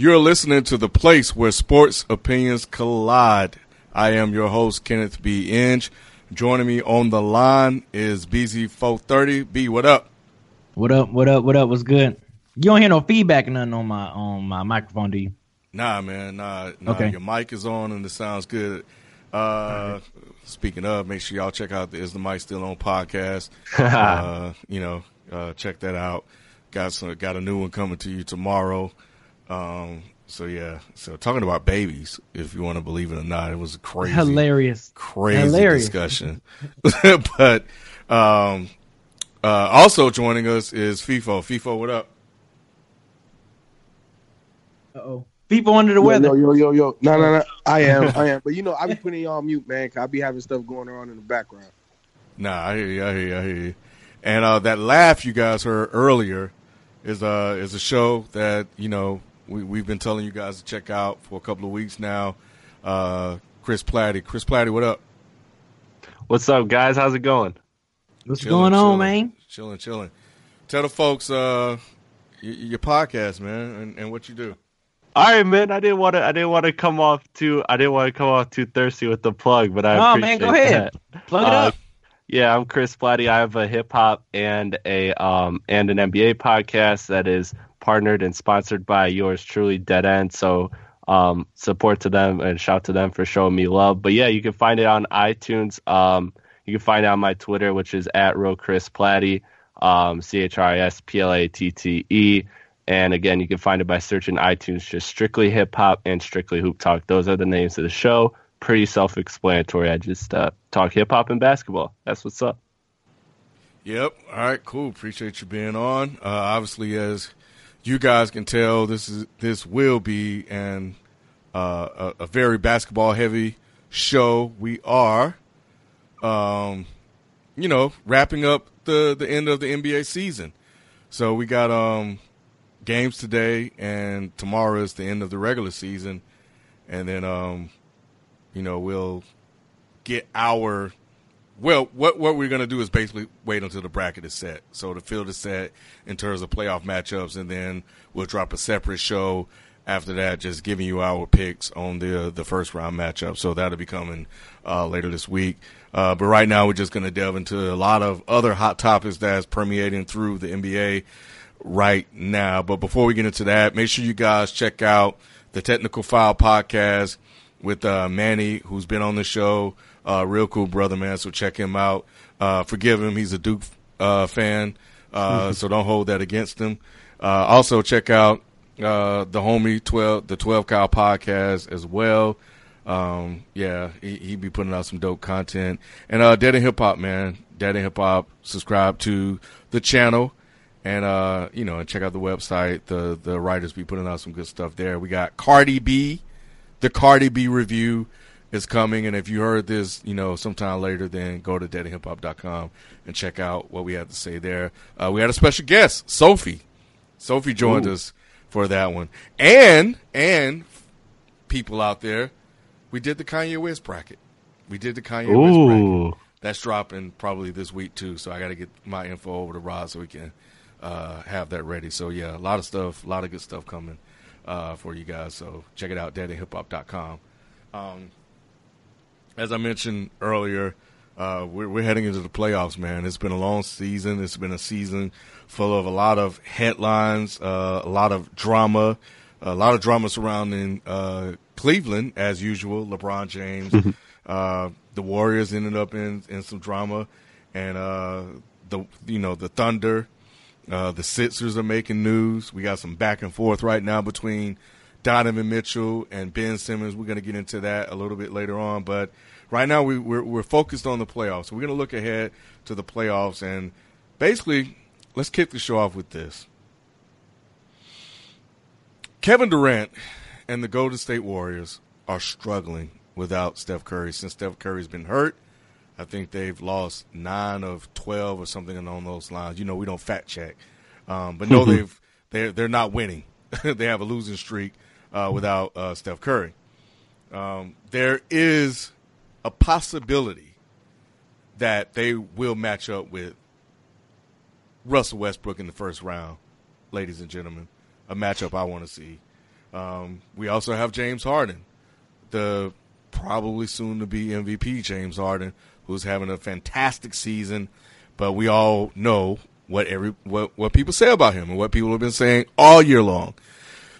You're listening to the place where sports opinions collide. I am your host, Kenneth B. Inge. Joining me on the line is BZ430. B, what up? What up? What up? What up? What's good? You don't hear no feedback or nothing on my on my microphone, do you? Nah, man. Nah, nah. Okay. Your mic is on and it sounds good. Uh, Speaking of, make sure y'all check out the Is the Mic Still On podcast. uh, you know, uh, check that out. Got some, got a new one coming to you tomorrow. Um, so yeah, so talking about babies, if you want to believe it or not, it was a crazy, Hilarious. crazy Hilarious. discussion. but um, uh, also joining us is FIFO. FIFO, what up? Uh oh. People under the Yo, weather. yo, yo, yo, yo. No, no, no. I am, I am. But you know, I be putting you on mute, man. Cause I be having stuff going on in the background. Nah, I hear you. I hear you. I hear you. And uh, that laugh you guys heard earlier is uh is a show that you know we we've been telling you guys to check out for a couple of weeks now. Uh, Chris Platty. Chris Platty, what up? What's up, guys? How's it going? What's Chilling, going on, chilling, man? Chilling, chilling. Tell the folks uh y- your podcast, man, and, and what you do. All right, man. I didn't want to. I didn't want to come off too. I didn't want to come off too thirsty with the plug, but I Oh, appreciate man, go ahead. that. Plug it Uh, up. Yeah, I'm Chris Platty. I have a hip hop and a um and an NBA podcast that is partnered and sponsored by yours truly, Dead End. So um support to them and shout to them for showing me love. But yeah, you can find it on iTunes. Um, you can find it on my Twitter, which is at real Chris Platty, um, C H R I S P L A T T E. And again, you can find it by searching iTunes, just strictly hip hop and strictly hoop talk. Those are the names of the show. Pretty self explanatory. I just uh, talk hip hop and basketball. That's what's up. Yep. All right. Cool. Appreciate you being on. Uh, obviously, as you guys can tell, this is this will be an uh, a, a very basketball heavy show. We are, um, you know, wrapping up the the end of the NBA season. So we got um games today, and tomorrow is the end of the regular season, and then um, you know, we'll get our well, what what we're going to do is basically wait until the bracket is set. So the field is set in terms of playoff matchups, and then we'll drop a separate show after that, just giving you our picks on the the first round matchup. So that'll be coming uh, later this week. Uh, but right now, we're just going to delve into a lot of other hot topics that's permeating through the NBA right now. But before we get into that, make sure you guys check out the Technical File podcast with uh, Manny, who's been on the show. Uh, real cool brother, man. So check him out. Uh, forgive him; he's a Duke uh, fan, uh, so don't hold that against him. Uh, also, check out uh, the homie twelve, the Twelve Cow podcast as well. Um, yeah, he, he be putting out some dope content. And uh, Dead End Hip Hop, man, Dead End Hip Hop. Subscribe to the channel, and uh, you know, and check out the website. The the writers be putting out some good stuff there. We got Cardi B the Cardi B review is coming, and if you heard this, you know, sometime later, then go to deadendhiphop.com and check out what we have to say there. Uh, we had a special guest, Sophie. Sophie joined us for that one, and and people out there, we did the Kanye West bracket. We did the Kanye West bracket. That's dropping probably this week too. So I got to get my info over to Rod so we can uh, have that ready. So yeah, a lot of stuff, a lot of good stuff coming uh, for you guys. So check it out, deadendhiphop.com. Um, as I mentioned earlier, uh, we're, we're heading into the playoffs, man. It's been a long season. It's been a season full of a lot of headlines, uh, a lot of drama, a lot of drama surrounding uh, Cleveland, as usual. LeBron James, uh, the Warriors ended up in, in some drama, and uh, the you know the Thunder, uh, the Sixers are making news. We got some back and forth right now between Donovan Mitchell and Ben Simmons. We're going to get into that a little bit later on, but right now we, we're we're focused on the playoffs. So we're going to look ahead to the playoffs, and basically, let's kick the show off with this. Kevin Durant and the Golden State Warriors are struggling without Steph Curry since Steph Curry's been hurt. I think they've lost nine of twelve or something along those lines. You know, we don't fact check, um, but no, they've they're they're not winning. they have a losing streak uh, without uh, Steph Curry. Um, there is a possibility that they will match up with Russell Westbrook in the first round, ladies and gentlemen. A matchup I want to see. Um, we also have James Harden, the probably soon to be MVP James Harden, who's having a fantastic season. But we all know what every what what people say about him and what people have been saying all year long.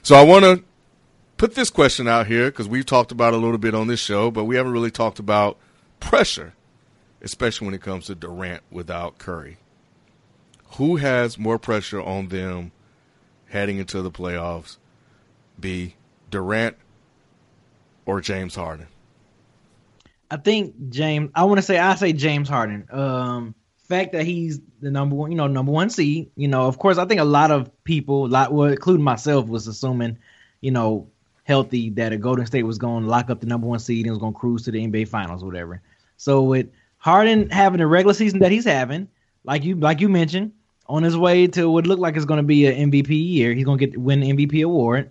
So I want to put this question out here because we've talked about a little bit on this show, but we haven't really talked about pressure, especially when it comes to Durant without Curry. Who has more pressure on them heading into the playoffs? Be Durant or James Harden? I think James. I want to say I say James Harden. Um, fact that he's the number one, you know, number one seed. You know, of course, I think a lot of people, lot, well, including myself, was assuming, you know, healthy that a Golden State was going to lock up the number one seed and was going to cruise to the NBA Finals, or whatever. So with Harden having the regular season that he's having, like you like you mentioned, on his way to what looked like it's going to be an MVP year, he's going to get win the MVP award,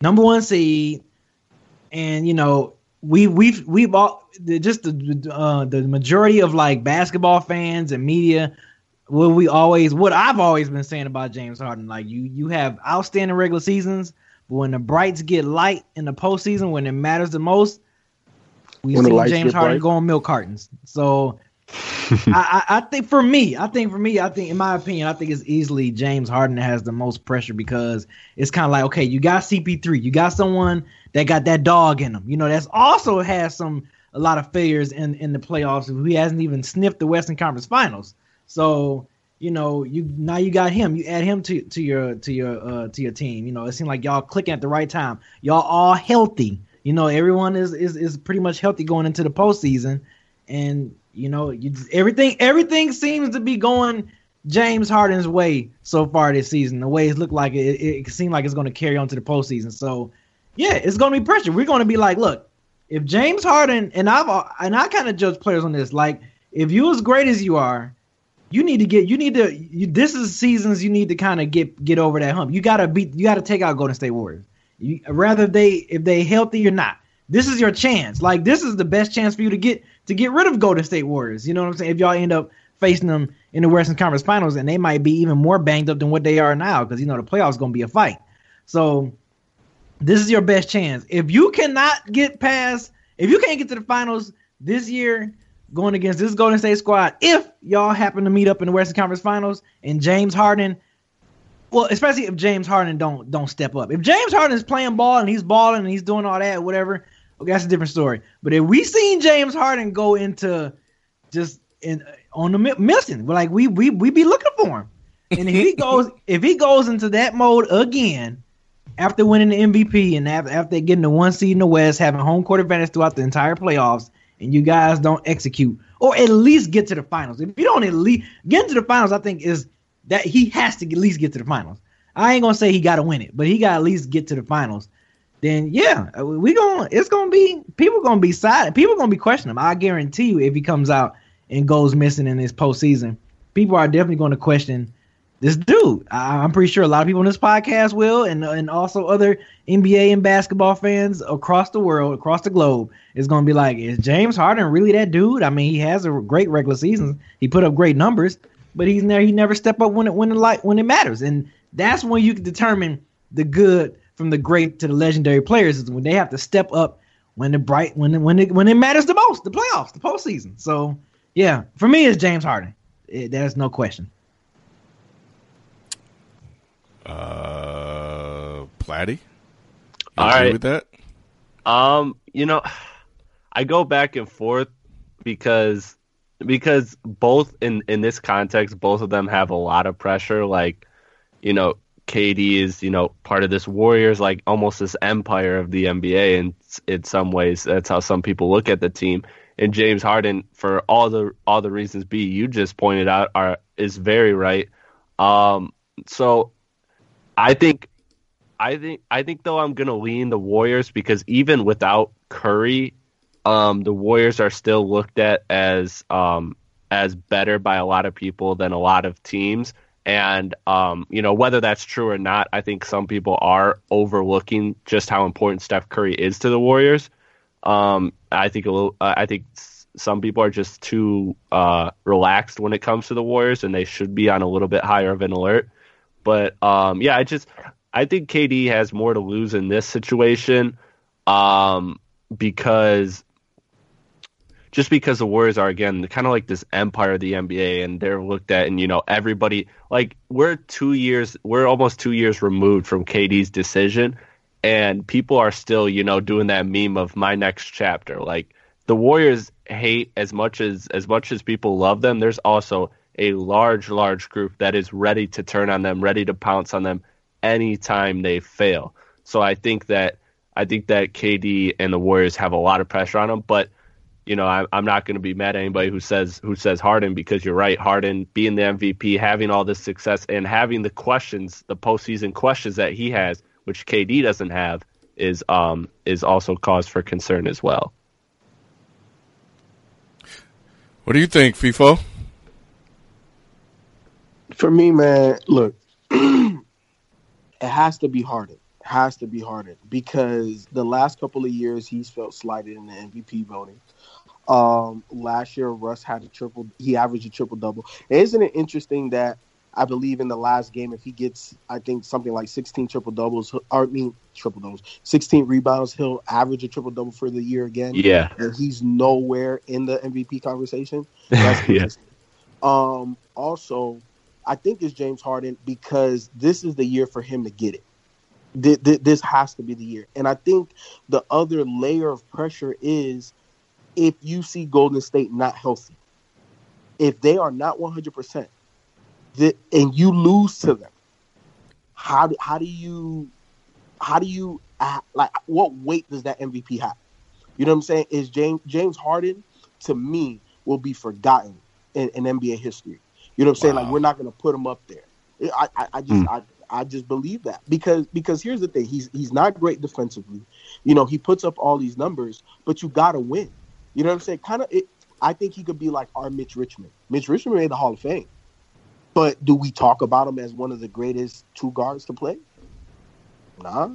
number one seed, and you know we we've we've all just the uh, the majority of like basketball fans and media what we always what I've always been saying about James Harden like you you have outstanding regular seasons when the brights get light in the postseason when it matters the most we When see James Harden bright. go on milk cartons so I, I, I think for me, I think for me, I think in my opinion, I think it's easily James Harden that has the most pressure because it's kind of like okay, you got CP3, you got someone that got that dog in him, you know, that's also has some a lot of failures in in the playoffs. He hasn't even sniffed the Western Conference Finals, so you know, you now you got him. You add him to to your to your uh, to your team. You know, it seemed like y'all clicking at the right time. Y'all all healthy. You know, everyone is is is pretty much healthy going into the postseason, and you know, you just, everything everything seems to be going James Harden's way so far this season. The way it looked like it, it, it seemed like it's going to carry on to the postseason. So, yeah, it's going to be pressure. We're going to be like, look, if James Harden and I've and I kind of judge players on this, like if you as great as you are, you need to get you need to you, this is seasons you need to kind of get get over that hump. You gotta beat you gotta take out Golden State Warriors. You, rather they if they healthy or not. This is your chance. Like this is the best chance for you to get to get rid of Golden State Warriors. You know what I'm saying? If y'all end up facing them in the Western Conference Finals, and they might be even more banged up than what they are now, because you know the playoffs gonna be a fight. So this is your best chance. If you cannot get past, if you can't get to the finals this year, going against this Golden State squad, if y'all happen to meet up in the Western Conference Finals and James Harden, well, especially if James Harden don't don't step up. If James Harden is playing ball and he's balling and he's doing all that, whatever, okay, that's a different story. But if we seen James Harden go into just in on the mi- missing, like we we we be looking for him, and if he goes if he goes into that mode again after winning the MVP and after, after getting the one seed in the West, having home court advantage throughout the entire playoffs, and you guys don't execute or at least get to the finals. If you don't at least get to the finals, I think is that he has to at least get to the finals. I ain't gonna say he got to win it, but he got at least get to the finals. Then yeah, uh, we going to it's gonna be people gonna be side people gonna be questioning him. I guarantee you, if he comes out and goes missing in this postseason, people are definitely to question this dude. I, I'm pretty sure a lot of people on this podcast will, and and also other NBA and basketball fans across the world, across the globe, is going to be like, is James Harden really that dude? I mean, he has a great regular season. He put up great numbers, but he's never he never step up when it when it like when it matters, and that's when you can determine the good from the great to the legendary players is when they have to step up when the bright when when it when it matters the most, the playoffs, the postseason. So yeah, for me, it's James Harden. It, there's no question. Uh, Platty. All agree right. with that. Um, you know, I go back and forth because because both in in this context, both of them have a lot of pressure. Like, you know, KD is you know part of this Warriors like almost this empire of the NBA, and in some ways, that's how some people look at the team. And James Harden, for all the all the reasons B you just pointed out, are is very right. Um, so I think I think I think though I'm gonna lean the Warriors because even without Curry, um, the Warriors are still looked at as um, as better by a lot of people than a lot of teams. And um, you know whether that's true or not, I think some people are overlooking just how important Steph Curry is to the Warriors. Um, I think a little. Uh, I think some people are just too uh, relaxed when it comes to the Warriors, and they should be on a little bit higher of an alert. But um, yeah, I just I think KD has more to lose in this situation, um, because just because the Warriors are again kind of like this empire of the NBA, and they're looked at, and you know everybody like we're two years, we're almost two years removed from KD's decision, and people are still you know doing that meme of my next chapter. Like the Warriors hate as much as as much as people love them. There's also a large, large group that is ready to turn on them, ready to pounce on them anytime they fail. So I think that I think that KD and the Warriors have a lot of pressure on them, but you know, I, am not going to be mad at anybody who says who says Harden because you're right. Harden being the MVP, having all this success, and having the questions, the postseason questions that he has, which KD doesn't have, is um is also cause for concern as well. What do you think, FIFO? For me, man, look, it has to be Harden. Has to be Harden because the last couple of years he's felt slighted in the MVP voting. Um, last year, Russ had a triple. He averaged a triple double. Isn't it interesting that I believe in the last game, if he gets, I think something like 16 triple doubles, or I mean triple doubles, 16 rebounds, he'll average a triple double for the year again. Yeah, and he's nowhere in the MVP conversation. That's yeah. Um. Also, I think it's James Harden because this is the year for him to get it. This has to be the year, and I think the other layer of pressure is if you see Golden State not healthy, if they are not 100%, and you lose to them, how do, how do you how do you uh, like what weight does that MVP have? You know what I'm saying? Is James James Harden to me will be forgotten in, in NBA history. You know what I'm saying? Wow. Like we're not going to put him up there. I, I, I just mm. I, I just believe that because because here's the thing he's he's not great defensively. You know he puts up all these numbers, but you got to win. You know what I'm saying? Kind of, I think he could be like our Mitch Richmond. Mitch Richmond made the Hall of Fame, but do we talk about him as one of the greatest two guards to play? Nah.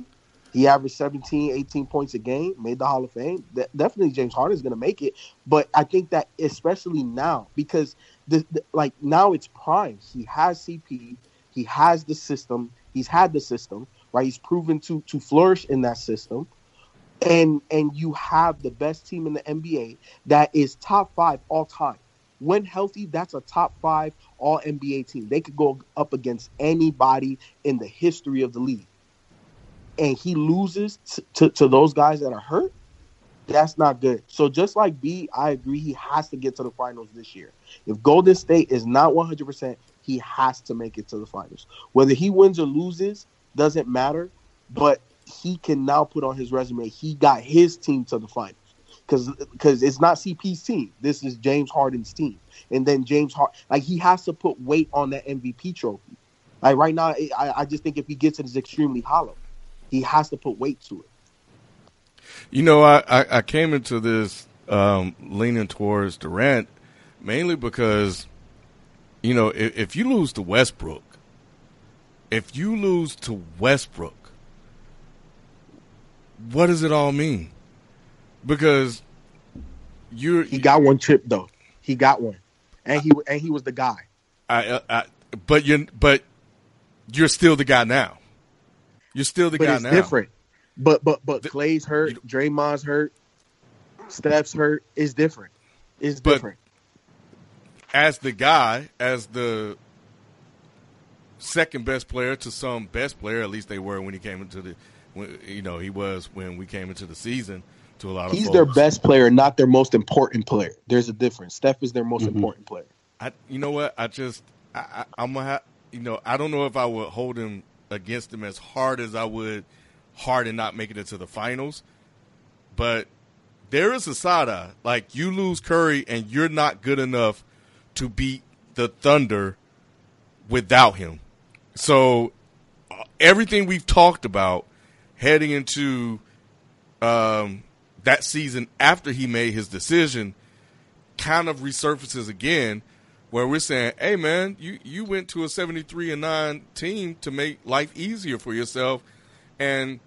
He averaged 17, 18 points a game, made the Hall of Fame. De- definitely James Harden is going to make it. But I think that especially now, because the, the, like now it's prime. He has CP, he has the system, he's had the system, right? He's proven to to flourish in that system and and you have the best team in the NBA that is top five all time. When healthy, that's a top five all NBA team. They could go up against anybody in the history of the league. And he loses to, to, to those guys that are hurt, that's not good. So just like B, I agree he has to get to the finals this year. If Golden State is not 100%, he has to make it to the finals. Whether he wins or loses doesn't matter, but he can now put on his resume he got his team to the finals because because it's not CP's team. This is James Harden's team, and then James Harden like he has to put weight on that MVP trophy. Like right now, I, I just think if he gets it, it's extremely hollow. He has to put weight to it. You know, I, I, I came into this um, leaning towards Durant mainly because, you know, if, if you lose to Westbrook, if you lose to Westbrook, what does it all mean? Because you he got one chip though. He got one, and he and he was the guy. I, I but you but you're still the guy now. You're still the but guy it's now. Different, but but but the, Klay's hurt, you, Draymond's hurt, Steph's hurt. It's different. It's different. As the guy, as the second best player to some best player, at least they were when he came into the when, you know he was when we came into the season to a lot of. He's folks. their best player, not their most important player. There's a difference. Steph is their most mm-hmm. important player. I, you know what? I just, I, I, am gonna, have, you know, I don't know if I would hold him against him as hard as I would Harden not making it to the finals, but there is a side eye. Like you lose Curry and you're not good enough to beat the Thunder without him. So uh, everything we've talked about heading into um, that season after he made his decision kind of resurfaces again where we're saying, "Hey man, you you went to a 73 and 9 team to make life easier for yourself and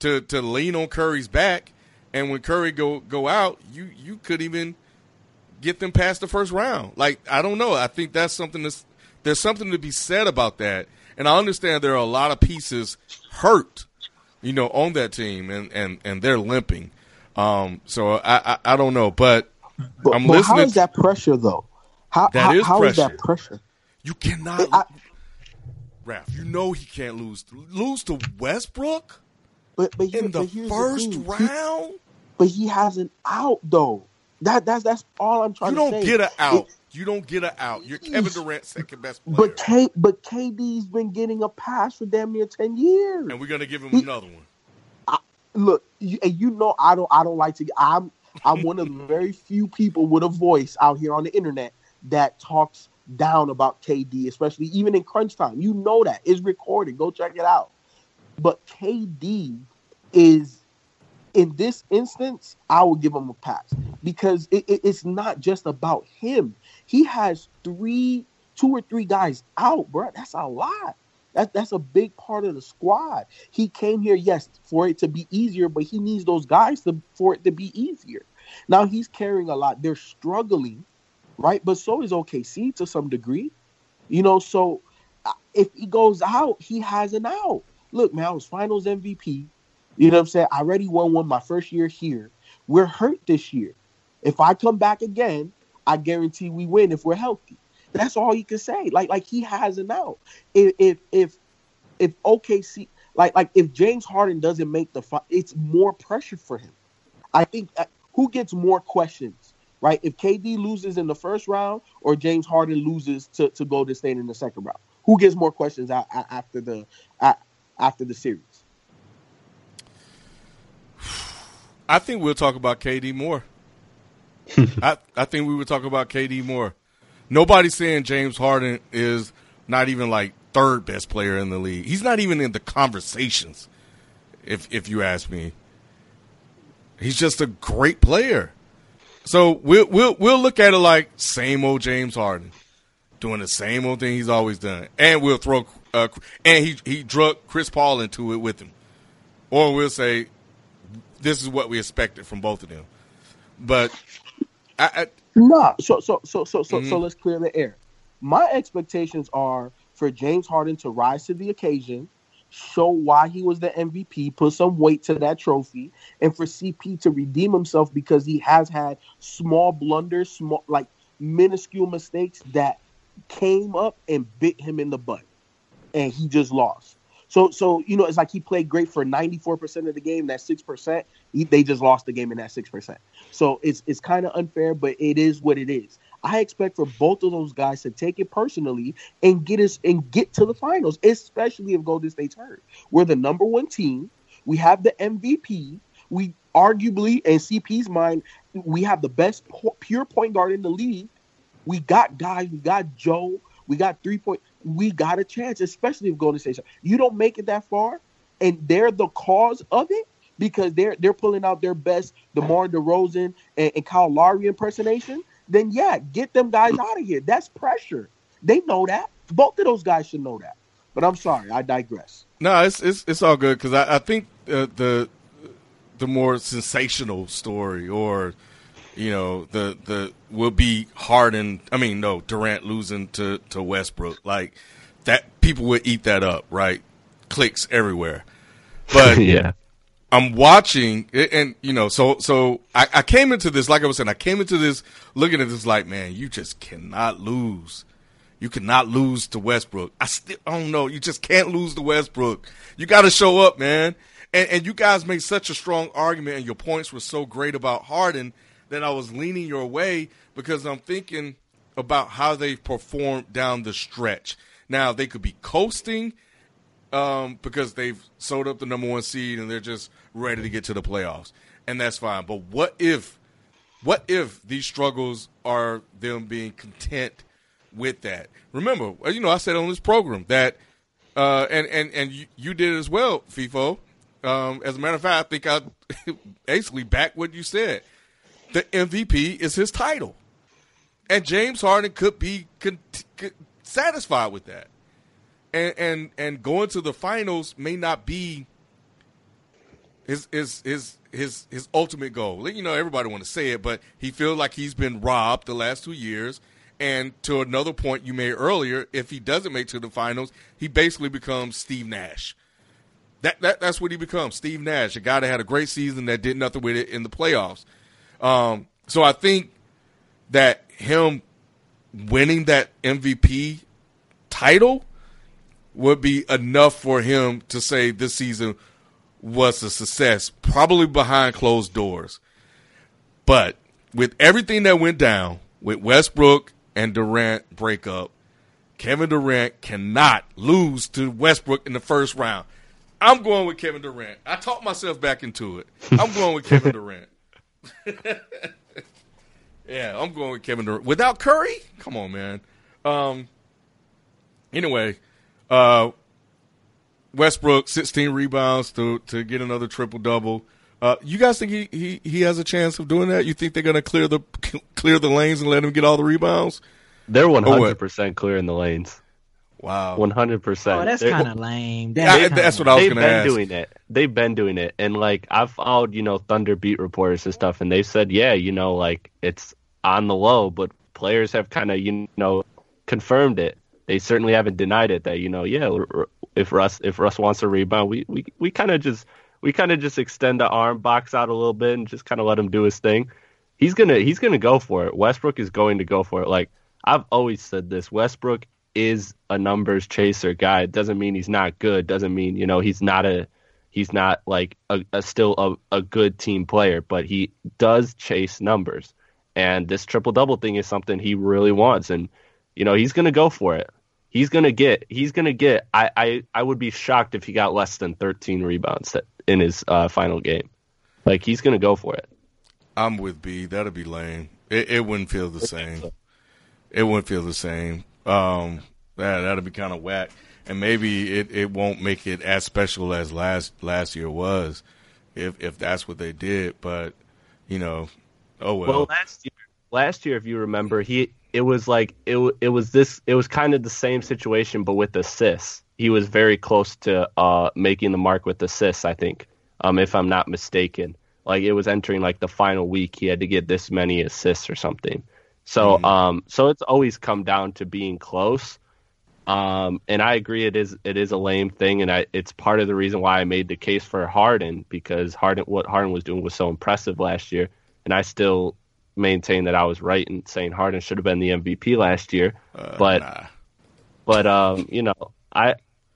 to to lean on Curry's back and when Curry go go out, you you could even get them past the first round. Like I don't know, I think that's something that's there's something to be said about that. And I understand there are a lot of pieces hurt, you know, on that team, and and and they're limping. Um, so I, I, I don't know, but, but I'm but listening. How is that pressure though? How That how, is how is pressure. that pressure? you cannot, I- Raph. You know he can't lose. Lose to Westbrook But but, in the but first the thing. He- round. but he has an out though. That that's that's all I'm trying to say. You don't get a out. It- you don't get a out. You're Kevin Durant's second best player, but K but KD's been getting a pass for damn near ten years. and we're gonna give him He- another one. Look, you, and you know I don't I don't like to. I'm I'm one of the very few people with a voice out here on the internet that talks down about KD, especially even in crunch time. You know that it's recorded. Go check it out. But KD is in this instance, I will give him a pass because it, it- it's not just about him. He has three, two or three guys out, bro. That's a lot. That, that's a big part of the squad. He came here, yes, for it to be easier, but he needs those guys to for it to be easier. Now he's carrying a lot. They're struggling, right? But so is OKC to some degree. You know, so uh, if he goes out, he has an out. Look, man, I was finals MVP. You know what I'm saying? I already won one my first year here. We're hurt this year. If I come back again, I guarantee we win if we're healthy. That's all you can say. Like like he has an out. If if if, if OKC like like if James Harden doesn't make the fi- it's more pressure for him. I think uh, who gets more questions, right? If KD loses in the first round or James Harden loses to to Golden State in the second round, who gets more questions after the after the series? I think we'll talk about KD more. I, I think we would talk about KD more. Nobody's saying James Harden is not even like third best player in the league. He's not even in the conversations. If if you ask me, he's just a great player. So we'll we'll we'll look at it like same old James Harden doing the same old thing he's always done, and we'll throw uh, and he he drug Chris Paul into it with him, or we'll say this is what we expected from both of them. But I, I, No, so so so so so Mhm. so let's clear the air. My expectations are for James Harden to rise to the occasion, show why he was the MVP, put some weight to that trophy, and for CP to redeem himself because he has had small blunders, small like minuscule mistakes that came up and bit him in the butt, and he just lost. So so you know it's like he played great for ninety four percent of the game. That six percent, they just lost the game in that six percent. So it's it's kind of unfair, but it is what it is. I expect for both of those guys to take it personally and get us and get to the finals, especially if Golden State's hurt. We're the number one team. We have the MVP. We arguably, in CP's mind, we have the best pure point guard in the league. We got guys. We got Joe. We got three point. We got a chance, especially if Golden State. You don't make it that far, and they're the cause of it because they're they're pulling out their best the DeMar DeRozan and, and Kyle Lowry impersonation. Then yeah, get them guys out of here. That's pressure. They know that. Both of those guys should know that. But I'm sorry, I digress. No, it's it's it's all good because I, I think uh, the the more sensational story, or you know, the the will be Harden. I mean, no, Durant losing to to Westbrook, like that. People would eat that up, right? Clicks everywhere. But yeah. I'm watching, and you know, so so I, I came into this, like I was saying, I came into this looking at this like, man, you just cannot lose. You cannot lose to Westbrook. I still, I don't know, you just can't lose to Westbrook. You got to show up, man. And and you guys made such a strong argument, and your points were so great about Harden that I was leaning your way because I'm thinking about how they performed down the stretch. Now they could be coasting um, because they've sold up the number one seed and they're just ready to get to the playoffs, and that's fine. But what if, what if these struggles are them being content with that? Remember, uh, you know, I said on this program that, uh, and and and you, you did as well, FIFO. Um, as a matter of fact, I think I basically back what you said. The MVP is his title, and James Harden could be con- con- satisfied with that and and and going to the finals may not be his his his his his ultimate goal. You know, everybody want to say it, but he feels like he's been robbed the last two years. And to another point you made earlier, if he doesn't make to the finals, he basically becomes Steve Nash. That, that that's what he becomes. Steve Nash, a guy that had a great season that did nothing with it in the playoffs. Um, so I think that him winning that MVP title would be enough for him to say this season was a success, probably behind closed doors. But with everything that went down with Westbrook and Durant breakup, Kevin Durant cannot lose to Westbrook in the first round. I'm going with Kevin Durant. I talked myself back into it. I'm going with Kevin Durant. yeah, I'm going with Kevin Durant. Without Curry? Come on, man. Um, anyway, uh, Westbrook, 16 rebounds to, to get another triple double. Uh, you guys think he, he, he has a chance of doing that? You think they're going to clear the clear the lanes and let him get all the rebounds? They're 100 percent clearing the lanes. Wow, 100. percent Oh, that's kind of lame. Yeah, That's, that's kinda what I was They've been doing it. They've been doing it, and like I've followed, you know, Thunder beat reporters and stuff, and they said, yeah, you know, like it's on the low, but players have kind of, you know, confirmed it. They certainly haven't denied it. That you know, yeah, r- r- if Russ if Russ wants a rebound, we we we kind of just we kind of just extend the arm box out a little bit and just kind of let him do his thing. He's gonna he's gonna go for it. Westbrook is going to go for it. Like I've always said this, Westbrook is a numbers chaser guy. It doesn't mean he's not good. Doesn't mean you know he's not a he's not like a, a still a, a good team player, but he does chase numbers. And this triple double thing is something he really wants, and you know he's gonna go for it. He's gonna get. He's gonna get. I I, I would be shocked if he got less than 13 rebounds in his uh, final game. Like he's gonna go for it. I'm with B. That'd be lame. It, it wouldn't feel the same. It wouldn't feel the same. Um, that that'd be kind of whack, and maybe it, it won't make it as special as last last year was, if if that's what they did. But you know, oh well. Well, last year, last year, if you remember, he it was like it it was this it was kind of the same situation, but with assists. He was very close to uh, making the mark with assists. I think, um, if I'm not mistaken, like it was entering like the final week, he had to get this many assists or something. So, Mhm. um, so it's always come down to being close. Um, and I agree, it is it is a lame thing, and I, it's part of the reason why I made the case for Harden because Harden what Harden was doing was so impressive last year, and I still maintain that I was right in saying Harden should have been the MVP last year. Uh, but- nah. But um, you know, I,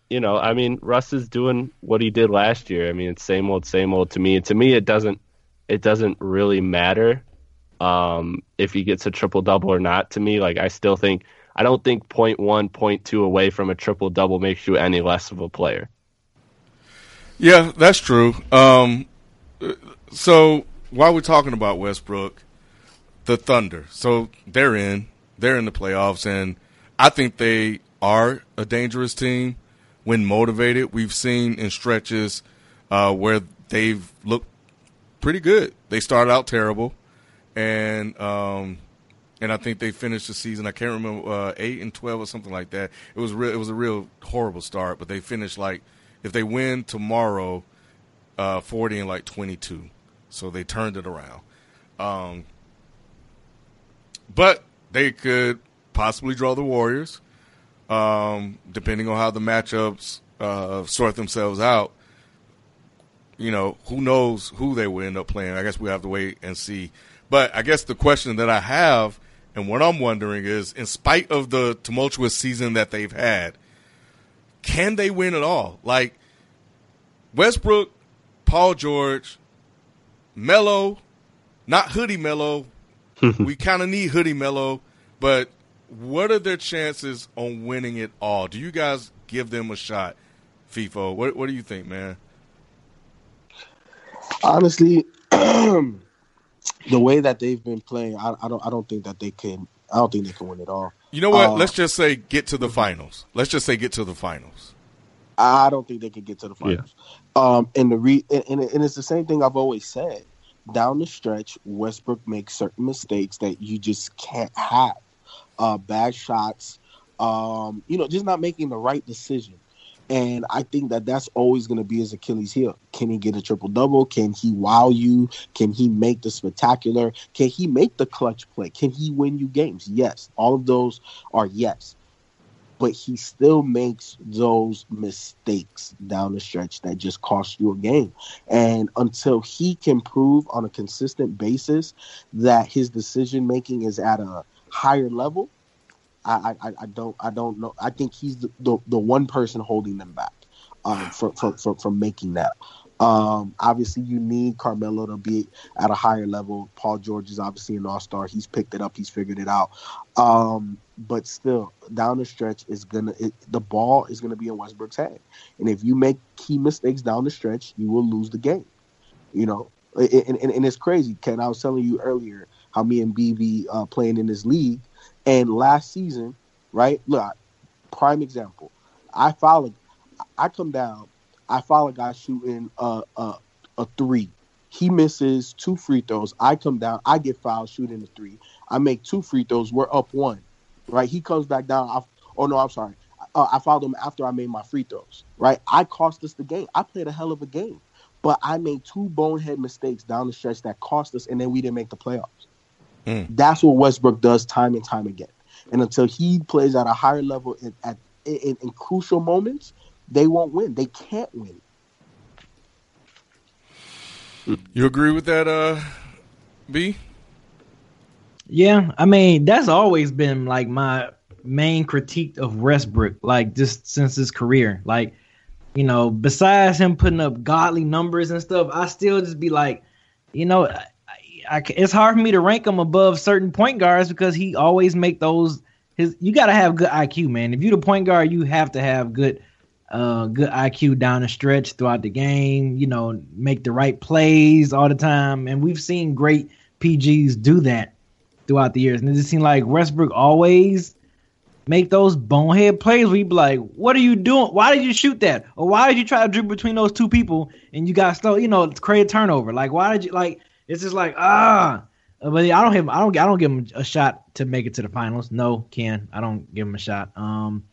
you know, I mean, Russ is doing what he did last year. I mean, it's same old, same old to me. And to me, it doesn't, it doesn't really matter um, if he gets a triple double or not. To me, like I still think, I don't think point one, point two away from a triple double makes you any less of a player. Yeah, that's true. Um, so while we're talking about Westbrook, the Thunder, so they're in, they're in the playoffs, and I think they are a dangerous team when motivated. We've seen in stretches uh, where they've looked pretty good. They started out terrible, and um, and I think they finished the season. I can't remember uh, eight and twelve or something like that. It was real. It was a real horrible start, but they finished like if they win tomorrow, uh, forty and like twenty two. So they turned it around. Um, but they could possibly draw the Warriors, um, depending on how the matchups uh, sort themselves out. You know, who knows who they will end up playing? I guess we have to wait and see. But I guess the question that I have and what I'm wondering is, in spite of the tumultuous season that they've had, can they win at all? Like Westbrook, Paul George, Melo, not Hoodie Melo. we kind of need Hoodie Melo, but what are their chances on winning it all? Do you guys give them a shot, FIFO? What What do you think, man? Honestly, the way that they've been playing, I, I don't I don't think that they can. I don't think they can win it all. You know what? Uh, Let's just say get to the finals. Let's just say get to the finals. I don't think they can get to the finals. Um, and the re and, and and it's the same thing I've always said. Down the stretch, Westbrook makes certain mistakes that you just can't have. Uh, bad shots, um, you know, just not making the right decision. And I think that that's always going to be his Achilles heel. Can he get a triple double? Can he wow you? Can he make the spectacular? Can he make the clutch play? Can he win you games? Yes. All of those are yes. but he still makes those mistakes down the stretch that just cost you a game. And until he can prove on a consistent basis that his decision making is at a higher level, I, I, I don't I don't know. I think he's the, the, the one person holding them back um, from, from, from, making that. Um, obviously, you need Carmelo to be at a higher level. Paul George is obviously an all star. He's picked it up. He's figured it out. Um, but still, down the stretch is gonna it, the ball is gonna be in Westbrook's hand, and if you make key mistakes down the stretch, you will lose the game. You know, and, and, and it's crazy, Ken. I was telling you earlier how me and BB uh, playing in this league, and last season, right? Look, prime example. I foul. I come down. I follow a guy shooting a, a, a three. He misses two free throws. I come down. I get fouled shooting a three. I make two free throws. We're up one right? He comes back down. I, oh no, I'm sorry. Uh, I fouled him after I made my free throws, right? I cost us the game. I played a hell of a game, but I made two bonehead mistakes down the stretch that cost us, and then we didn't make the playoffs. Mm. That's what Westbrook does time and time again. And until he plays at a higher level in, at in, in crucial moments, they won't win. They can't win. You agree with that, uh, B? Yeah, I mean that's always been like my main critique of Westbrook, like just since his career. Like, you know, besides him putting up godly numbers and stuff, I still just be like, you know, I, it's hard for me to rank him above certain point guards because he always make those. His you got to have good IQ, man. If you're the point guard, you have to have good, uh, good IQ down the stretch throughout the game. You know, make the right plays all the time, and we've seen great PGs do that throughout the years. And it just seemed like Westbrook always make those bonehead plays you be like, what are you doing? Why did you shoot that? Or why did you try to dribble between those two people and you got slow, you know, create a turnover? Like, why did you like it's just like, ah but I don't have I don't I don't give him a shot to make it to the finals. No, Ken. I don't give him a shot. Um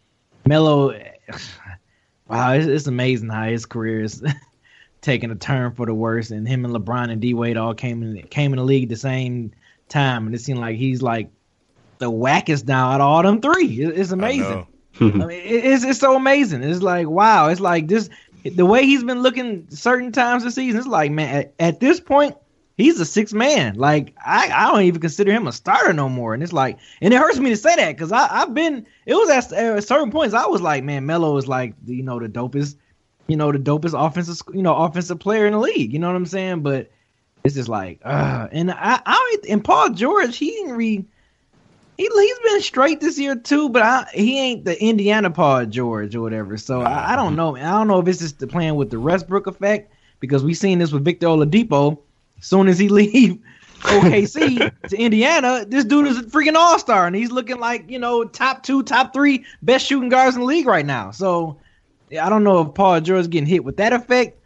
Melo wow, it's, it's amazing how his career is taking a turn for the worse and him and LeBron and D Wade all came in came in the league the same time, and it seemed like he's like the wackest now out of all them three. It's amazing. I, I mean, it's it's so amazing. It's like wow. It's like this the way he's been looking certain times this season. It's like man, at, at this point, he's a six man. Like I, I don't even consider him a starter no more. And it's like, and it hurts me to say that because I I've been. It was at, at, certain points I was like, man, Melo is like you know the dopest, you know the dopest offensive you know offensive player in the league. You know what I'm saying? But it's just like, uh, and I, I and Paul George, he didn't read. He he's been straight this year too, but I, he ain't the Indiana Paul George or whatever. So I, I don't know. I don't know if it's just the playing with the Westbrook effect because we seen this with Victor Oladipo. As soon as he leave OKC to Indiana, this dude is a freaking all star, and he's looking like you know top two, top three best shooting guards in the league right now. So I don't know if Paul George is getting hit with that effect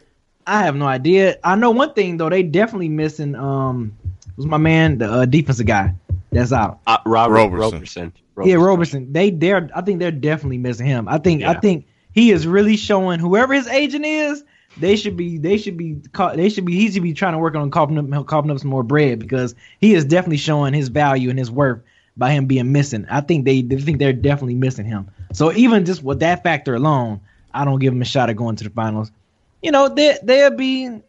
I have no idea. I know one thing though. They definitely missing. Um, was my man the uh, defensive guy that's out. Uh, Robert Roberson. Roberson. Roberson. Yeah, Roberson. They they're. I think they're definitely missing him. I think. Yeah. I think he is really showing whoever his agent is. They should be. They should be. They should be. He should be trying to work on coughing up, coughing up some more bread because he is definitely showing his value and his worth by him being missing. I think they, they think they're definitely missing him. So even just with that factor alone, I don't give him a shot at going to the finals you know, they they'll be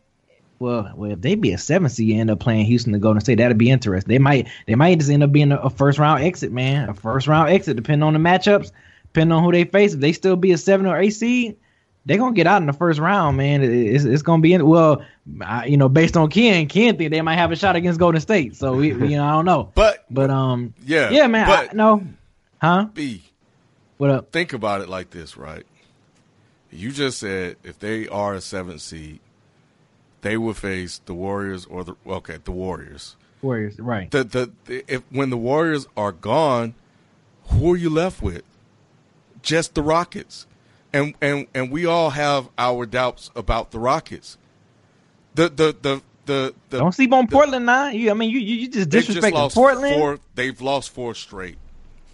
well, well, if they be a seven seed end up playing Houston to Golden State, that'd be interesting. They might they might just end up being a, a, first round exit, man. A first round exit, depending on the matchups, depending on who they face. If they still be a seven or eight seed, they're gonna get out in the first round, man. It's, it's gonna be in, well, I, you know, based on Ken, Ken think they might have a shot against Golden State. So we, you know, I don't know. But but um, yeah, yeah, man. But I, no, huh? B, what up? Think about it like this, right? You just said if they are a seventh seed, they will face the Warriors or the okay the Warriors. Warriors, right? The, the, the if when the Warriors are gone, who are you left with? Just the Rockets, and and and we all have our doubts about the Rockets. The the the the, the don't sleep on the, Portland now. You, I mean, you you just disrespecting Portland. Four, they've lost four straight.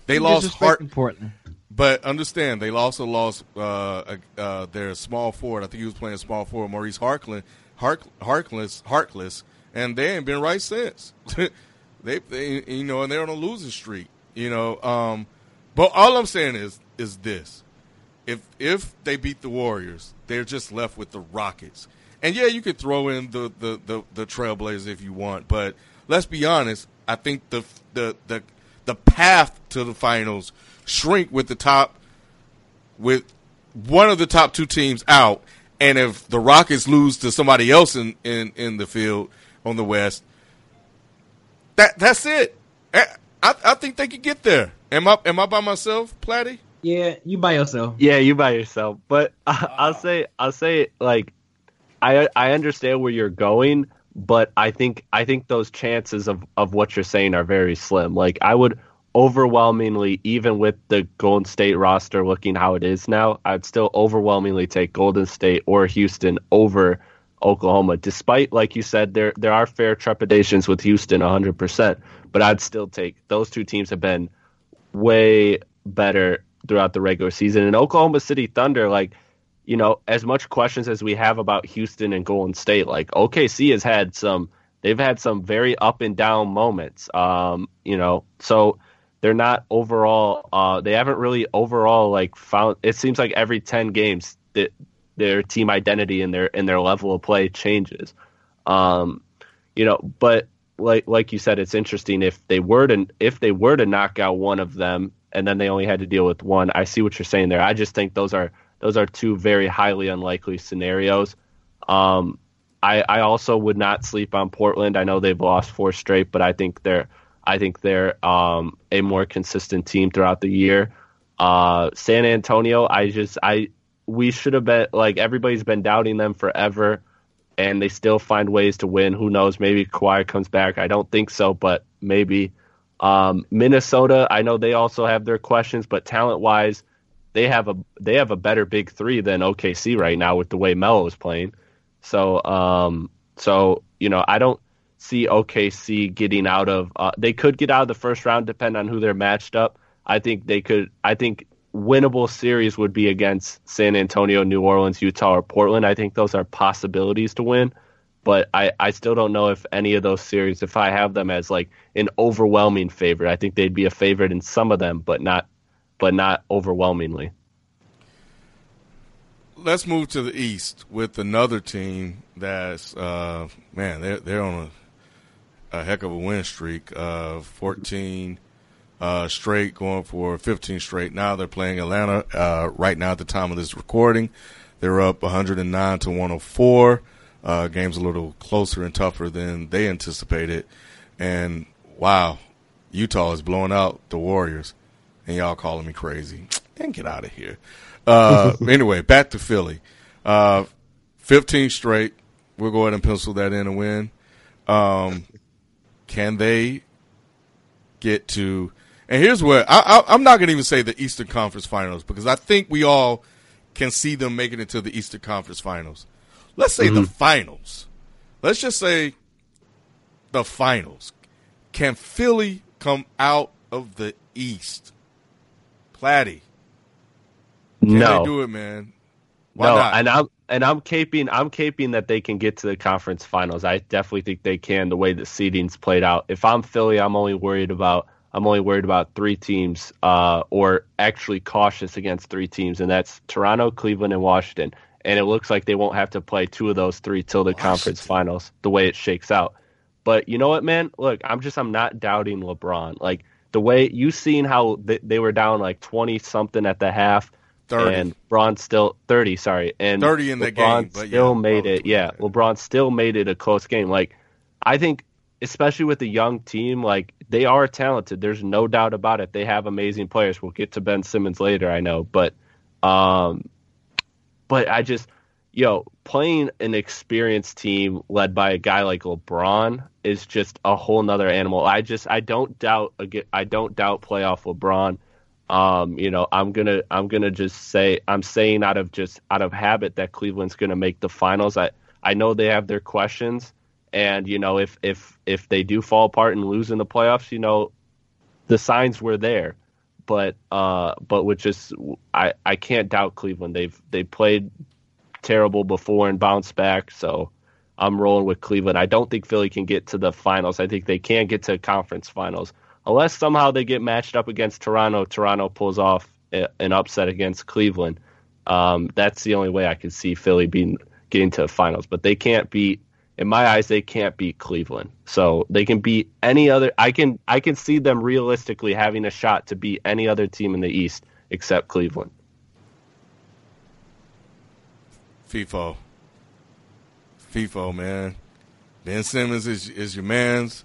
They you lost Hart. Portland. But understand, they also lost uh, uh, their small forward. I think he was playing small forward, Maurice Harkless, Hark, Harkless, Harkless, and they ain't been right since. they, they, you know, and they're on a losing streak. You know, um, but all I'm saying is, is this: if if they beat the Warriors, they're just left with the Rockets. And yeah, you could throw in the the the, the Trailblazers if you want, but let's be honest. I think the the the the path to the finals shrink with the top with one of the top two teams out, and if the Rockets lose to somebody else in in in the field on the West, that that's it. Eh, I, I think they could get there. Am I am I by myself, Platty? Yeah, you by yourself. Yeah, you by yourself. But I, I'll say I'll say like I I understand where you're going, but I think I think those chances of of what you're saying are very slim. Like I would overwhelmingly, even with the Golden State roster looking how it is now, I'd still overwhelmingly take Golden State or Houston over Oklahoma. Despite, like you said, there there are fair trepidations with Houston, 100%, but I'd still take those two teams have been way better throughout the regular season. And Oklahoma City Thunder, like you know, as much questions as we have about Houston and Golden State, like OKC has had some, they've had some very up and down moments. Um, you know, so they're not overall, uh, they haven't really overall like found. It seems like every ten games that their team identity and their and their level of play changes. Um, you know, but like like you said, it's interesting if they were to if they were to knock out one of them and then they only had to deal with one. I see what you're saying there. I just think those are those are two very highly unlikely scenarios. Um, I, I also would not sleep on Portland. I know they've lost four straight, but I think they're I think they're um, a more consistent team throughout the year. Uh, San Antonio, I just I we should have been like everybody's been doubting them forever, and they still find ways to win. Who knows? Maybe Kawhi comes back. I don't think so, but maybe. Um, Minnesota, I know they also have their questions, but talent wise, they have a they have a better big three than OKC right now with the way Melo is playing. So um so you know I don't see OKC getting out of. Uh, they could get out of the first round, depending on who they're matched up. I think they could. I think winnable series would be against San Antonio, New Orleans, Utah, or Portland. I think those are possibilities to win. But I, I still don't know if any of those series, if I have them as like an overwhelming favorite, I think they'd be a favorite in some of them, but not but not overwhelmingly. Let's move to the East with another team that's uh, man, they're they're on a, a heck of a win streak. Uh, Fourteen uh, straight, going for fifteen straight. Now they're playing Atlanta. Uh, right now, at the time of this recording, they're up 109 to 104. Uh, game's a little closer and tougher than they anticipated. And wow, Utah is blowing out the Warriors and y'all calling me crazy. And get out of here. Uh, anyway, back to Philly. Uh, 15 straight. We'll go ahead and pencil that in and win. Um, can they get to? And here's where I, am not going to even say the Eastern Conference Finals because I think we all can see them making it to the Eastern Conference Finals. Let's say mm-hmm. the finals. Let's just say the finals. Can Philly come out of the East Platty. Can no, they do it, man. Why no, not? and I'm and I'm caping I'm caping that they can get to the conference finals. I definitely think they can. The way the seeding's played out. If I'm Philly, I'm only worried about I'm only worried about three teams, uh, or actually cautious against three teams, and that's Toronto, Cleveland, and Washington. And it looks like they won't have to play two of those three till the conference finals. The way it shakes out. But you know what, man? Look, I'm just I'm not doubting LeBron. Like the way you seen how they, they were down like 20 something at the half 30. and LeBron still 30 sorry and 30 in the LeBron game still yeah, made it yeah LeBron still made it a close game like I think especially with a young team like they are talented there's no doubt about it they have amazing players we'll get to Ben Simmons later I know but um but I just yo, playing an experienced team led by a guy like LeBron is just a whole nother animal. I just I don't doubt I don't doubt playoff LeBron. Um, you know, I'm gonna I'm gonna just say I'm saying out of just out of habit that Cleveland's gonna make the finals. I I know they have their questions, and you know if if if they do fall apart and lose in the playoffs, you know, the signs were there. But uh, but with just I I can't doubt Cleveland. They've they played terrible before and bounced back. So I'm rolling with Cleveland. I don't think Philly can get to the finals. I think they can get to conference finals unless somehow they get matched up against Toronto. Toronto pulls off an upset against Cleveland, um, that's the only way I can see Philly being getting to the finals. But they can't beat, in my eyes, they can't beat Cleveland. So they can beat any other. I can I can see them realistically having a shot to beat any other team in the East except Cleveland. FIFO. FIFO, man. Ben Simmons is is your man's.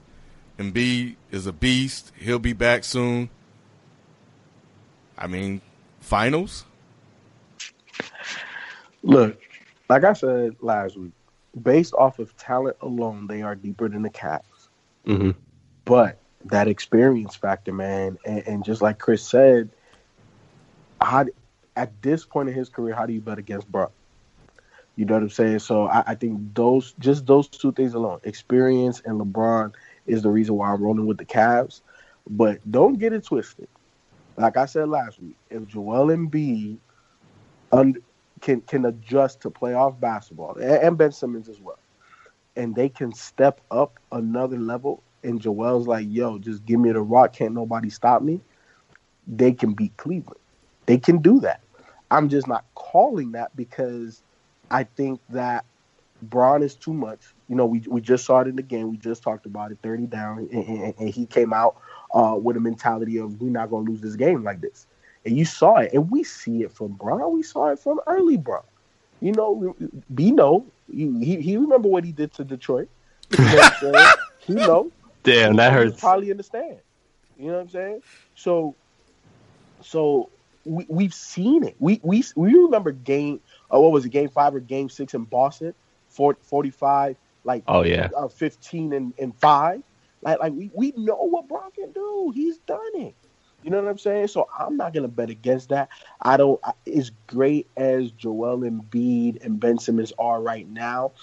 Embiid is a beast. He'll be back soon. I mean, finals. Look, like I said last week, based off of talent alone, they are deeper than the Cavs. Mm-hmm. But that experience factor, man, and, and, just like Chris said, how at this point in his career, how do you bet against Brock? You know what I'm saying? So I, I, think those just those two things alone, experience and LeBron, is the reason why I'm rolling with the Cavs. But don't get it twisted. Like I said last week, if Joel Embiid un- can can adjust to playoff basketball, and, Ben Simmons as well, and they can step up another level, and Joel's like, "Yo, just give me the rock, can't nobody stop me." They can beat Cleveland. They can do that. I'm just not calling that because I think that Bron is too much. You know, we we just saw it in the game. We just talked about it, 30 down, and, and, and he came out uh, with a mentality of we're not going to lose this game like this. And you saw it, and we see it from Bron. We saw it from early Bron. You know, Bino, he he remember what he did to Detroit. You know he know. Damn, that hurts. Probably understand. You know what I'm saying? So, so we we've seen it. We we we remember game uh, what was it, game five or game six in Boston, 40, 45, like oh yeah, uh, 15 and, and five. Like like we, we know what Brock can do. He's done it. You know what I'm saying? So I'm not gonna bet against that. I don't. As great as Joel Embiid and Ben Simmons are right now,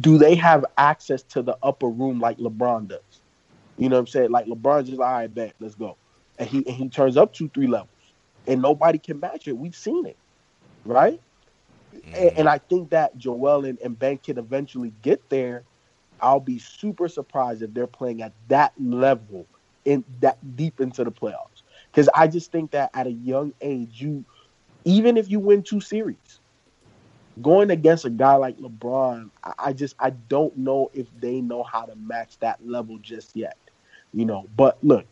do they have access to the upper room like LeBron does? You know what I'm saying? Like LeBron just, all right, bet, let's go, and he and he turns up two, three levels, and nobody can match it. We've seen it, right? Mm-hmm. And, and, I think that Joel and, and Ben can eventually get there. I'll be super surprised if they're playing at that level in that deep into the playoffs. Because I just think that at a young age, you even if you win two series, going against a guy like LeBron, I, I just I don't know if they know how to match that level just yet. You know, but look,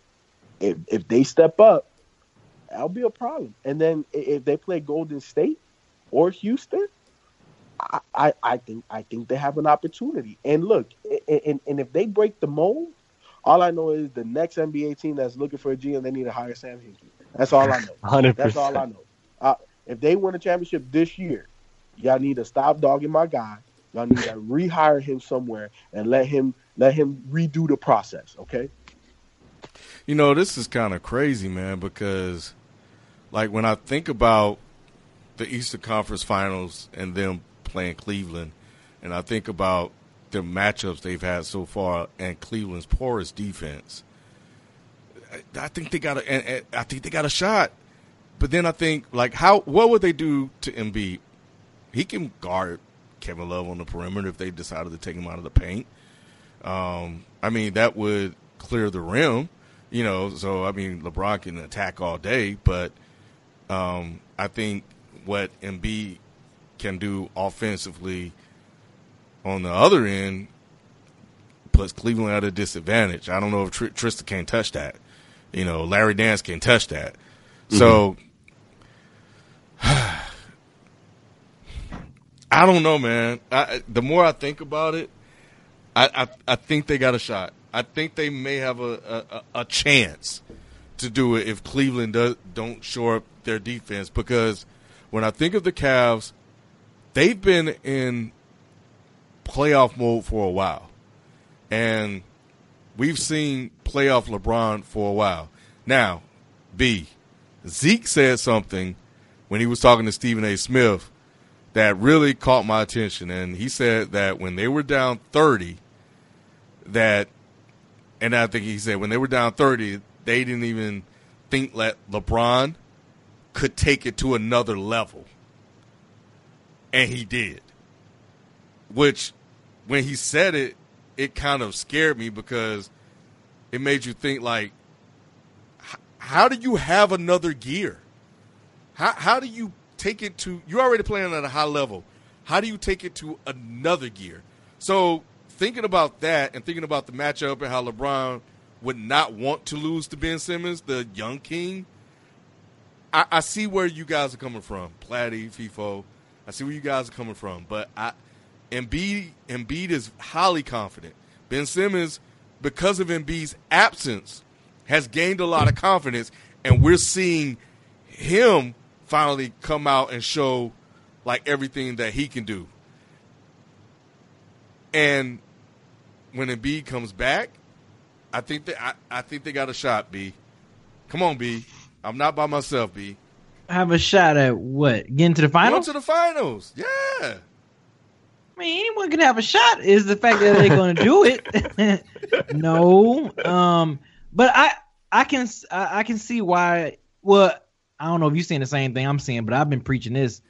if if they step up, that'll be a problem. And then if they play Golden State, or Houston, I, I, think I think they have an opportunity. And look, and, and if they break the mold, all I know is the next NBA team that's looking for a GM, they need to hire Sam Hinkie. That's all I know. 100%. That's all I know. Uh, if they win a championship this year, y'all need to stop dogging my guy. Y'all need to rehire him somewhere and let him let him redo the process. Okay. You know, this is kind of crazy, man, because like when I think about the Eastern Conference Finals and them playing Cleveland, and I think about the matchups they've had so far and Cleveland's porous defense. I think they got a, and, and I think they got a shot. But then I think like how what would they do to Embiid? He can guard Kevin Love on the perimeter if they decided to take him out of the paint. Um, I mean that would clear the rim, you know. So I mean LeBron can attack all day, but um, I think what Embiid can do offensively on the other end puts Cleveland at a disadvantage. I don't know if Tr- Tristan can't touch that. You know, Larry Nance can't touch that. Mm-hmm. So I don't know, man. I, the more I think about it, I, I, I think they got a shot. I think they may have a, a, a chance to do it if Cleveland does don't shore up their defense because when I think of the Cavs, they've been in playoff mode for a while. And we've seen playoff LeBron for a while. Now, B, Zeke said something when he was talking to Stephen A. Smith that really caught my attention. And he said that when they were down 30, that, and I think he said when they were down 30, they didn't even think that LeBron could take it to another level. And he did. Which, when he said it, it kind of scared me because it made you think, like, how do you have another gear? How how do you take it to? You're already playing at a high level. How do you take it to another gear? So thinking about that and thinking about the matchup and how LeBron would not want to lose to Ben Simmons, the young king. I, I see where you guys are coming from, Platty, FIFO. I see where you guys are coming from, but I, Embiid, Embiid is highly confident. Ben Simmons, because of Embiid's absence, has gained a lot of confidence, and we're seeing him finally come out and show like everything that he can do. And when Embiid comes back, I think that I, I think they got a shot. B, come on, B. I'm not by myself, B. Have a shot at what? Getting to the finals? Going to the finals. Yeah. I mean, anyone can have a shot. Is the fact that they're going to do it? no. Um, but I I can I can see why. Well, I don't know if you're saying the same thing I'm saying, but I've been preaching this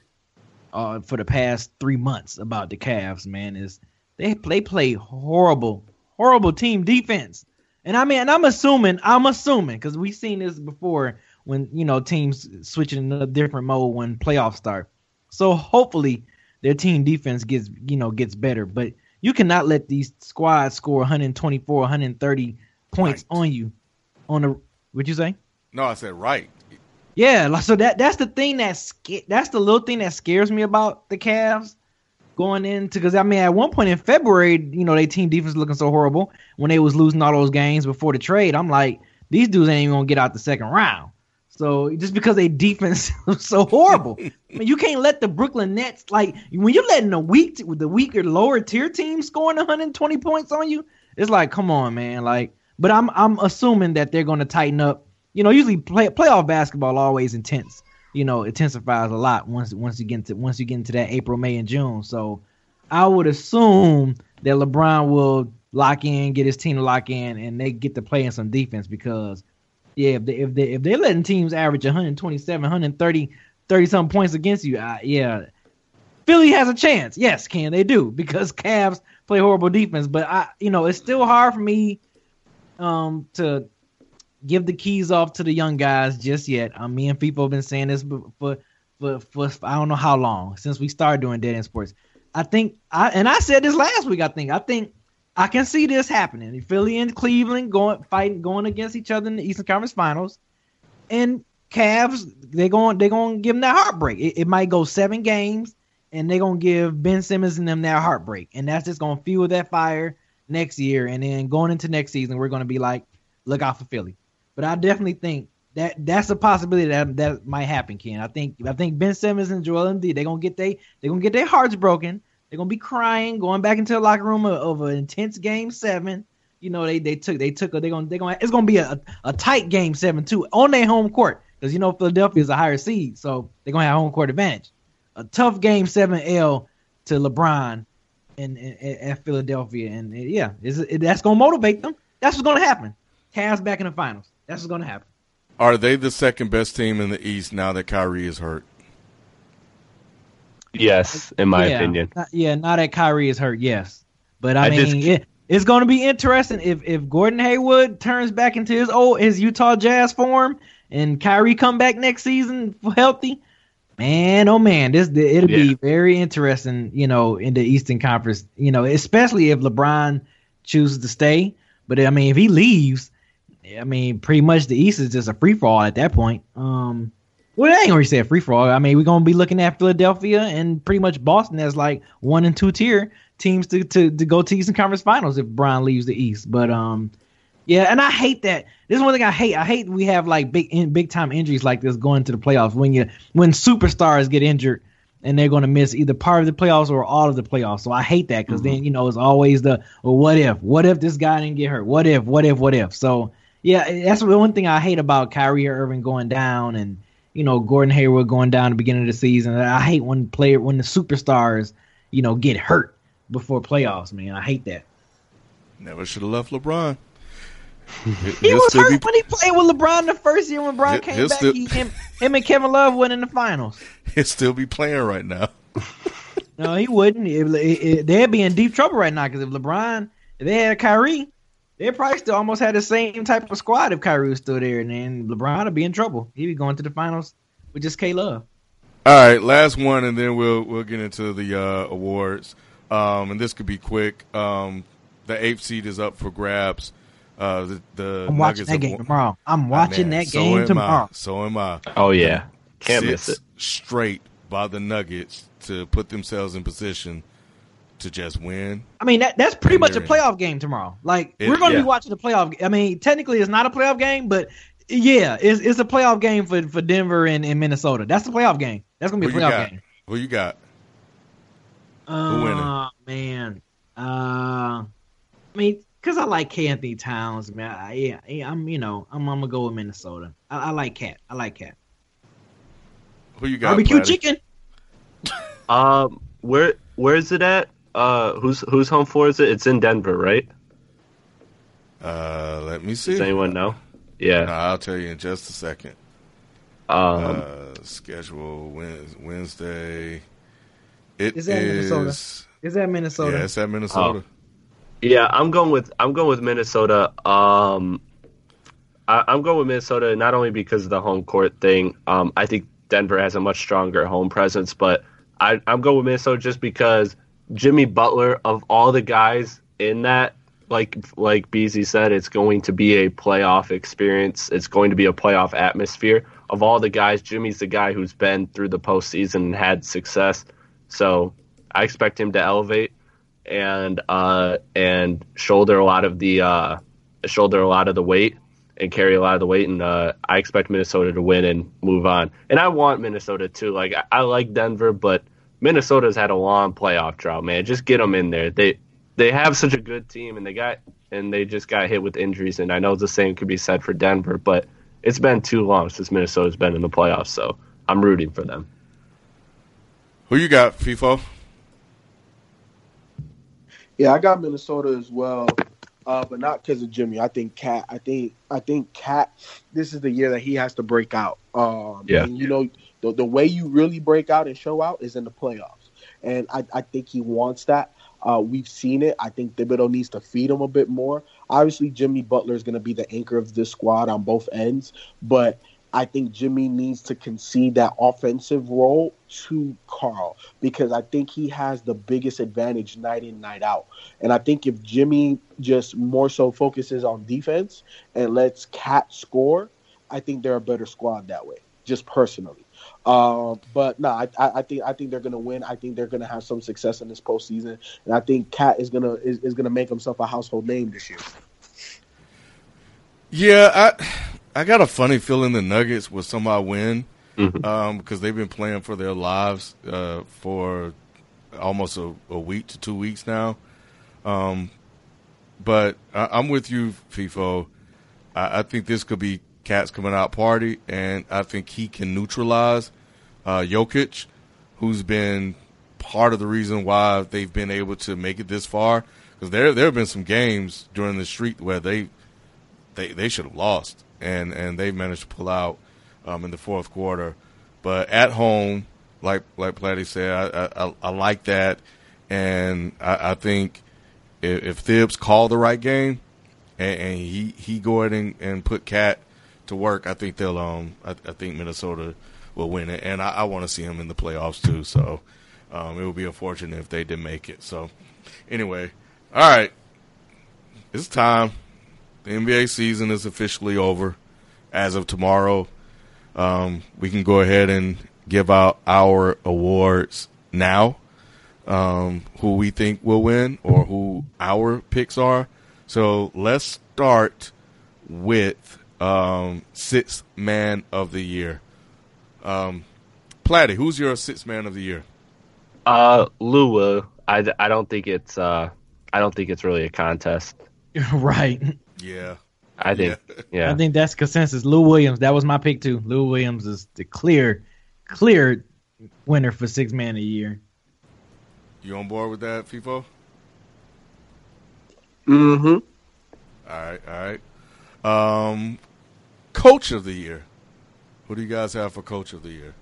uh, for the past three months about the Cavs. Man, is they they play horrible, horrible team defense. And I mean, and I'm assuming, I'm assuming, because we've seen this before when you know teams switching in a different mode when playoffs start. So hopefully their team defense gets you know gets better. But you cannot let these squads score 124, 130 points right. on you. On the would you say? No, I said right. Yeah, so that that's the thing that that's the little thing that scares me about the Cavs going into because I mean at one point in February, you know, their team defense looking so horrible when they was losing all those games before the trade. I'm like, these dudes ain't even gonna get out the second round. So just because they defense was so horrible, I mean, you can't let the Brooklyn Nets like when you're letting the weak with the weaker lower tier team scoring 120 points on you. It's like, come on, man. Like, but I'm I'm assuming that they're gonna tighten up. You know, usually play playoff basketball always intense you know intensifies a lot once once you get into once you get into that April, May, and June. So I would assume that LeBron will lock in, get his team to lock in, and they get to play in some defense because yeah, if they if they if they're letting teams average 127, 130, 30 some points against you, uh, yeah, Philly has a chance. Yes, can they do because Cavs play horrible defense, but I you know it's still hard for me um to give the keys off to the young guys just yet. Um, me and people have been saying this for, for for for I don't know how long since we started doing dead end sports. I think I and I said this last week. I think I think I can see this happening. Philly and Cleveland going fighting going against each other in the Eastern Conference Finals, and Cavs they're going they're going to give them that heartbreak. It, it might go seven games, and they're going to give Ben Simmons and them that heartbreak, and that's just going to fuel that fire next year. And then going into next season, we're going to be like, look out for Philly. But I definitely think that that's a possibility that that might happen, Ken. I think I think Ben Simmons and Joel Embiid they're gonna get they they're gonna get their hearts broken. They're gonna be crying, going back into the locker room of, an intense game seven. You know they they took they took they're gonna they're gonna it's gonna be a, a tight game seven too on their home court because you know Philadelphia is a higher seed, so they're gonna have home court advantage. A tough game seven L to LeBron in at Philadelphia, and yeah, it, that's gonna motivate them. That's what's gonna happen. Cavs back in the finals. That's what's to happen. Are they the second best team in the East now that Kyrie is hurt? Yes, in my yeah, opinion. Not, yeah, now that Kyrie is hurt, yes. But I, I mean, just, it, it's going to be interesting if if Gordon Hayward turns back into his old his Utah Jazz form and Kyrie come back next season healthy. Man, oh man, this it'll yeah. be very interesting, you know, in the Eastern Conference, you know, especially if LeBron chooses to stay. But I mean, if he leaves, I mean, pretty much the East is just a free for all at that point. Um, well, I ain't gonna say a free for all. I mean, we're gonna be looking at Philadelphia and pretty much Boston as like one and two tier teams to to, to go to Eastern Conference Finals if Brian leaves the East. But um, yeah, and I hate that. This is one thing I hate. I hate we have like big in, big time injuries like this going to the playoffs when you when superstars get injured and they're going to miss either part of the playoffs or all of the playoffs. So I hate that because mm-hmm. then you know it's always the well, what if? What if this guy didn't get hurt? What if? What if? What if? So yeah, that's the one thing I hate about Kyrie Irving going down and you know Gordon Hayward going down at the beginning of the season. I hate when player when the superstars you know get hurt before playoffs. Man, I hate that. Never should have left LeBron. he was hurt be, when he played with LeBron the first year when LeBron came back. Still, he, him, him and Kevin Love went in the finals. He'll still be playing right now. no, he wouldn't. It, it, it, they'd be in deep trouble right now because if LeBron, if they had Kyrie, they probably still almost had the same type of squad if Kyrie was still there, and then LeBron would be in trouble. He'd be going to the finals with just K Love. All right, last one, and then we'll we'll get into the uh, awards. Um, and this could be quick. Um, the eighth seed is up for grabs. Uh, the, the I'm watching Nuggets that game won- tomorrow. I'm watching Man, that so game am tomorrow. I. So am I. Oh yeah, can't miss it. straight by the Nuggets to put themselves in position to just win. I mean, that that's pretty much a they're in. playoff game tomorrow. Like It- we're going to yeah. be watching the playoff. I mean, technically, it's not a playoff game, but yeah, it's it's a playoff game for for Denver and, and Minnesota. That's the playoff game. That's going to be Who a playoff game. Who you got? Oh winning? man, uh, I mean, because I like K. Anthony Towns, man. I, yeah, yeah, I'm you know I'm, I'm gonna go with Minnesota. I, I like Cat. I like Cat. Who you got? Barbecue Platty? chicken. Um, where where is it at? Uh, who's who's home for? Is it? It's in Denver, right? Uh, let me see. Does anyone know? No, Yeah. I'll tell you in just a second. Um, uh, schedule Wednesday. It Is that Minnesota? is- Is that Minnesota? Yeah, it's at Minnesota. Yeah, I'm going with I'm going with Minnesota. Um, I, I'm going with Minnesota not only because of the home court thing. Um, I think Denver has a much stronger home presence, but I, I'm going with Minnesota just because Jimmy Butler of all the guys in that, like like Beasy said, it's going to be a playoff experience. It's going to be a playoff atmosphere. Of all the guys, Jimmy's the guy who's been through the postseason and had success. So I expect him to elevate and uh, and shoulder a lot of the uh, shoulder a lot of the weight and carry a lot of the weight. And uh, I expect Minnesota to win and move on. And I want Minnesota too. Like I, I like Denver, but Minnesota's had a long playoff drought. Man, just get them in there. They they have such a good team, and they got and they just got hit with injuries. And I know the same could be said for Denver, but it's been too long since Minnesota's been in the playoffs. So I'm rooting for them. Who you got, FIFO? Yeah, I got Minnesota as well, uh, but not because of Jimmy. I think Cat. I think I think Cat. This is the year that he has to break out. Um, Yeah. and you know the the way you really break out and show out is in the playoffs, and I, I think he wants that. Uh, we've seen it. I think Thibodeau needs to feed him a bit more. Obviously, Jimmy Butler is going to be the anchor of this squad on both ends, but I think Jimmy needs to concede that offensive role to Carl because I think he has the biggest advantage night in, night out. And I think if Jimmy just more so focuses on defense and lets Cat score, I think they're a better squad that way, just personally. Um, but no, I, I I think I think they're gonna win. I think they're gonna have some success in this postseason, and I think Cat is gonna is, is gonna make himself a household name this year. Yeah, I I got a funny feeling the Nuggets will somehow win Mhm. um, because they've been playing for their lives uh, for almost a, a week to two weeks now. Um, but I, I'm with you, FIFO. I, I think this could be Cat's coming out party, and I think he can neutralize uh, Jokic, who's been part of the reason why they've been able to make it this far. Because there there have been some games during the streak where they they they should have lost, and and they managed to pull out um, in the fourth quarter. But at home, like like Platty said, I I, I like that, and I, I think if, if Thibs called the right game, and, and he he go ahead and, and put Cat to work, I think they'll um I, I think Minnesota will win it, and I, I want to see him in the playoffs too. So um, it would be unfortunate if they didn't make it. So anyway, all right, it's time. The NBA season is officially over as of tomorrow. Um, we can go ahead and give out our awards now. Um, who we think will win or who our picks are. So let's start with um, sixth man of the year. Um, Platty, who's your sixth man of the year? Uh, Lua, I, I don't think it's uh I don't think it's really a contest. right. Yeah, I think yeah. I think that's consensus. Lou Williams. That was my pick too. Lou Williams is the clear, clear winner for six man of the year. you on board with that, FIFO? Mm-hmm. All right, all right. Um, coach of the year. Who do you guys have for coach of the year?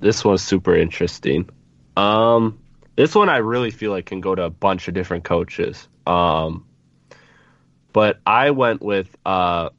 This one's super interesting. Um, this one I really feel like can go to a bunch of different coaches. Um, but I went with uh,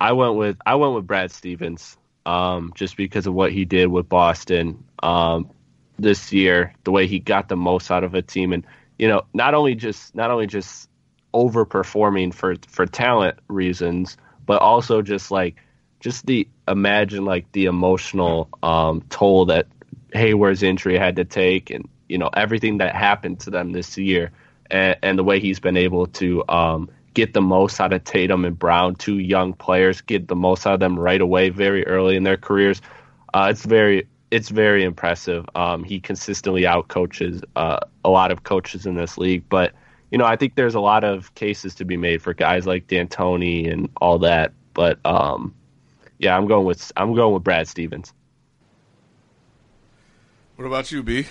I went with I went with Brad Stevens. um, just because of what he did with Boston um, this year, the way he got the most out of a team, and you know, not only just not only just overperforming for for talent reasons, but also just like just the imagine like the emotional um, toll that Hayward's injury had to take, and you know everything that happened to them this year, and, and the way he's been able to um, get the most out of Tatum and Brown, two young players, get the most out of them right away, very early in their careers. Uh, it's very it's very impressive. Um, he consistently outcoaches uh, a lot of coaches in this league, but you know I think there's a lot of cases to be made for guys like D'Antoni and all that. But um, yeah, I'm going with I'm going with Brad Stevens. What about you, B?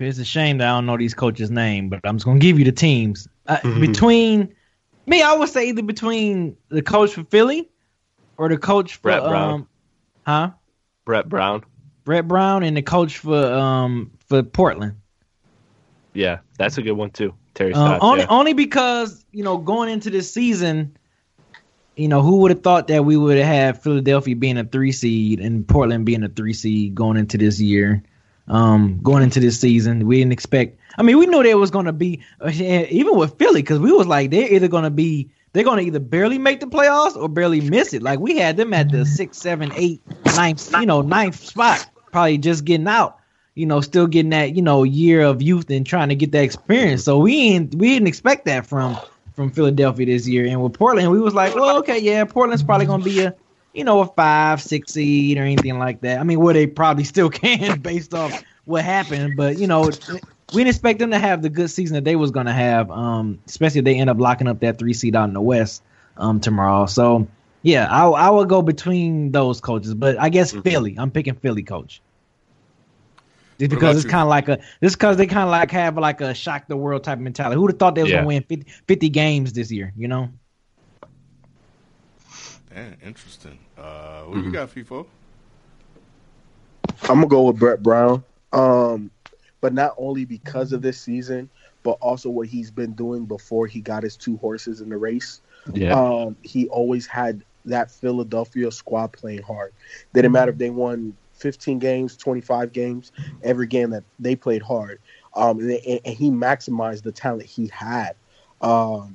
It's a shame that I don't know these coaches' name, but I'm just gonna give you the teams. Uh, mm-hmm. Between me, I would say either between the coach for Philly or the coach for Brett Brown. Um, huh? Brett Brown. Brett Brown and the coach for um for Portland. Yeah, that's a good one too. Terry Stotts. Uh, only yeah. only because you know going into this season, you know who would have thought that we would have Philadelphia being a three seed and Portland being a three seed going into this year um, going into this season. We didn't expect. I mean, we knew there was going to be uh, even with Philly because we was like they're either going to be they're going to either barely make the playoffs or barely miss it. Like we had them at the six, seven, eight, ninth, you know, ninth spot, probably just getting out. You know, still getting that you know year of youth and trying to get that experience. So we ain't we didn't expect that from from Philadelphia this year. And with Portland, we was like, well, okay, yeah, Portland's probably going to be a you know, a five, six seed or anything like that. I mean, where they probably still can based off what happened, but you know, we didn't expect them to have the good season that they was gonna have, um, especially if they end up locking up that three seed out in the West um, tomorrow. So yeah, I I would go between those coaches, but I guess mm-hmm. Philly. I'm picking Philly coach. Just because it's kind of like a just because they kind of like have like a shock the world type of mentality. Who'd have thought they was yeah. gonna win 50, 50 games this year? You know. Yeah, interesting. Uh, what mm-hmm. you got, FIFO? I'm gonna go with Brett Brown. Um, but not only because of this season, but also what he's been doing before he got his two horses in the race. Yeah. Um, he always had that Philadelphia squad playing hard. Didn't matter if they won 15 games, 25 games, every game that they played hard. Um, and, and, he maximized the talent he had. Um,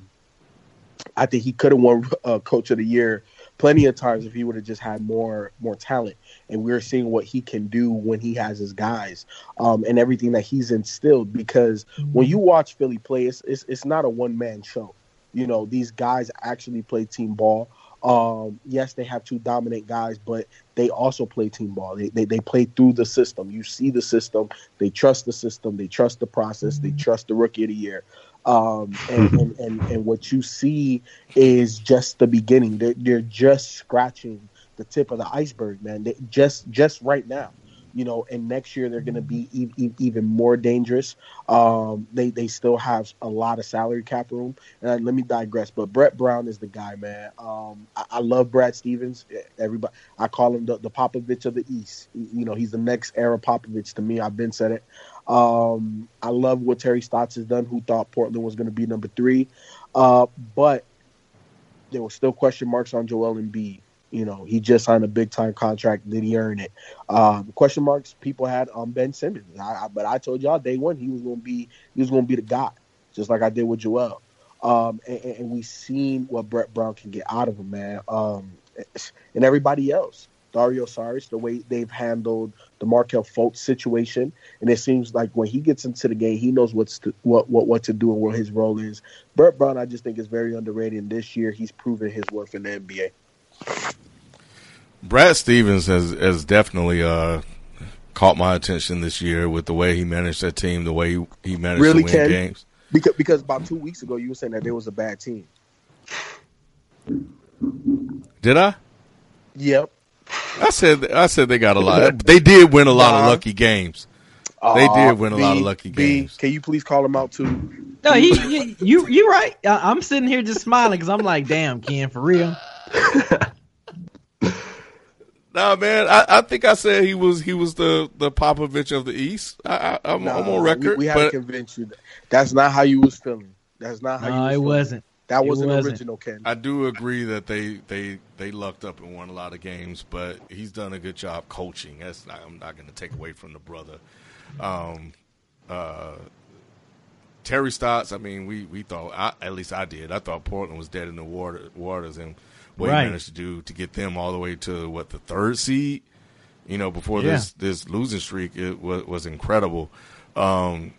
I think he could have won uh, Coach of the Year plenty of times if he would have just had more more talent and we're seeing what he can do when he has his guys um, and everything that he's instilled because when you watch philly play it's, it's, it's not a one-man show you know these guys actually play team ball um, yes they have two dominant guys but they also play team ball. They, they, they play through the system. You see the system. They trust the system. They trust the process. They trust the rookie of the year. Um, and, and, and, and, what you see is just the beginning. They're, they're just scratching the tip of the iceberg, man. They, just just right now, you know. And next year they're going to be e- even more dangerous. Um, they they still have a lot of salary cap room. And let me digress, but Brett Brown is the guy, man. Um, I, I, love Brad Stevens. Everybody, I call him the, the Popovich of the East. You know, he's the next era Popovich to me. I've been said it. Um, I love what Terry Stotts has done, who thought Portland was going to be number three. Uh, but there were still question marks on Joel Embiid. You know, he just signed a big time contract. Did he earn it? Um, question marks people had on Ben Simmons. I, I, but I told y'all day one he was going to be he was going to be the guy, just like I did with Joel. Um, and, and we've seen what Brett Brown can get out of him, man. Um, and everybody else. Dario Saric, the way they've handled the Markelle Fultz situation, and it seems like when he gets into the game, he knows what's to, what what what to do and what his role is. Brett Brown, I just think is very underrated. And this year, he's proven his worth in the NBA. Brad Stevens has has definitely uh, caught my attention this year with the way he managed that team, the way he, he managed really to win can. games. Because because about two weeks ago, you were saying that there was a bad team. Did I? Yep. I said I said they got a lot. They did win a lot of lucky games. Uh, they did win a B, lot of lucky B, games. Can you please call them out too? No, he, he you you right. I'm sitting here just smiling because I'm like, damn, Ken, for real. Nah, man, I, I, think I said he was he was the the Popovich of the East. I, am nah, on record. We, we had to convince you that that's not how you was feeling. That's not how. No, it wasn't. That wasn't, wasn't, original, Ken. I do agree that they they they lucked up and won a lot of games, but he's done a good job coaching. That's not, I'm not going to take away from the brother. Um, uh, Terry Stotts. I mean, we we thought I, at least I did. I thought Portland was dead in the water waters, and what right. he managed to do to get them all the way to what the third seed. You know, before yeah. this this losing streak, it was was incredible. Um,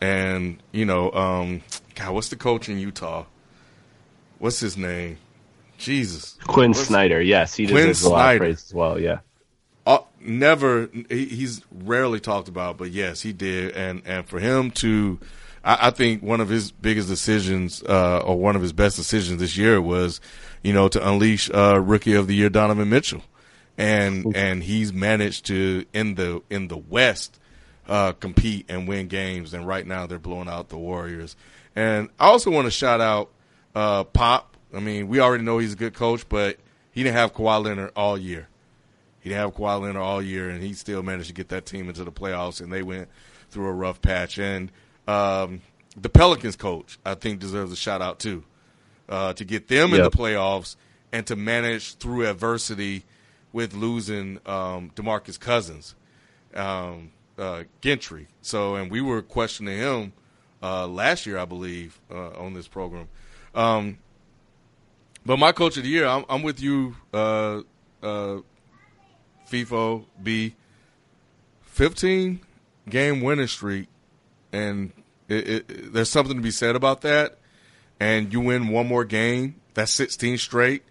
and you know, um, God, what's the coach in Utah? what's his name? Jesus, Quinn what's, Snyder. Yes, he Quinn deserves Snyder. a lot of praise as well. Yeah. Uh, never, he, he's rarely talked about, but yes, he did, and and for him to, I, I think one of his biggest decisions, uh, or one of his best decisions this year was, you know, to unleash uh, rookie of the year Donovan Mitchell, and and he's managed to in the in the West uh, compete and win games, and right now they're blowing out the Warriors. And I also want to shout out uh, Pop. I mean, we already know he's a good coach, but he didn't have Kawhi Leonard all year. He didn't have Kawhi Leonard all year, and he still managed to get that team into the playoffs, and they went through a rough patch. And um, the Pelicans coach, I think, deserves a shout out too, uh, to get them yep. in the playoffs and to manage through adversity with losing um, Demarcus Cousins, um, uh, Gentry. So, and we were questioning him uh, last year, I believe, uh, on this program. Um, but my coach of the year, I'm, I'm with you, uh, uh, FIFO B. 15 game winning streak, and it, it, there's something to be said about that. And you win one more game, that's 16 straight,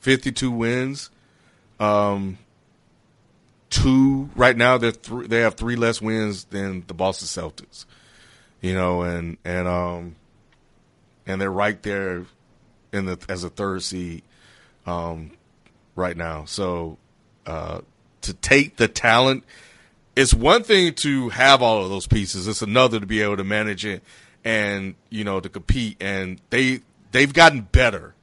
52 wins. Um, two right now they th- they have three less wins than the Boston Celtics. You know, and and um, and they're right there in the as a third seed um, right now. So uh, to take the talent, it's one thing to have all of those pieces. It's another to be able to manage it and you know to compete. And they they've gotten better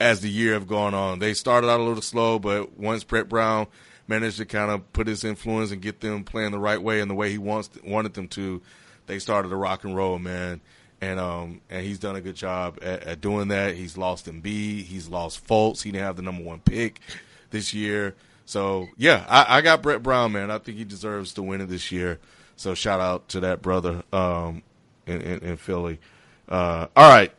as the year have gone on. They started out a little slow, but once Brett Brown managed to kind of put his influence and get them playing the right way and the way he wants wanted them to, they started to rock and roll, man and um and he's done a good job at, at doing that. He's lost Embiid, he's lost Fultz. He didn't have the number one pick this year. So yeah, I, I got Brett Brown, man. I think he deserves to win it this year. So shout out to that brother um, in, in, in Philly. Uh, all right,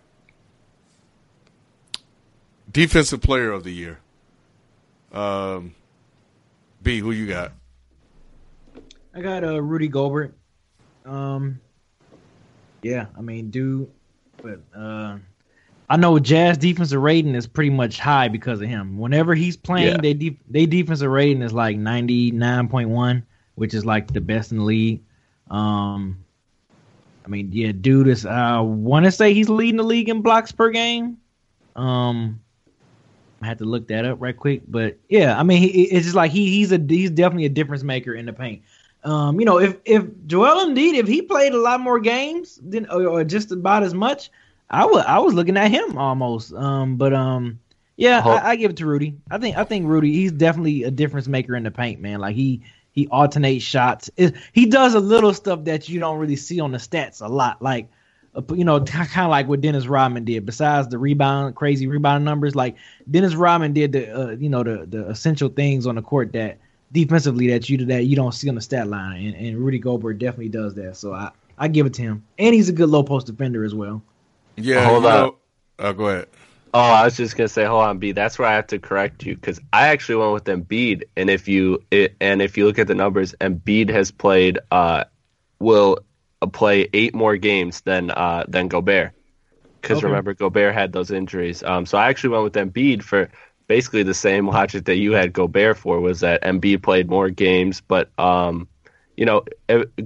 defensive player of the year. Um, B, who you got? I got uh, Rudy Gobert. Um, yeah, I mean, dude, but uh, I know Jazz defensive rating is pretty much high because of him. Whenever he's playing, yeah. they de- they defensive rating is like ninety nine point one, which is like the best in the league. Um, mean, yeah, dude is. I uh, want to say he's leading the league in blocks per game. Um, I had to look that up right quick, but yeah, I mean, he, it's just like he he's a he's definitely a difference maker in the paint. Um, you know, if if Joel Embiid, if he played a lot more games than or, or just about as much, I was I was looking at him almost. Um, but um, yeah, uh-huh. I, I, give it to Rudy. I think I think Rudy, he's definitely a difference maker in the paint, man. Like he he alternates shots. It, he does a little stuff that you don't really see on the stats a lot, like uh, you know, kind of like what Dennis Rodman did. Besides the rebound, crazy rebound numbers, like Dennis Rodman did the uh, you know the the essential things on the court that defensively that you that you don't see on the stat line, and, and Rudy Gobert definitely does that. So I I give it to him, and he's a good low post defender as well. Yeah, hold on. Oh, go ahead. Oh, I was just gonna say, hold on, B. That's where I have to correct you because I actually went with Embiid, and if you it, and if you look at the numbers, Embiid has played uh will play eight more games than uh than Gobert because okay. remember Gobert had those injuries. Um, so I actually went with Embiid for basically the same logic that you had Gobert for was that Embiid played more games, but um, you know,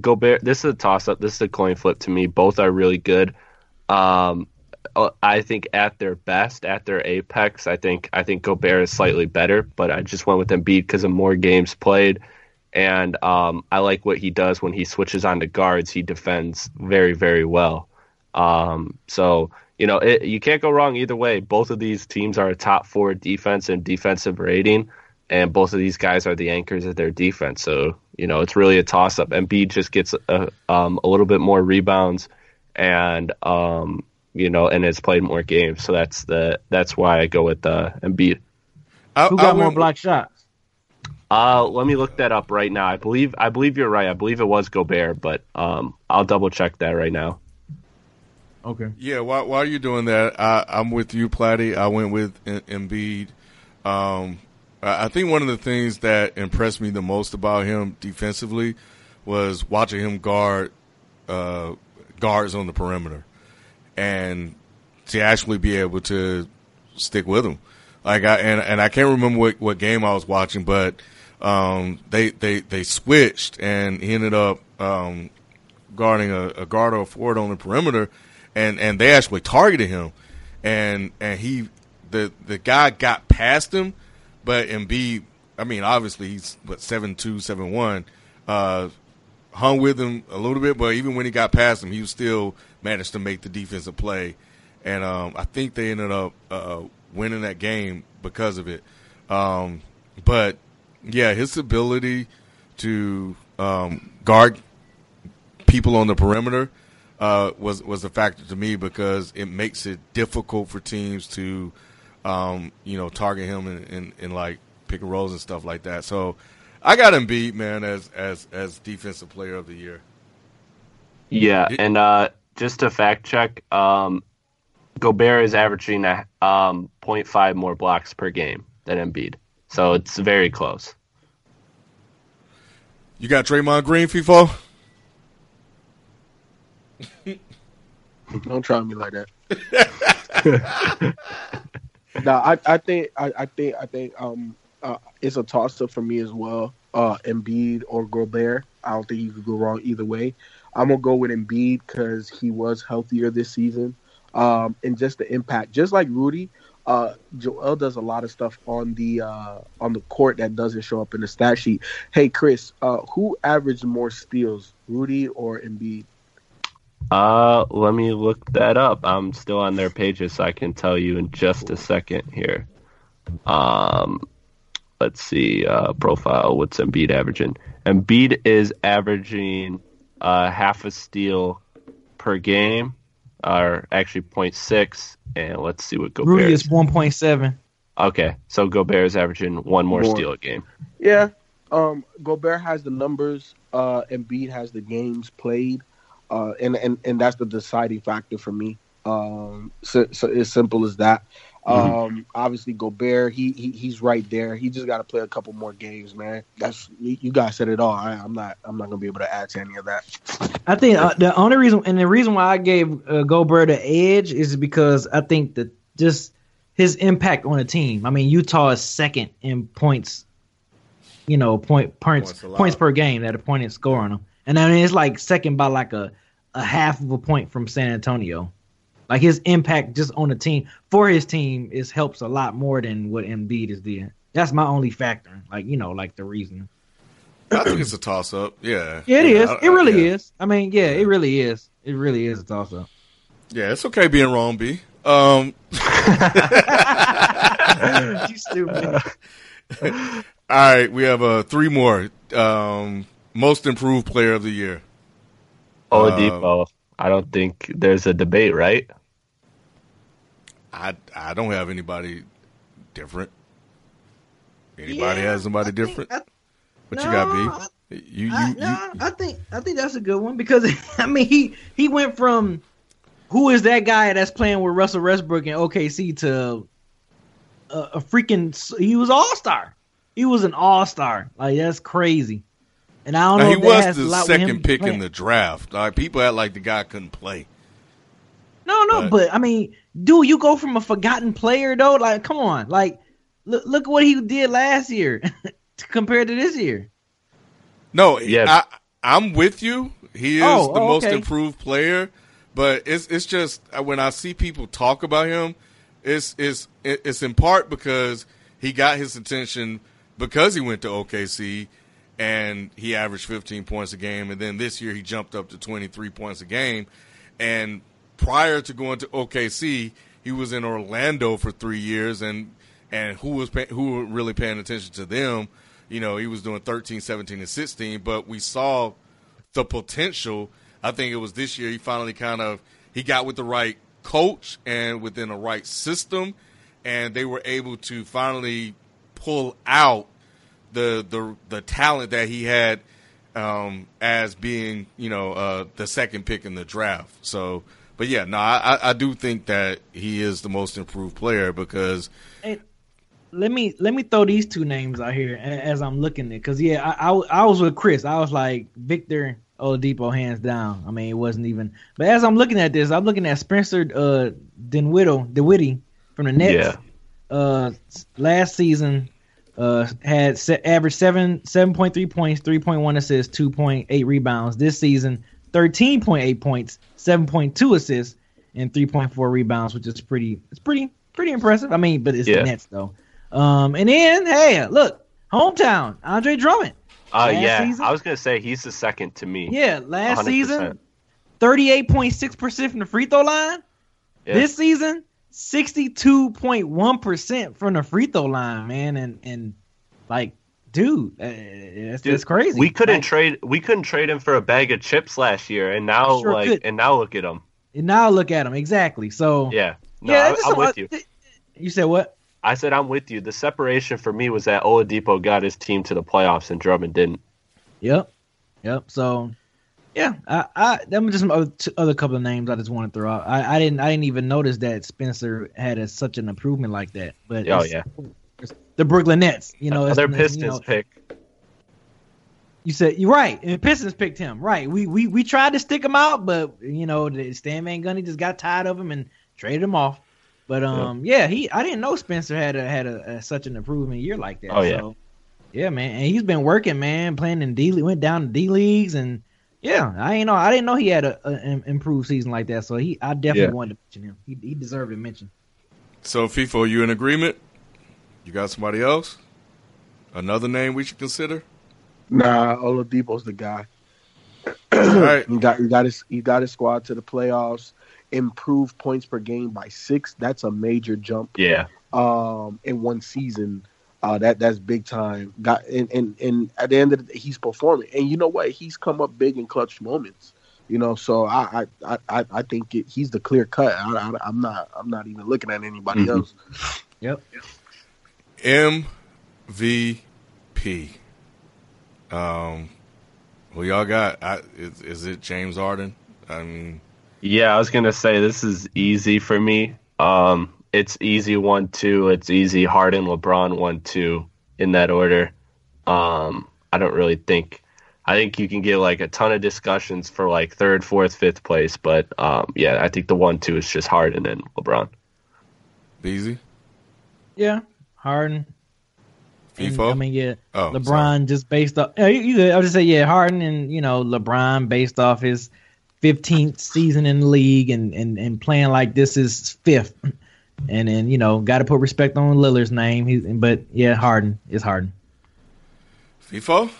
Gobert. This is a toss up. This is a coin flip to me. Both are really good. Um, uh, I think at their best, at their apex, I think I think Gobert is slightly better, but I just went with Embiid because of more games played, and um, I like what he does when he switches on to guards. He defends very very well. Um, so you know, it, you can't go wrong either way. Both of these teams are a top four defense and defensive rating, and both of these guys are the anchors of their defense. So, you know, it's really a toss up. Embiid just gets a, um, a little bit more rebounds and um, you know, and has played more games. So that's the that's why I go with uh, Embiid. I, Who got I more block shots? Uh, let me look that up right now. I believe I believe you're right. I believe it was Gobert, but um, I'll double check that right now. Okay. Yeah. While while you're doing that, I, I'm with you, Platty. I went with Embiid. Um, I think one of the things that impressed me the most about him defensively was watching him guard uh, guards on the perimeter, and to actually be able to stick with them. Like I and, and I can't remember what, what game I was watching, but um, they they they switched and he ended up um, guarding a, a guard or a forward on the perimeter, and and they actually targeted him, and and he the the guy got past him, but Embiid, I mean obviously he's what seven two seven one, uh, hung with him a little bit, but even when he got past him, he was still managed to make the defensive play, and um, I think they ended up uh, winning that game because of it. Um, but yeah, his ability to um, guard people on the perimeter uh, was was a factor to me because it makes it difficult for teams to um, you know target him in, in, in, like pick and rolls and stuff like that. So I got him beat, man, as as as defensive player of the year. Yeah, and uh, just to fact check, um, Gobert is averaging a um, 0.5 more blocks per game than Embiid, so it's very close. You got Draymond Green, FIFO? Don't try me like that. no, I, I think I, I think I think um uh, it's a toss up for me as well. Uh, Embiid or Gobert. I don't think you could go wrong either way. I'm gonna go with Embiid because he was healthier this season um, and just the impact. Just like Rudy, uh, Joel does a lot of stuff on the uh, on the court that doesn't show up in the stat sheet. Hey, Chris, uh, who averaged more steals, Rudy or Embiid? Uh, let me look that up. I'm still on their pages, so I can tell you in just a second here. Um, let's see. Uh, profile. What's Embiid averaging? Embiid is averaging uh, half a steal per game are actually 0.6, and let's see what Gobert. Rudy is 1.7. Okay, so Gobert is averaging one more, more. steal a game. Yeah, um, Gobert has the numbers. Uh, Embiid has the games played, uh, and and and that's the deciding factor for me. Um, so, so as simple as that. Mm-hmm. Um, obviously Gobert, he, he he's right there. He just got to play a couple more games, man. That's you guys said it all. I, am not I'm not gonna be able to add to any of that. I think uh, the only reason and the reason why I gave uh, Gobert the edge is because I think that just his impact on the team. I mean, Utah is second in points. You know, point points points, points per game that opponents score on them, and I mean it's like second by like a a half of a point from San Antonio. Like his impact just on the team for his team is helps a lot more than what Embiid is doing. That's my only factor. Like you know, like the reason. I think it's a toss up. Yeah. yeah it yeah, is. I, it really yeah. is. I mean, yeah, it really is. It really is a toss up. Yeah, it's okay being wrong, B. Um, you stupid. All right, we have uh, three more. Um, most improved player of the year. Oladipo. Um, I don't think there's a debate, right? I I don't have anybody different. Anybody yeah, has somebody different? I, what no, you got, B? You you, I, no, you, I think I think that's a good one because I mean he he went from who is that guy that's playing with Russell Westbrook and OKC to a, a freaking he was all star. He was an all star. Like that's crazy. And I don't know. He was the second pick in the draft. Like people act like the guy couldn't play. No, no, but, but I mean, dude, you go from a forgotten player though. Like, come on, like look look what he did last year compared to this year. No, yeah, I, am with you. He is oh, the oh, most improved player, but it's it's just uh, when I see people talk about him, it's it's it's in part because he got his attention because he went to OKC and he averaged 15 points a game. And then this year he jumped up to 23 points a game. And prior to going to OKC, he was in Orlando for three years, and and who was pay, who were really paying attention to them? You know, he was doing 13, 17, and 16. But we saw the potential. I think it was this year he finally kind of he got with the right coach and within the right system, and they were able to finally pull out the the the talent that he had um, as being you know uh, the second pick in the draft. So, but yeah, no, I, I do think that he is the most improved player because. Hey, let me let me throw these two names out here as I'm looking at because yeah, I, I, I was with Chris. I was like Victor Oladipo hands down. I mean, it wasn't even. But as I'm looking at this, I'm looking at Spencer uh, Dinwiddie, Dinwiddie from the Nets. Yeah. Uh, last season, uh, had se- averaged seven seven point three points, three point one assists, two point eight rebounds. This season, thirteen point eight points, seven point two assists, and three point four rebounds, which is pretty. It's pretty pretty impressive. I mean, but it's yeah. the Nets though. Um, and then hey, look, hometown, Andre Drummond. Uh, yeah, season, I was gonna say he's the second to me. Yeah, last 100%. season, thirty-eight point six percent from the free throw line. Yeah. This season, sixty-two point one percent from the free throw line, man, and and like, dude, uh, that's, dude, that's crazy. We couldn't like, trade. We couldn't trade him for a bag of chips last year, and now sure like, could. and now look at him. And now look at him exactly. So yeah, no, yeah, I, am with you. You said what? I said I'm with you. The separation for me was that Oladipo got his team to the playoffs and Drummond didn't. Yep, yep. So, yeah, I, I that was just some other, other couple of names I just want to throw out. I, I didn't I didn't even notice that Spencer had a, such an improvement like that. But oh yeah, the Brooklyn Nets. You know, their Pistons you know, pick. You said you're right, and Pistons picked him. Right, we we we tried to stick him out, but you know, Stan Van Gundy just got tired of him and traded him off. But um, yeah. yeah, he I didn't know Spencer had a, had a, a, such an improvement year like that. Oh yeah, so, yeah, man, and he's been working, man, playing in D went down to D leagues, and yeah, I ain't know I didn't know he had an improved season like that. So he I definitely yeah. wanted to mention him. He he deserved a mention. So FIFO, are you in agreement? You got somebody else? Another name we should consider? Nah, Oladipo's the guy. All right. he got he got his he got his squad to the playoffs improve points per game by six. That's a major jump. Yeah. Um, in one season, uh, that that's big time. Got and, and and at the end of the day, he's performing. And you know what? He's come up big in clutch moments. You know, so I I I, I think it, he's the clear cut. I, am not I'm not even looking at anybody mm-hmm. else. Yep. MVP. Um, well, y'all got. I, is, is it James Harden? I mean, yeah, I was gonna say this is easy for me. Um, it's easy one two. It's easy Harden, LeBron one two in that order. Um, I don't really think. I think you can get like a ton of discussions for like third, fourth, fifth place, but um, yeah, I think the one two is just Harden and LeBron. Easy. Yeah, Harden. FIFO? I mean, yeah, oh, LeBron sorry. just based off. You, you, I was just say yeah, Harden and you know LeBron based off his 15th season in the league and, and, and playing like this is fifth. And then, you know, got to put respect on Lillard's name. He, but yeah, Harden is Harden. FIFO?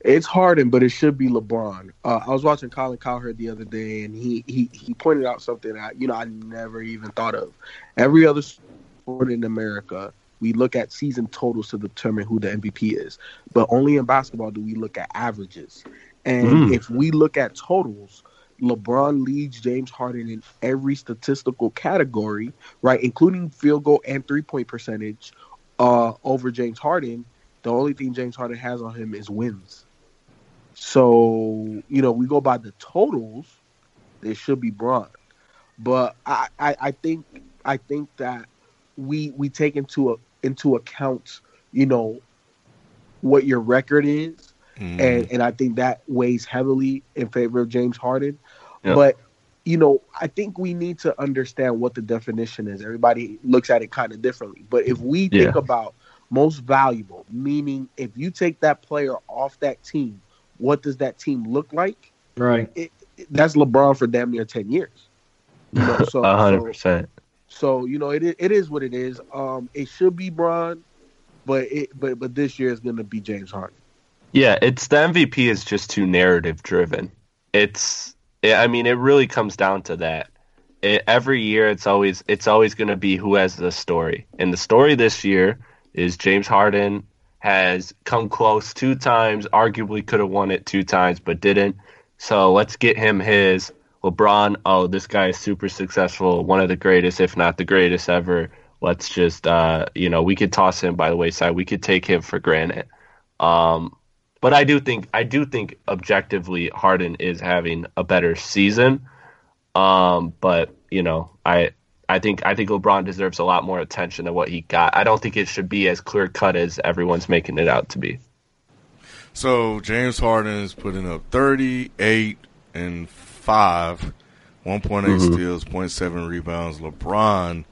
It's Harden, but it should be LeBron. Uh, I was watching Colin Cowherd the other day, and he, he, he pointed out something that, you know, I never even thought of. Every other sport in America, we look at season totals to determine who the MVP is. But only in basketball do we look at averages. And mm. if we look at totals, LeBron leads James Harden in every statistical category, right, including field goal and three point percentage uh, over James Harden. The only thing James Harden has on him is wins. So, you know, we go by the totals, there should be Bron. But I, I, I think I think that we we take into a, into account, you know, what your record is Mm. And and I think that weighs heavily in favor of James Harden. Yep. But you know, I think we need to understand what the definition is. Everybody looks at it kind of differently. But if we think about most valuable, meaning if you take that player off that team, what does that team look like? Right. It, it, that's LeBron for damn near ten years. You know, so hundred percent. So you know, it it is what it is. Um, it should be Bron, but it but but this year is going to be James Harden. Yeah, it's the MVP is just too narrative driven. It's I mean it really comes down to that. It, every year it's always it's always going to be who has the story. And the story this year is James Harden has come close two times, arguably could have won it two times but didn't. So let's get him his. LeBron, oh, this guy is super successful, one of the greatest, if not the greatest ever. Let's just, uh, you know, we could toss him by the wayside. We could take him for granted. Um, but I do think, I do think objectively, Harden is having a better season. Um, but you know, I, I think, I think LeBron deserves a lot more attention than what he got. I don't think it should be as clear cut as everyone's making it out to be. So James Harden is putting up 38 and 5, 1.8 mm-hmm. steals, 0.7 rebounds. LeBron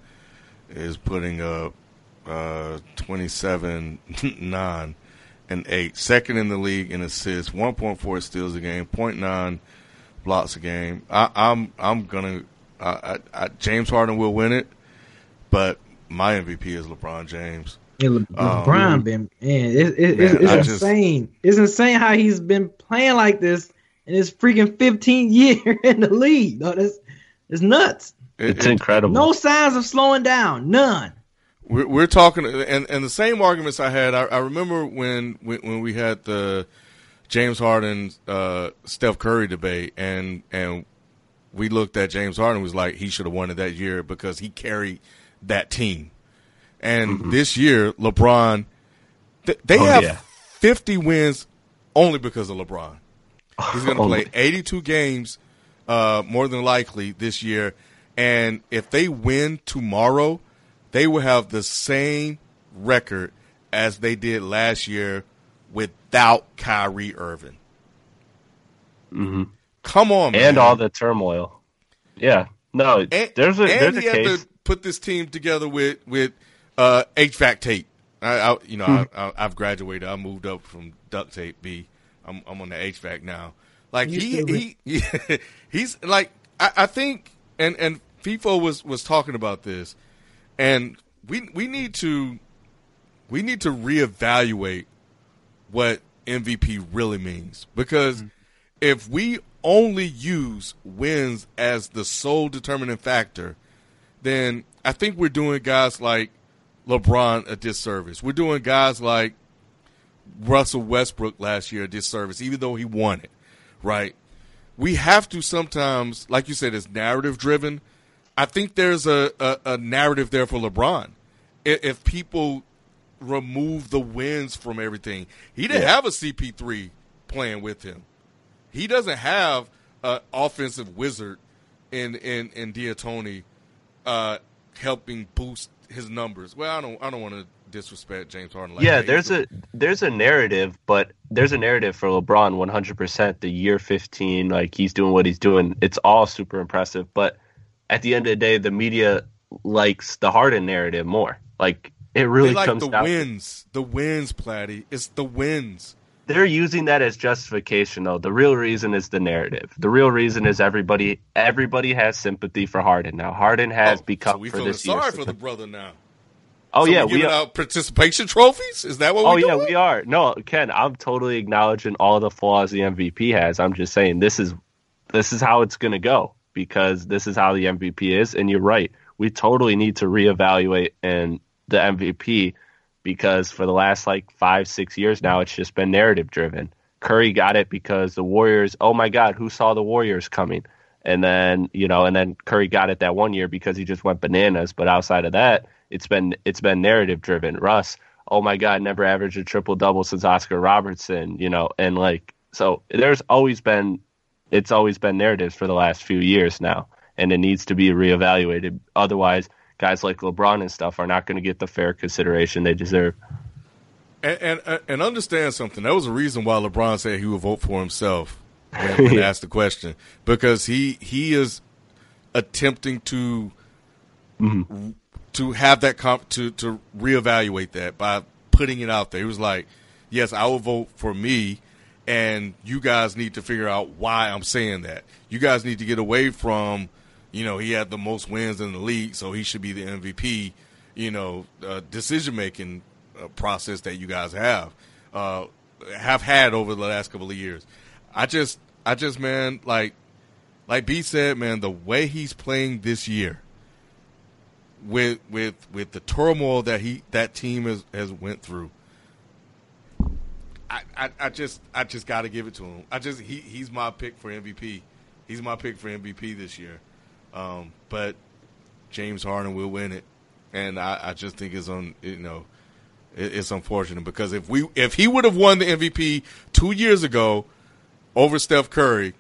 is putting up uh, 27, 9, and eight, second in the league in assists, 1.4 steals a game, 0.9 blocks a game. I, am I'm, I'm gonna I, I, James Harden will win it, but my MVP is LeBron James. Yeah, Le- um, LeBron been man, it, it, man it's, insane. Just, it's insane how he's been playing like this in his freaking 15 year in the league. No, that's it's nuts. It's it, incredible. No signs of slowing down. None. We're, we're talking, and and the same arguments I had. I, I remember when, when, when we had the James Harden, uh, Steph Curry debate, and and we looked at James Harden was like he should have won it that year because he carried that team. And mm-hmm. this year, LeBron, th- they oh, have yeah. 50 wins only because of LeBron. He's going to play 82 games, uh, more than likely this year. And if they win tomorrow, they will have the same record as they did last year without Kyrie Irving. Mm-hmm. Come on, man. And all the turmoil. Yeah. No, and, there's a, and there's he a case. had to put this team together with, with uh, HVAC tape. I, I you know, hmm. I, have graduated. I moved up from duct tape B. I'm, I'm on the HVAC now. Like he, he, he, he's like I, I think, and and FIFO was was talking about this, and we we need to we need to reevaluate what MVP really means because mm-hmm. if we only use wins as the sole determining factor, then I think we're doing guys like LeBron a disservice. We're doing guys like Russell Westbrook last year a disservice, even though he won it, right? We have to sometimes, like you said, it's narrative driven. I think there's a, a, a narrative there for LeBron. If, if, people remove the wins from everything, he didn't yeah. have a CP3 playing with him. He doesn't have an offensive wizard in in in D'Antoni uh, helping boost his numbers. Well, I don't I don't want to disrespect James Harden. Like yeah, there's a there's a narrative, but there's a narrative for LeBron 100%. The year 15, like he's doing what he's doing, it's all super impressive. But at the end of the day, the media likes the Harden narrative more. Like it really like comes the down wins, the wins, Platty. It's the wins. They're using that as justification, though. The real reason is the narrative. The real reason is everybody everybody has sympathy for Harden now. Harden has oh, become so we for this sorry year. for the brother now. Oh so yeah, we giving out participation trophies. Is that what? Oh yeah, we are. No, Ken, I'm totally acknowledging all the flaws the MVP has. I'm just saying this is this is how it's gonna go because this is how the MVP is. And you're right, we totally need to reevaluate and the MVP because for the last like five six years now, it's just been narrative driven. Curry got it because the Warriors. Oh my God, who saw the Warriors coming? And then you know, and then Curry got it that one year because he just went bananas. But outside of that it's been it's been narrative driven. Russ, oh my God, never averaged a triple double since Oscar Robertson, you know, and like so there's always been it's always been narratives for the last few years now, and it needs to be reevaluated. Otherwise, guys like LeBron and stuff are not going to get the fair consideration they deserve. And, and, and understand something. That was a reason why LeBron said he would vote for himself when, when asked the question because he he is attempting to mm-hmm to have that comp to to reevaluate that by putting it out there. He was like, "Yes, I will vote for me." And you guys need to figure out why I'm saying that. You guys need to get away from, you know, he had the most wins in the league, so he should be the MVP. You know, uh, decision making uh, process that you guys have uh, have had over the last couple of years. I just, I just, man, like, like B said, man, the way he's playing this year, with with with the turmoil that he that team has has went through. I, I, I just I just got to give it to him. I just he he's my pick for MVP He's my pick for MVP this year. Um, but James Harden will win it, and I, I just think it's on you know it, it's unfortunate because if we if he would have won the MVP two years ago over Steph Curry,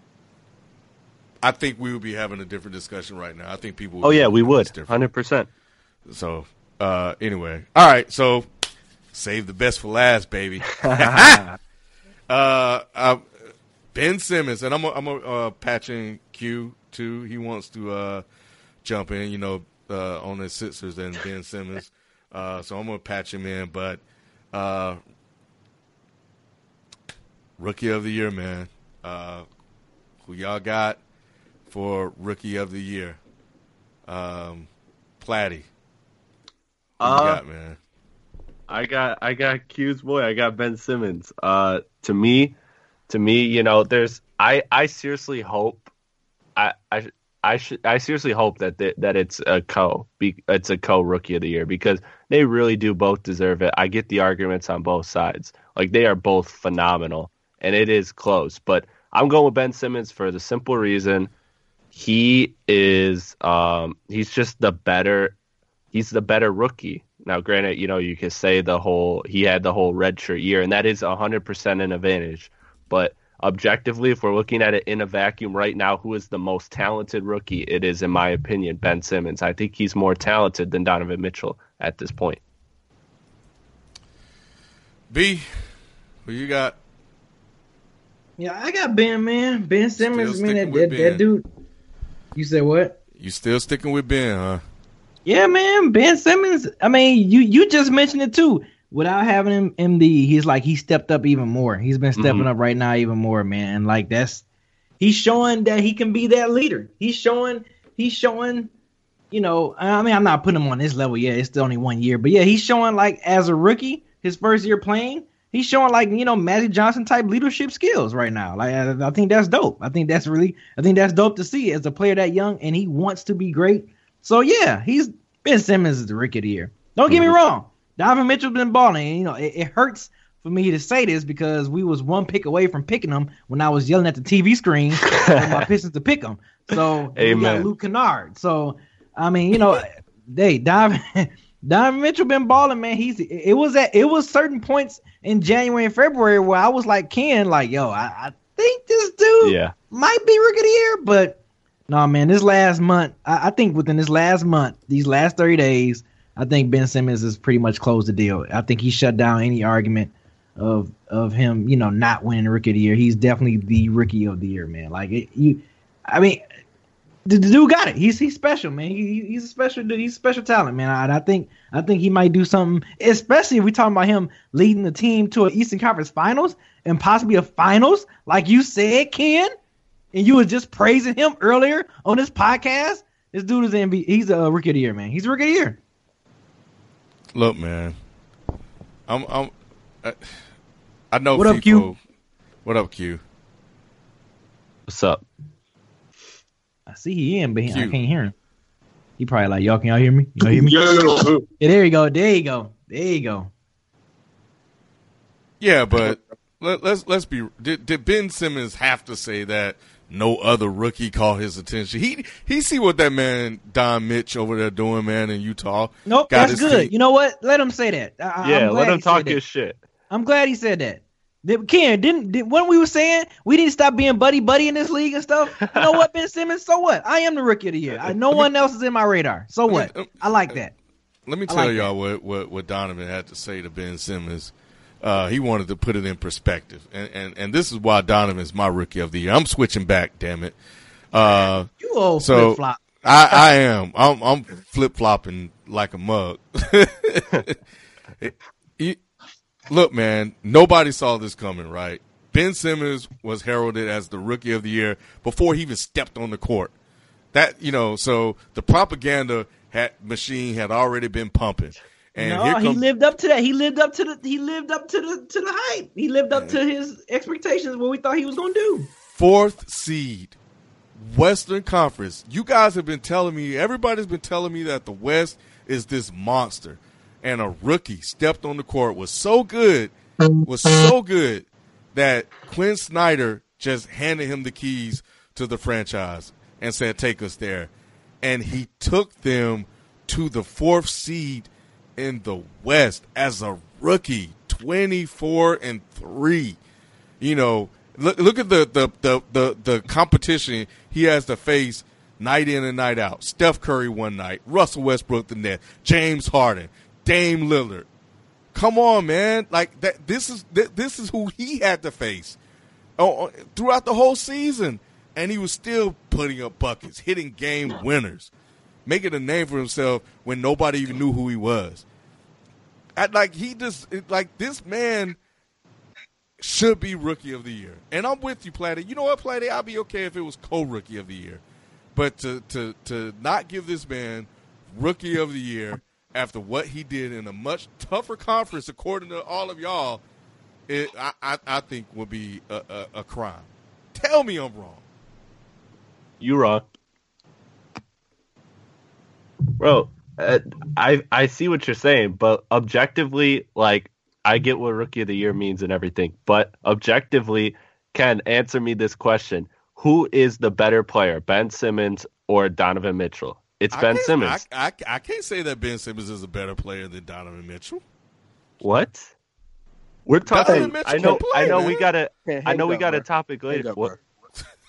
I think we would be having a different discussion right now. I think people. oh yeah, we would, hundred percent. So uh, anyway, all right. So save the best for last, baby. uh, uh, ben Simmons, and I'm a, I'm a uh, patching Q too. He wants to uh, jump in, you know, uh, on his Sixers and Ben Simmons. Uh, so I'm gonna patch him in, but uh, rookie of the year, man. Uh, who y'all got for rookie of the year? Um, Platty. Who you Uh, got, man? I got I got Q's boy. I got Ben Simmons. Uh, to me, to me, you know, there's I I seriously hope I I I should I seriously hope that th- that it's a co be, it's a co rookie of the year because they really do both deserve it. I get the arguments on both sides. Like they are both phenomenal and it is close, but I'm going with Ben Simmons for the simple reason he is um he's just the better he's the better rookie. Now, granted, you know, you could say the whole he had the whole red shirt year, and that is hundred percent an advantage. But objectively, if we're looking at it in a vacuum right now, who is the most talented rookie? It is, in my opinion, Ben Simmons. I think he's more talented than Donovan Mitchell at this point. B, who you got? Yeah, I got Ben, man. Ben Simmons, Still man. That, sticking with that, that dude. You said what? You still sticking with Ben, huh? Yeah, man. Ben Simmons. I mean, you you just mentioned it too. Without having Embiid, he's like he stepped up even more. He's been stepping Mhm. up right now even more, man. And like that's he's showing that he can be that leader. He's showing he's showing, you know, I mean, I'm not putting him on this level yet. It's still only one year, but yeah, he's showing like as a rookie, his first year playing, he's showing like you know Magic Johnson type leadership skills right now. Like I, I think that's dope. I think that's really I think that's dope to see as a player that young and he wants to be great. So yeah, he's Ben Simmons is the rookie of the year. Don't get me mm-hmm. wrong, Donovan Mitchell's been balling. You know, it, it hurts for me to say this because we was one pick away from picking him when I was yelling at the TV screen for my Pistons to pick him. So we got Amen. Luke Kennard. So I mean, you know, they Donovan Donovan Mitchell been balling, man. He's it was at it was certain points in January and February where I was like Ken, like, yo, I, I think this dude Yeah. might be rookie of the year, but no, man, this last month, I, I think within this last month, these last 30 days, I think Ben Simmons has pretty much closed the deal. I think he shut down any argument of of him, you know, not winning rookie of the year. He's definitely the rookie of the year, man. Like it, you, I mean, the, the dude got it. He's he's special, man. He, he's a special dude. He's special talent, man. I, I think I think he might do something, especially if we talking about him leading the team to an Eastern Conference Finals and possibly a Finals, like you said, Ken and you was just praising him earlier on this podcast. This dude is MVP. He's a rookie of the year, man. He's a rookie of the year. Look, man, I'm I'm I, I know. What up, Q? What up, Q? What's up? I see he in, but he, I Q. can't hear him. He probably like, y'all can y'all hear me? Y'all hear me? Yeah, there you go. There you go. There you go. Yeah, but let, let's let's be. Did, did Ben Simmons have to say that no other rookie caught his attention? He he see what that man Don Mitch over there doing, man, in Utah. Nope, Got that's good. feet- You know what? Let him say that. I, yeah, let him talk said his that. shit. I'm glad he said that. Did- Ken, didn't did, what we were saying? We didn't stop being buddy buddy in this league and stuff. You know what, Ben Simmons? So what? I am the rookie of the year. I, no one else is in my radar. So what? um, I like that. Let me tell like y'all what, what what Donovan had to say to Ben Simmons. Uh, he wanted to put it in perspective, and, and and this is why Donovan's my rookie of the year. I'm switching back, damn it. Uh, You old So- flip flop. I, I am. I'm, I'm flip flopping like a mug. Look, man, nobody saw this coming, right? Ben Simmons was heralded as the rookie of the year before he even stepped on the court. That you know, so the propaganda had, machine had already been pumping, and no, he lived up to that. He lived up to the. He lived up to the to the hype. He lived up to his expectations. What we thought he was gonna do. fourth seed, Western Conference. You guys have been telling me, everybody's been telling me that the West is this monster. And a rookie stepped on the court, was so good, was so good that Quin Snyder just handed him the keys to the franchise and said, "Take us there," and he took them to the fourth seed in the West as a rookie, twenty four and three. You know, look look at the the the the, the competition he has to face night in and night out. Steph Curry one night, Russell Westbrook the next, James Harden, Dame Lillard. Come on, man! Like that. This is this is who he had to face oh, throughout the whole season, and he was still putting up buckets, hitting game winners, making a name for himself when nobody even knew who he was. At, like he just like this man should be rookie of the year, and I'm with you, Platty. You know what, Platty? I'd be okay if it was co-rookie of the year, but to to to not give this man rookie of the year after what he did in a much tougher conference, according to all of y'all, it, I, I, I think would be a, a, a, crime. Tell me I'm wrong. You're wrong, bro. Uh, I I see what you're saying, but objectively, like I get what rookie of the year means and everything, but objectively, Ken, answer me this question: Who is the better player, Ben Simmons or Donovan Mitchell? It's I Ben Simmons. I, I, I can't say that Ben Simmons is a better player than Donovan Mitchell. What? We're talking. I know. Play, I know. Man. We got a. I know we got a topic later. Up,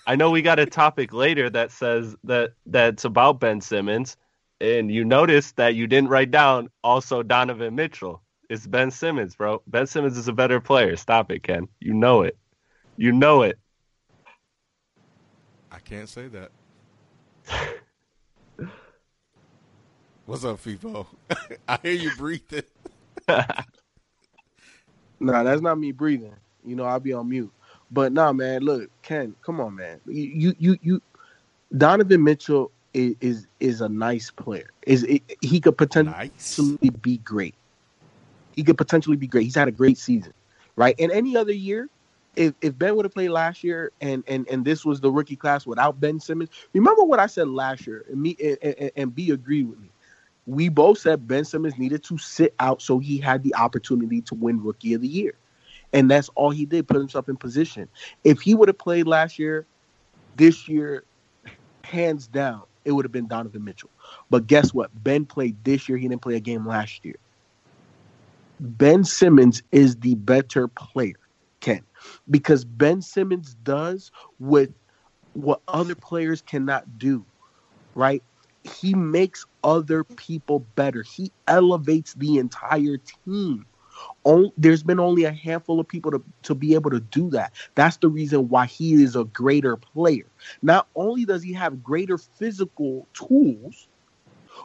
I know we got a topic later that says that that's about Ben Simmons, and you notice that you didn't write down also Donovan Mitchell. It's Ben Simmons, bro. Ben Simmons is a better player. Stop it, Ken. You know it. You know it. I can't say that. What's up, FIFO? I hear you breathing. nah, that's not me breathing. You know, I'll be on mute. But nah, man, look, Ken, come on, man. You you you Donovan Mitchell is is, is a nice player. Is he could potentially nice. be great. He could potentially be great. He's had a great season, right? And any other year, if, if Ben would have played last year and, and and this was the rookie class without Ben Simmons, remember what I said last year, and me and, and, and B agreed with me we both said Ben Simmons needed to sit out so he had the opportunity to win Rookie of the Year. And that's all he did, put himself in position. If he would have played last year, this year, hands down, it would have been Donovan Mitchell. But guess what? Ben played this year. He didn't play a game last year. Ben Simmons is the better player, Ken, because Ben Simmons does what what other players cannot do, right? he makes other people better. He elevates the entire team. There's been only a handful of people to, to be able to do that. That's the reason why he is a greater player. Not only does he have greater physical tools,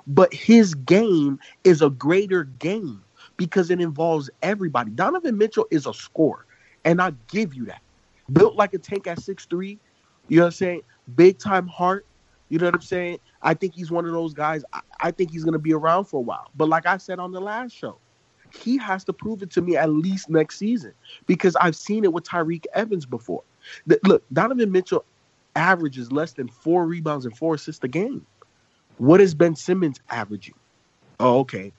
but his game is a greater game because it involves everybody. Donovan Mitchell is a scorer, and I give you that. Built like a tank at six three, you know what I'm saying? Big time heart, you know what I'm saying? I think he's one of those guys. I, I think he's going to be around for a while. But like I said on the last show, he has to prove it to me at least next season because I've seen it with Tyreke Evans before. The, look, Donovan Mitchell averages less than four rebounds and four assists a game. What is Ben Simmons averaging? Oh, okay.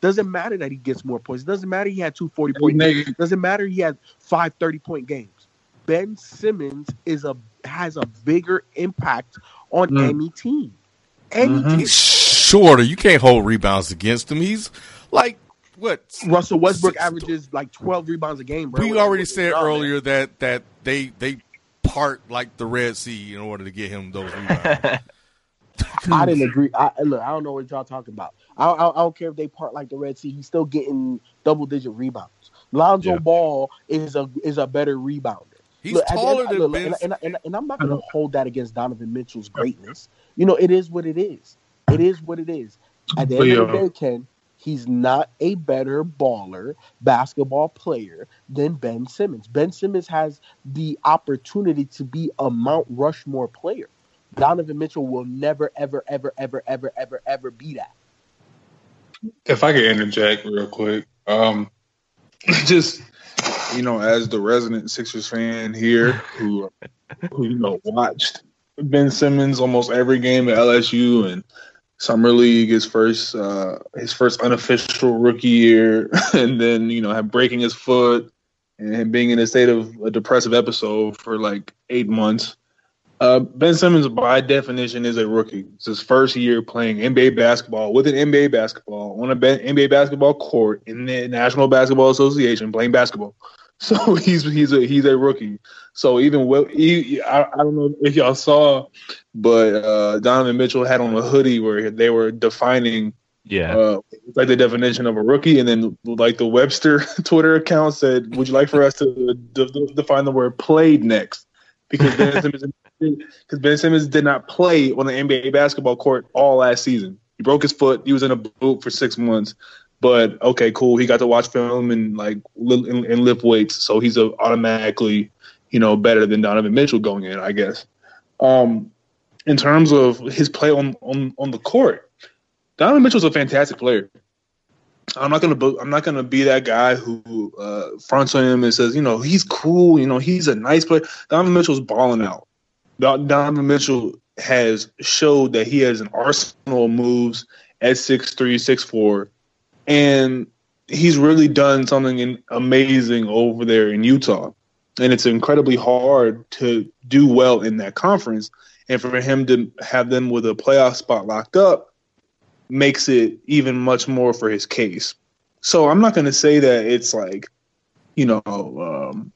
Doesn't matter that he gets more points. Doesn't matter he had two 40 point games. Doesn't matter he had five 30 point games. Ben Simmons is a has a bigger impact on mm. any team. Any mm-hmm. team. He's shorter. You can't hold rebounds against him. He's like what? Russell Westbrook six, averages like twelve rebounds a game. Bro. We already said earlier that that they they part like the Red Sea in order to get him those rebounds. I didn't agree. I, look, I don't know what y'all talking about. I, I, I, don't care if they part like the Red Sea. He's still getting double digit rebounds. Lonzo yeah. Ball is a is a better rebounder. He's look, taller than look, ben. And, and, and, and, I'm not going to hold that against Donovan Mitchell's greatness. You know, it is what it is. It is what it is. At the end of the day, Ken, he's not a better baller, basketball player than Ben Simmons. Ben Simmons has the opportunity to be a Mount Rushmore player. Donovan Mitchell will never, ever, ever, ever, ever, ever, ever be that. If I could interject real quick, um, just you know, as the resident Sixers fan here, who who you know watched Ben Simmons almost every game at LSU and summer league, his first uh, his first unofficial rookie year, and then you know breaking his foot and being in a state of a depressive episode for like eight months. Uh, ben Simmons, by definition, is a rookie. It's his first year playing NBA basketball with an NBA basketball on a NBA basketball court in the National Basketball Association playing basketball. So he's he's a he's a rookie. So even well, he, I, I don't know if y'all saw, but uh, Donovan Mitchell had on a hoodie where they were defining yeah, uh, like the definition of a rookie, and then like the Webster Twitter account said, "Would you like for us to define the word played next?" Because Ben Simmons, because Ben Simmons did not play on the NBA basketball court all last season. He broke his foot. He was in a boot for six months. But okay, cool. He got to watch film and like and, lift weights, so he's a, automatically, you know, better than Donovan Mitchell going in, I guess. Um, in terms of his play on on on the court, Donovan Mitchell's a fantastic player. I'm not gonna I'm not gonna be that guy who uh, fronts on him and says, you know, he's cool, you know, he's a nice player. Donovan Mitchell's balling out. Donovan Mitchell has showed that he has an arsenal of moves at six three, six four and he's really done something amazing over there in Utah. And it's incredibly hard to do well in that conference. And for him to have them with a playoff spot locked up makes it even much more for his case. So I'm not going to say that it's like, you know, um,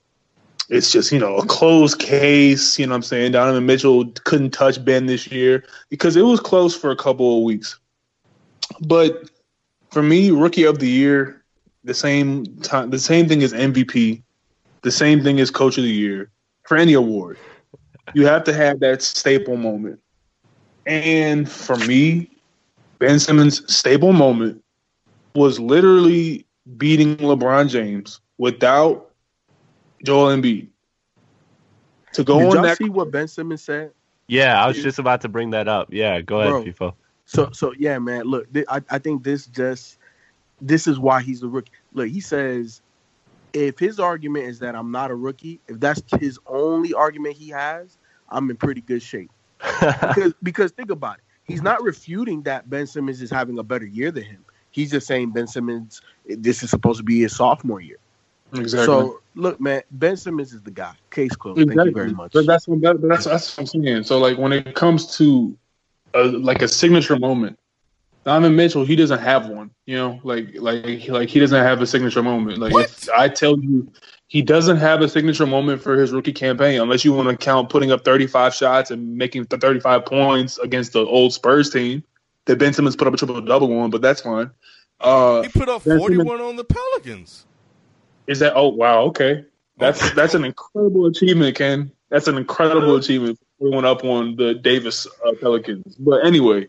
it's just, you know, a closed case. You know what I'm saying? Donovan Mitchell couldn't touch Ben this year because it was close for a couple of weeks. But for me, rookie of the year, the same time, the same thing as MVP, the same thing as coach of the year for any award. You have to have that staple moment. And for me, Ben Simmons' staple moment was literally beating LeBron James without Joel Embiid. To go Did on y'all that, see what Ben Simmons said? Yeah, I was just about to bring that up. Yeah, go ahead, Bro, FIFO. So so yeah, man. Look, th- I I think this just this is why he's a rookie. Look, he says if his argument is that I'm not a rookie, if that's his only argument he has, I'm in pretty good shape. because because think about it, he's not refuting that Ben Simmons is having a better year than him. He's just saying Ben Simmons, this is supposed to be his sophomore year. Exactly. So look, man, Ben Simmons is the guy. Case closed. Exactly. Thank you very much. But that's what that, that's that's what I'm saying. So like when it comes to a, like a signature moment. Donovan Mitchell, he doesn't have one. You know, like like like he doesn't have a signature moment. Like I tell you, he doesn't have a signature moment for his rookie campaign, unless you want to count putting up 35 shots and making the 35 points against the old Spurs team that Ben Simmons put up a triple double on. But that's fine. Uh, he put up 41 Simmons, on the Pelicans. Is that? Oh wow, okay. That's that's an incredible achievement, Ken. That's an incredible achievement went up on the Davis uh, Pelicans. But anyway,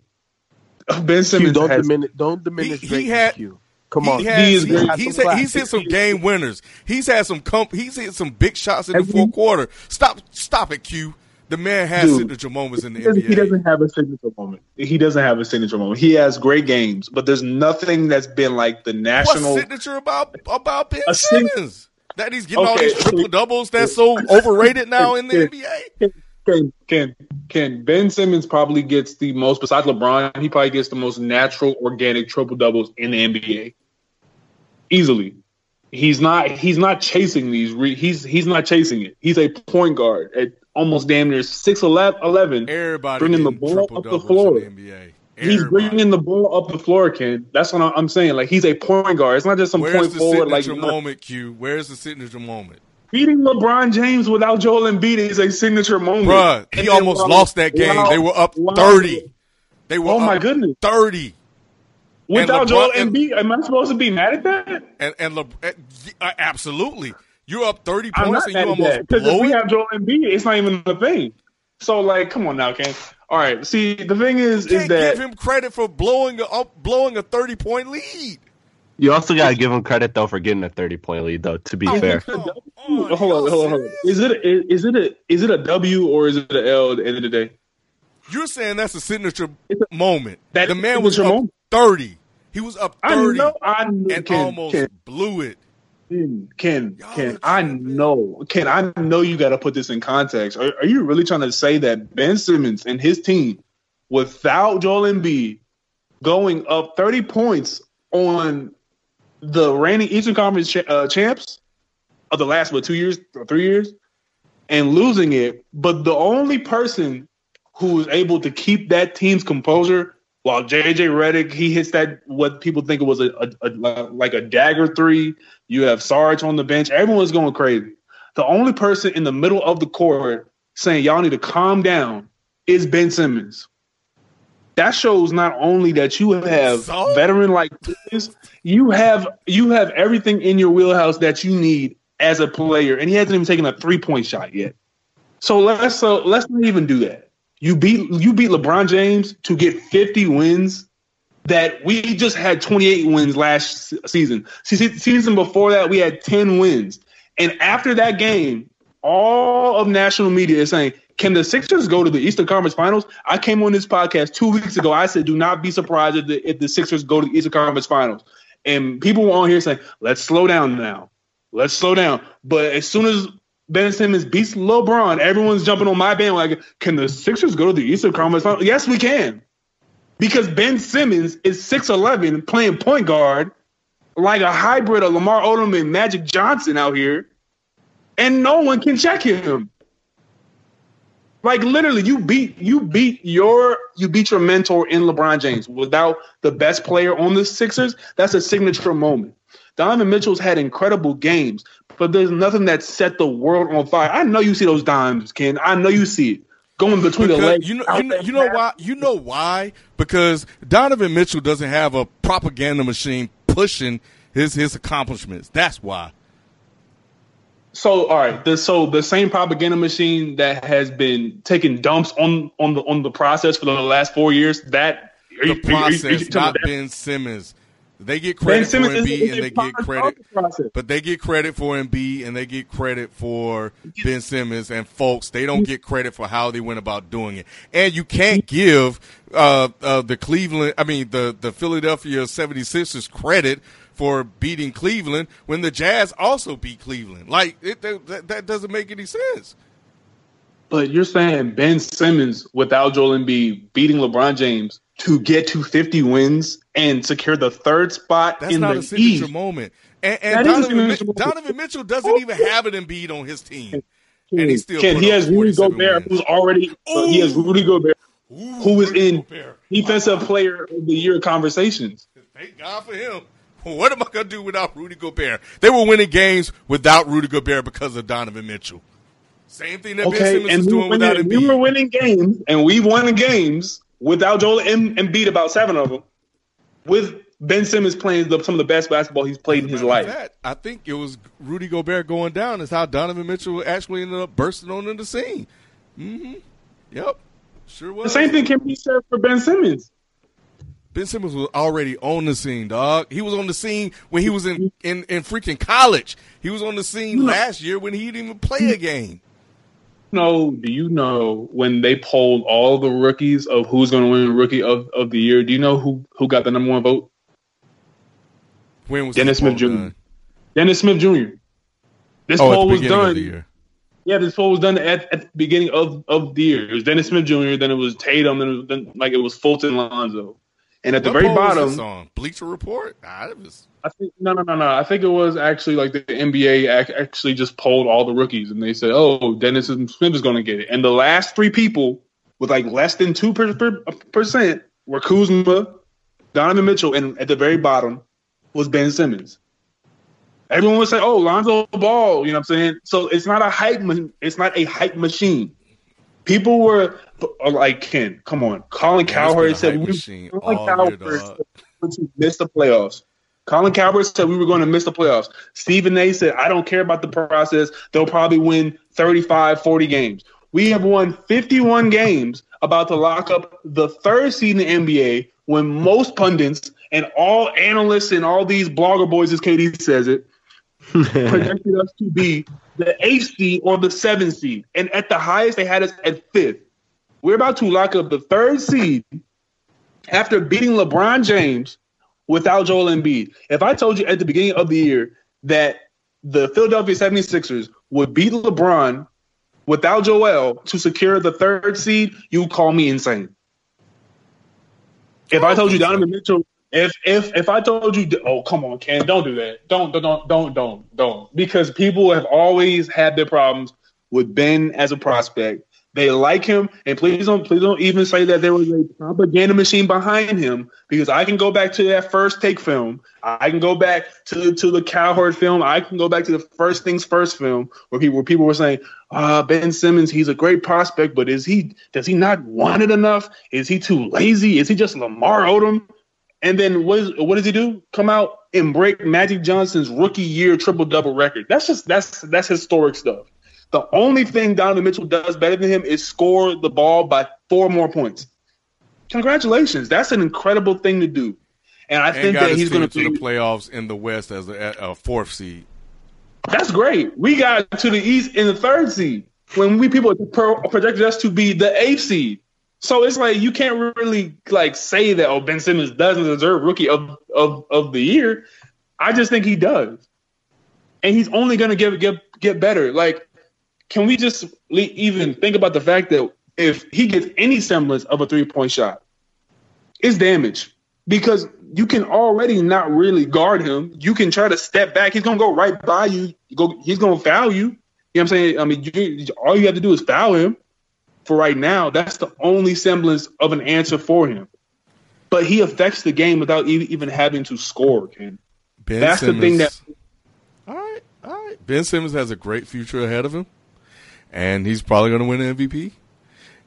Ben Simmons Q, don't has, diminish. Don't diminish. He, he had. Q. Come on, he has, he he's, he's, had, he's hit some game winners. He's had some comp, he's hit some big shots in the fourth quarter. Stop, stop it, Q. The man has Dude, signature moments in the he NBA. He doesn't have a signature moment. He doesn't have a signature moment. He has great games, but there's nothing that's been like the national What's signature about about Ben Simmons. That he's getting okay. all these triple doubles that's so overrated now in the NBA. Can can can Ben Simmons probably gets the most besides LeBron? He probably gets the most natural, organic triple doubles in the NBA, easily. He's not. He's not chasing these. Re, he's he's not chasing it. He's a point guard at almost damn near six eleven. Everybody bringing the ball up the floor. The NBA. He's bringing the ball up the floor, Ken. That's what I'm saying. Like he's a point guard. It's not just some Where's point forward. Like moment, Q. Where's the signature moment? Beating LeBron James without Joel Embiid is a signature moment. Bruh, he almost lost that game. While, they were up while, 30. They were oh my goodness. 30. Without LeBron, Joel Embiid, am I supposed to be mad at that? And, and Le, uh, absolutely. You're up 30 points and you almost Because if we have Joel Embiid, it's not even a thing. So, like, come on now, Ken. All right. See, the thing is, is that give him credit for blowing a, blowing a 30 point lead. You also got to give him credit though for getting a thirty point lead though. To be oh, fair, hold on, hold on, hold on. Is it a, is it a is it a W or is it an L at the end of the day? You're saying that's a signature a, moment. That the man was up moment. thirty. He was up thirty. I know. I know, and Ken, almost Ken, blew it. Ken, Ken, Ken I know. Ken, I know you got to put this in context. Are, are you really trying to say that Ben Simmons and his team, without Joel Embiid, going up thirty points on the reigning Eastern Conference cha- uh, champs of the last what two years or three years, and losing it, but the only person who was able to keep that team's composure while JJ Redick he hits that what people think it was a, a, a like a dagger three. You have Sarge on the bench. Everyone's going crazy. The only person in the middle of the court saying y'all need to calm down is Ben Simmons. That shows not only that you have so? veteran like this, you have you have everything in your wheelhouse that you need as a player, and he hasn't even taken a three point shot yet. So let's so let's not even do that. You beat you beat LeBron James to get 50 wins. That we just had 28 wins last season. Season before that, we had 10 wins. And after that game, all of national media is saying, "Can the Sixers go to the Eastern Conference Finals?" I came on this podcast two weeks ago. I said, "Do not be surprised if the, if the Sixers go to the Eastern Conference Finals." And people were on here saying, "Let's slow down now. Let's slow down." But as soon as Ben Simmons beats LeBron. Everyone's jumping on my bandwagon. Can the Sixers go to the Eastern Conference Finals? Yes, we can. Because Ben Simmons is 6'11 playing point guard like a hybrid of Lamar Odom and Magic Johnson out here, and no one can check him. Like literally, you beat you beat your you beat your mentor in LeBron James without the best player on the Sixers. That's a signature moment. Donovan Mitchell's had incredible games, but there's nothing that set the world on fire. I know you see those dimes, Ken. I know you see it going between because the legs. You know, you know, you know why? You know why? Because Donovan Mitchell doesn't have a propaganda machine pushing his his accomplishments. That's why. So all right, the, so the same propaganda machine that has been taking dumps on on the on the process for the last four years. That the you, process, are you, are you not Ben Simmons. They get credit for Embiid and they get credit, but they get credit for Embiid and they get credit for Ben Simmons and folks. They don't get credit for how they went about doing it. And you can't give uh, uh, the Cleveland, I mean the the Philadelphia 76ers credit for beating Cleveland when the Jazz also beat Cleveland. Like it, that, that doesn't make any sense. But you're saying Ben Simmons without Joel Embiid beating LeBron James to get to 50 wins and secure the third spot That's in not the a signature East. moment. And, and Donovan, Mitchell, Donovan, Mitchell doesn't even have an Embiid on his team. And he still Ken, he has Rudy Gobert, wins. who's already uh, he has Rudy Gobert, Ooh, who is in Gobert. defensive wow. player of the year conversations. Thank God for him. What am I gonna do without Rudy Gobert? They were winning games without Rudy Gobert because of Donovan Mitchell. Same thing that okay, Ben Simmons is doing without Embiid. We were winning games, and we won games without Joel and, and beat about seven of them, with Ben Simmons playing the, some of the best basketball he's played in his life. That, I think it was Rudy Gobert going down is how Donovan Mitchell actually ended up bursting onto the scene. Mm-hmm. Yep, sure was. The same thing can be said for Ben Simmons. Ben Simmons was already on the scene, dog. He was on the scene when he was in, in, in freaking college. He was on the scene last year when he didn't even play a game No, Do you know when they polled all the rookies of who's going to win Rookie of, of the Year? Do you know who who got the number one vote? When was Dennis Smith Jr. Done? Dennis Smith Jr. This oh, poll was done. Yeah, this poll was done at, at the beginning of, of the year. It was Dennis Smith Jr. Then it was Tatum. Then, it was, then like it was Fulton Lonzo. And at what the very bottom, on Bleacher Report. Nah, was... I think no, no, no, no. I think it was actually like the NBA actually just polled all the rookies, and they said, "Oh, Dennis Smith is going to get it." And the last three people with like less than two percent were Kuzma, Donovan Mitchell, and at the very bottom was Ben Simmons. Everyone would say, "Oh, Lonzo Ball," you know what I'm saying? So it's not a hype. It's not a hype machine. People were like, "Ken, come on." Colin Cowherd said, "We Colin Cowherd to miss the playoffs." Colin Cowherd said we were going to miss the playoffs. Stephen A said, I don't care about the process. They'll probably win 35, 40 games. We have won 51 games about to lock up the third seed in the NBA when most pundits and all analysts and all these blogger boys, as KD says it, projected us to be the eighth seed or the seventh seed. And at the highest, they had us at fifth. We're about to lock up the third seed after beating LeBron James without Joel Embiid. If I told you at the beginning of the year that the Philadelphia 76ers would beat LeBron without Joel to secure the third seed, you would call me insane. If I told you Donovan Mitchell, if if if I told you, oh come on, Ken, don't do that, don't don't don't don't don't because people have always had their problems with Ben as a prospect. They like him, and please don't please don't even say that there was a propaganda machine behind him because I can go back to that first take film. I can go back to to the Cowherd film. I can go back to the first things first film where people where people were saying, uh, Ben Simmons, he's a great prospect, but is he does he not want it enough? Is he too lazy? Is he just Lamar Odom? And then what, is, what does he do? Come out and break Magic Johnson's rookie year triple double record. That's just that's that's historic stuff. The only thing Donovan Mitchell does better than him is score the ball by four more points. Congratulations, that's an incredible thing to do. And I and think that he's going to the playoffs in the West as a, a fourth seed. That's great. We got to the East in the third seed when we people projected us to be the eighth seed. So it's like you can't really like say that oh Ben Simmons doesn't deserve rookie of of, of the year. I just think he does, and he's only going to get get get better. Like, can we just even think about the fact that if he gets any semblance of a three point shot, it's damage because you can already not really guard him. You can try to step back. He's gonna go right by you. Go. He's gonna foul you. You know what I'm saying? I mean, you, all you have to do is foul him. For right now, that's the only semblance of an answer for him. But he affects the game without even having to score. Ken. Ben that's Simmons, the thing that. All right, all right. Ben Simmons has a great future ahead of him, and he's probably going to win an MVP.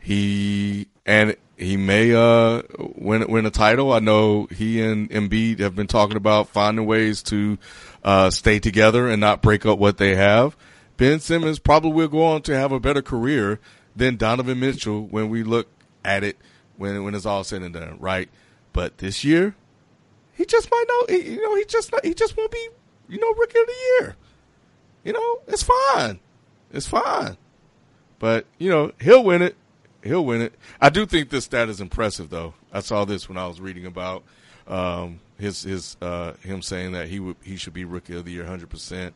He and he may uh, win win a title. I know he and Embiid have been talking about finding ways to uh, stay together and not break up what they have. Ben Simmons probably will go on to have a better career than Donovan Mitchell when we look at it when when it's all said and done, right? But this year, he just might know. You know, he just he just won't be you know rookie of the year. You know, it's fine, it's fine. But you know, he'll win it he'll win it. I do think this stat is impressive, though. I saw this when I was reading about um, his his uh, him saying that he would he should be rookie of the year, hundred uh, percent.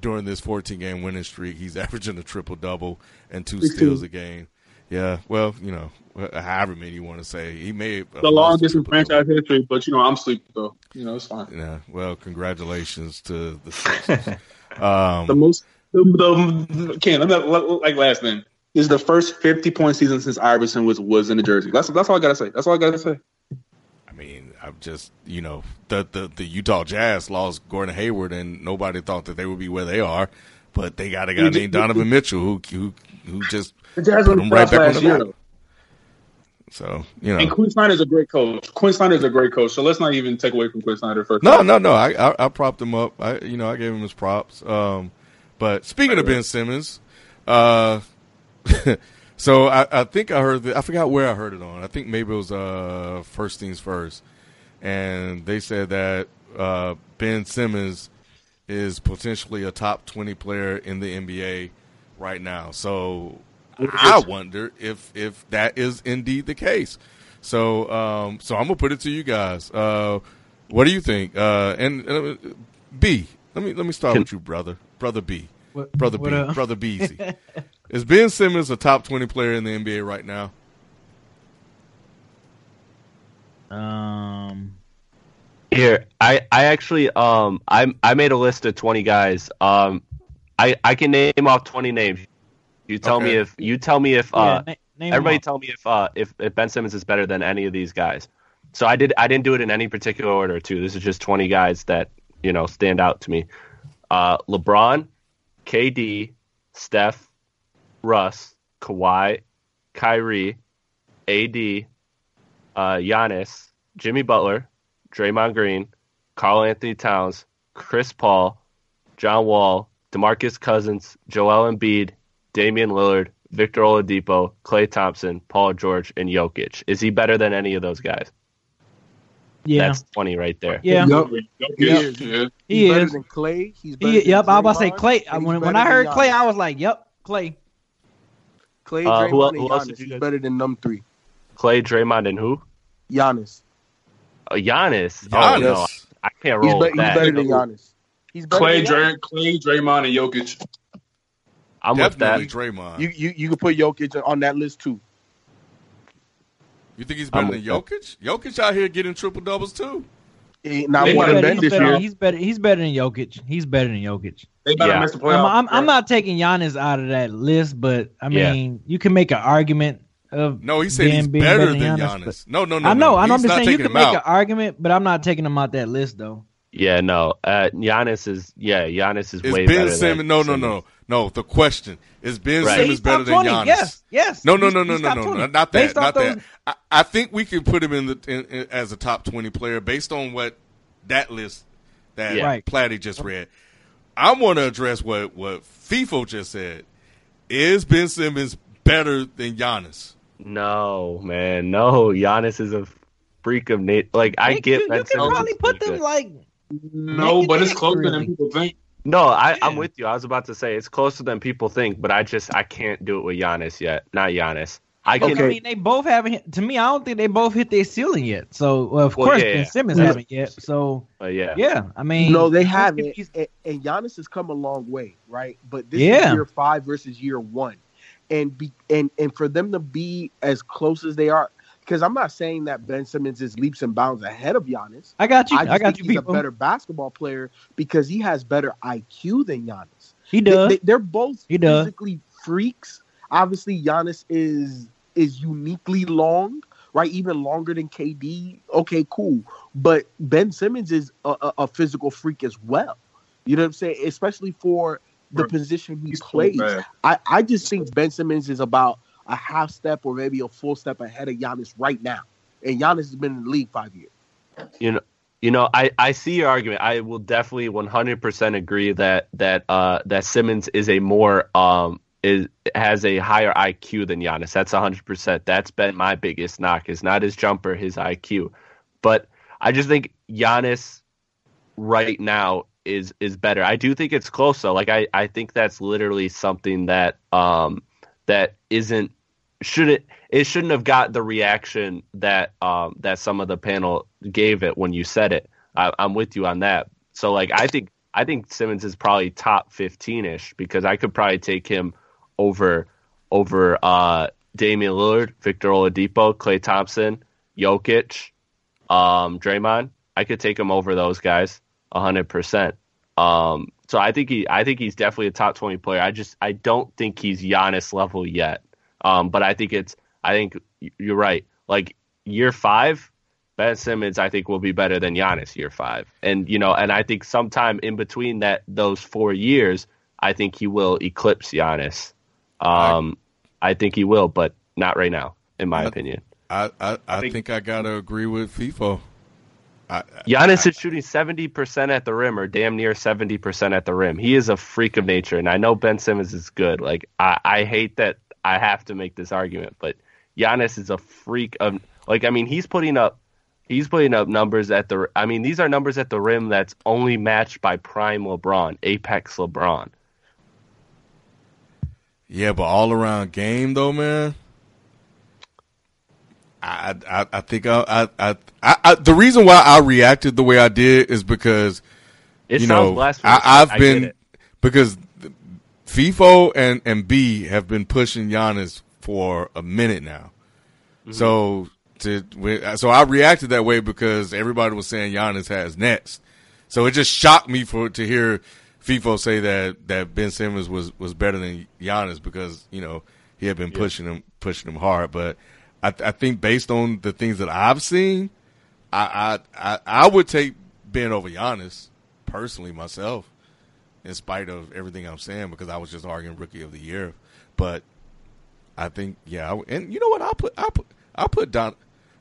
During this 14 game winning streak, he's averaging a triple double and two steals a game. Yeah, well, you know, however many you want to say, he may the longest in franchise history. But you know, I'm sleeping though. You know, it's fine. Yeah. Well, congratulations to the Sixers. um, the most the, the Ken, like last thing is the first 50 point season since Iverson was was in the jersey. That's that's all I gotta say. That's all I gotta say. I mean, just you know the the the Utah Jazz lost Gordon Hayward, and nobody thought that they would be where they are, but they got a guy named Donovan Mitchell who who who just the Jazz put them right back on the year, map. So you know, and Quin Snyder's a great coach. Quin Snyder's a great coach. So let's not even take away from Quin Snyder first. No, no, no. I, I, I propped him up. I you know I gave him his props. Um, but speaking of Ben Simmons, uh, so I, I, think I heard I forgot where I heard it on. I think maybe it was uh, First Things First, and they said that uh, Ben Simmons is potentially a top twenty player in the NBA right now. So I wonder if if that is indeed the case. So um, so I'm gonna put it to you guys. Uh, what do you think? Uh, and uh, B, let me let me start Can, with you, brother, brother B, what, brother what, B, brother B. Is Ben Simmons a top twenty player in the NBA right now? Um. Here, I, I actually um I I made a list of twenty guys. Um, I I can name off twenty names. You tell okay. me if you tell me if uh yeah, na- everybody tell me if uh if, if Ben Simmons is better than any of these guys. So I did I didn't do it in any particular order too. This is just twenty guys that you know stand out to me. Uh, LeBron, KD, Steph, Russ, Kawhi, Kyrie, AD, uh, Giannis, Jimmy Butler, Draymond Green, Karl-Anthony Towns, Chris Paul, John Wall, DeMarcus Cousins, Joel Embiid, Damian Lillard, Victor Oladipo, Klay Thompson, Paul George, and Jokic. Is he better than any of those guys? Yeah, that's twenty right there. Yeah, yep. Yep. He, he is. better than Klay. He's better. He, yep, I was about to say Klay. When, when I heard Klay, I was like, "Yep, Klay." Klay, uh, who, Draymond, who else Giannis. He's better than them three. Klay, Draymond, and who? Giannis. Uh, Giannis. Giannis. Oh no, I can't roll he's, be- that. He's better than Giannis. He's better Klay, than Dray- Klay, Draymond, and Jokic. I'm Definitely with that. Draymond. You you you can put Jokic on that list too. You think he's better I'm than Jokic? Jokic out here getting triple doubles too. Not They more might Ben he's, this better, year. he's better. He's better than Jokic. He's better than Jokic. They better Yeah. miss the I'm. I'm, I'm not taking Giannis out of that list, but I Yeah. mean, you can make an argument of No, he said he's better better than than Giannis. Giannis, No, no, no. I know. no. I know. I'm just not saying you can make out. an argument, but I'm not taking him out that list though. Yeah, no. Uh, Giannis is yeah, Giannis is Is way Ben better. Simmons? than No, no, no, no. The question is Ben Right. Simmons He's better top than 20. Giannis? Yes, yes. No, no, no, no, no, no, no, not that, not those- that. I, I think we can put him in the in, in, as a top twenty player based on what that list that Yeah. Right. Platty just read. I want to address what what FIFO just said. Is Ben Simmons better than Giannis? No, man, no. Giannis is a freak of nature. Like I Nick, get you, Ben you can probably put them good. like No, but it's closer really. than people think. No, I, I'm with you. I was about to say it's closer than people think, but I just I can't do it with Giannis yet. Not Giannis. I can. Okay. I mean, they both haven't. hit- To me, I don't think they both hit their ceiling yet. So, well, of Well, course, yeah. Ben Simmons Yeah. haven't yet. So, But yeah, yeah, I mean, No, they haven't. And, and Giannis has come a long way, right? But this Yeah. is year five versus year one, and be and and for them to be as close as they are, because I'm not saying that Ben Simmons is leaps and bounds ahead of Giannis. I got you. I I, got you, he's people. a better basketball player because he has better IQ than Giannis. he does. They, are both He does. physically freaks. Obviously, Giannis is is uniquely long, right? Even longer than KD. Okay, cool. But Ben Simmons is a, a, a physical freak as well. You know what I'm saying? Especially for the position he He's so plays. I, I just think Ben Simmons is about a half step or maybe a full step ahead of Giannis right now. And Giannis has been in the league five years. you know, you know, I, I see your argument. I will definitely 100% agree that that uh that Simmons is a more um is has a higher IQ than Giannis. That's 100%. That's been my biggest knock is not his jumper, his IQ. But I just think Giannis right now is is better. I do think it's close though. Like I I think that's literally something that um that isn't shouldn't it shouldn't have got the reaction that um that some of the panel gave it when you said it. I, I'm with you on that. So like I think I think Simmons is probably top 15 ish because I could probably take him over over uh Damian Lillard, Victor Oladipo, Klay Thompson, Jokic, um, Draymond. I could take him over those guys hundred percent. Um, so I think he, I think he's definitely a top twenty player. I just, I don't think he's Giannis level yet. Um, but I think it's, I think you're right. Like year five, Ben Simmons, I think will be better than Giannis year five. And you know, and I think sometime in between that those four years, I think he will eclipse Giannis. Um, I think he will, but not right now, in my I- opinion. I I, I, think- think, I gotta agree with FIFO. I, Giannis is shooting seventy percent at the rim, or damn near seventy percent at the rim. He is a freak of nature, and I know Ben Simmons is good. Like I, I hate that I have to make this argument, but Giannis is a freak of like. I mean, he's putting up, he's putting up numbers at the. I mean, these are numbers at the rim that's only matched by prime LeBron, apex LeBron. Yeah, but all around game though, man. I I, I think I, I I I the reason why I reacted the way I did is because It you know. I, I've I been because FIFO and and B have been pushing Giannis for a minute now. Mm-hmm. So to so I reacted that way because everybody was saying Giannis has next. So it just shocked me for to hear FIFO say that that Ben Simmons was was better than Giannis because you know he had been pushing him pushing him hard. But I I think based on the things that I've seen, I I I, I would take Ben over Giannis personally myself, in spite of everything I'm saying because I was just arguing rookie of the year. But I think yeah, I, and you know what? I'll put I'll put I'll put Don.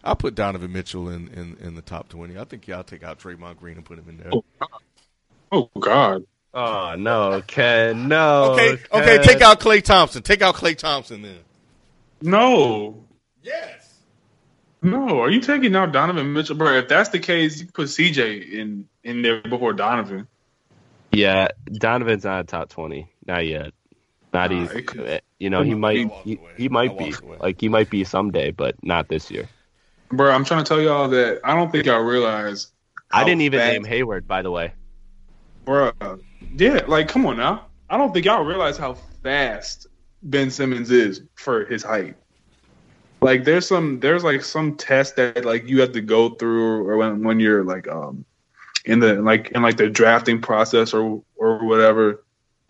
I'll put Donovan Mitchell in, in, in the top twenty. I think y'all take out Draymond Green and put him in there. Oh God. Oh, oh no, Ken, no. Okay, Ken. okay, take out Klay Thompson. Take out Klay Thompson then. No. Yes. No. Are you taking out Donovan Mitchell, bro? If that's the case, you put CJ in in there before Donovan. Yeah, Donovan's not a top twenty, not yet. Not Nah, easy. could- eh, You know, he might walked he, he might be away. like he might be someday, but not this year. Bro, I'm trying to tell y'all that I don't think y'all realize. I didn't even fast- name Hayward, by the way. Bro, yeah, like come on now. I don't think y'all realize how fast Ben Simmons is for his height. Like there's some there's like some test that like you have to go through or when when you're like um in the like in like the drafting process or or whatever.